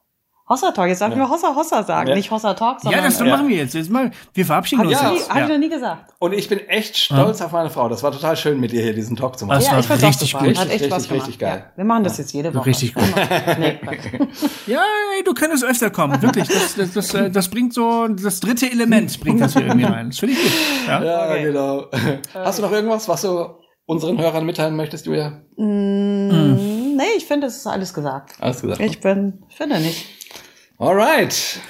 Hossa Talk. Jetzt darf ja. wir Hossa Hossa sagen, ja. nicht Hossa Talk, sondern. Ja, das machen wir jetzt. jetzt mal, wir verabschieden uns. Ja. Habe ich noch nie gesagt. Und ich bin echt stolz auf meine Frau. Das war total schön, mit dir hier diesen Talk zu machen. Das ja, war ich richtig gut. gut. Hat echt richtig, Spaß gemacht. richtig geil. Wir machen das jetzt jede Woche. Richtig gut. nee, ja, ey, du könntest öfter kommen. Wirklich. Das, das, das, äh, das bringt so, das dritte Element bringt das hier irgendwie rein. Das finde ich gut. Ja, ja okay. genau. Hast du noch irgendwas, was du unseren Hörern mitteilen möchtest, Julia? Mm, Nee, ich finde, es ist alles gesagt. Alles gesagt. Ich bin, finde nicht. Alright.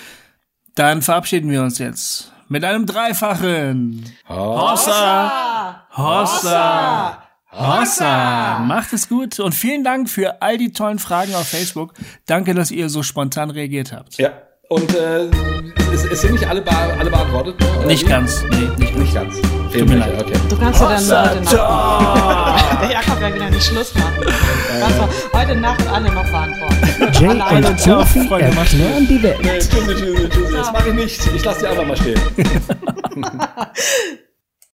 Dann verabschieden wir uns jetzt mit einem dreifachen Hossa, Hossa, Hossa. Macht es gut und vielen Dank für all die tollen Fragen auf Facebook. Danke, dass ihr so spontan reagiert habt. Ja. Und äh, es, es sind nicht alle, bar, alle beantwortet? Ne? Nicht wie? ganz. Nee, nicht, Nicht ganz. Tut mir leid. Okay. Du kannst ja dann heute Nacht. Der Jakob ja wieder nicht Schluss machen. Du heute Nacht alle noch beantworten. Jay Alleine. und Sophie erklären die Welt. Nee, tschüssi, tschüssi, tschüssi. Das mache ich nicht. Ich lasse die einfach mal stehen.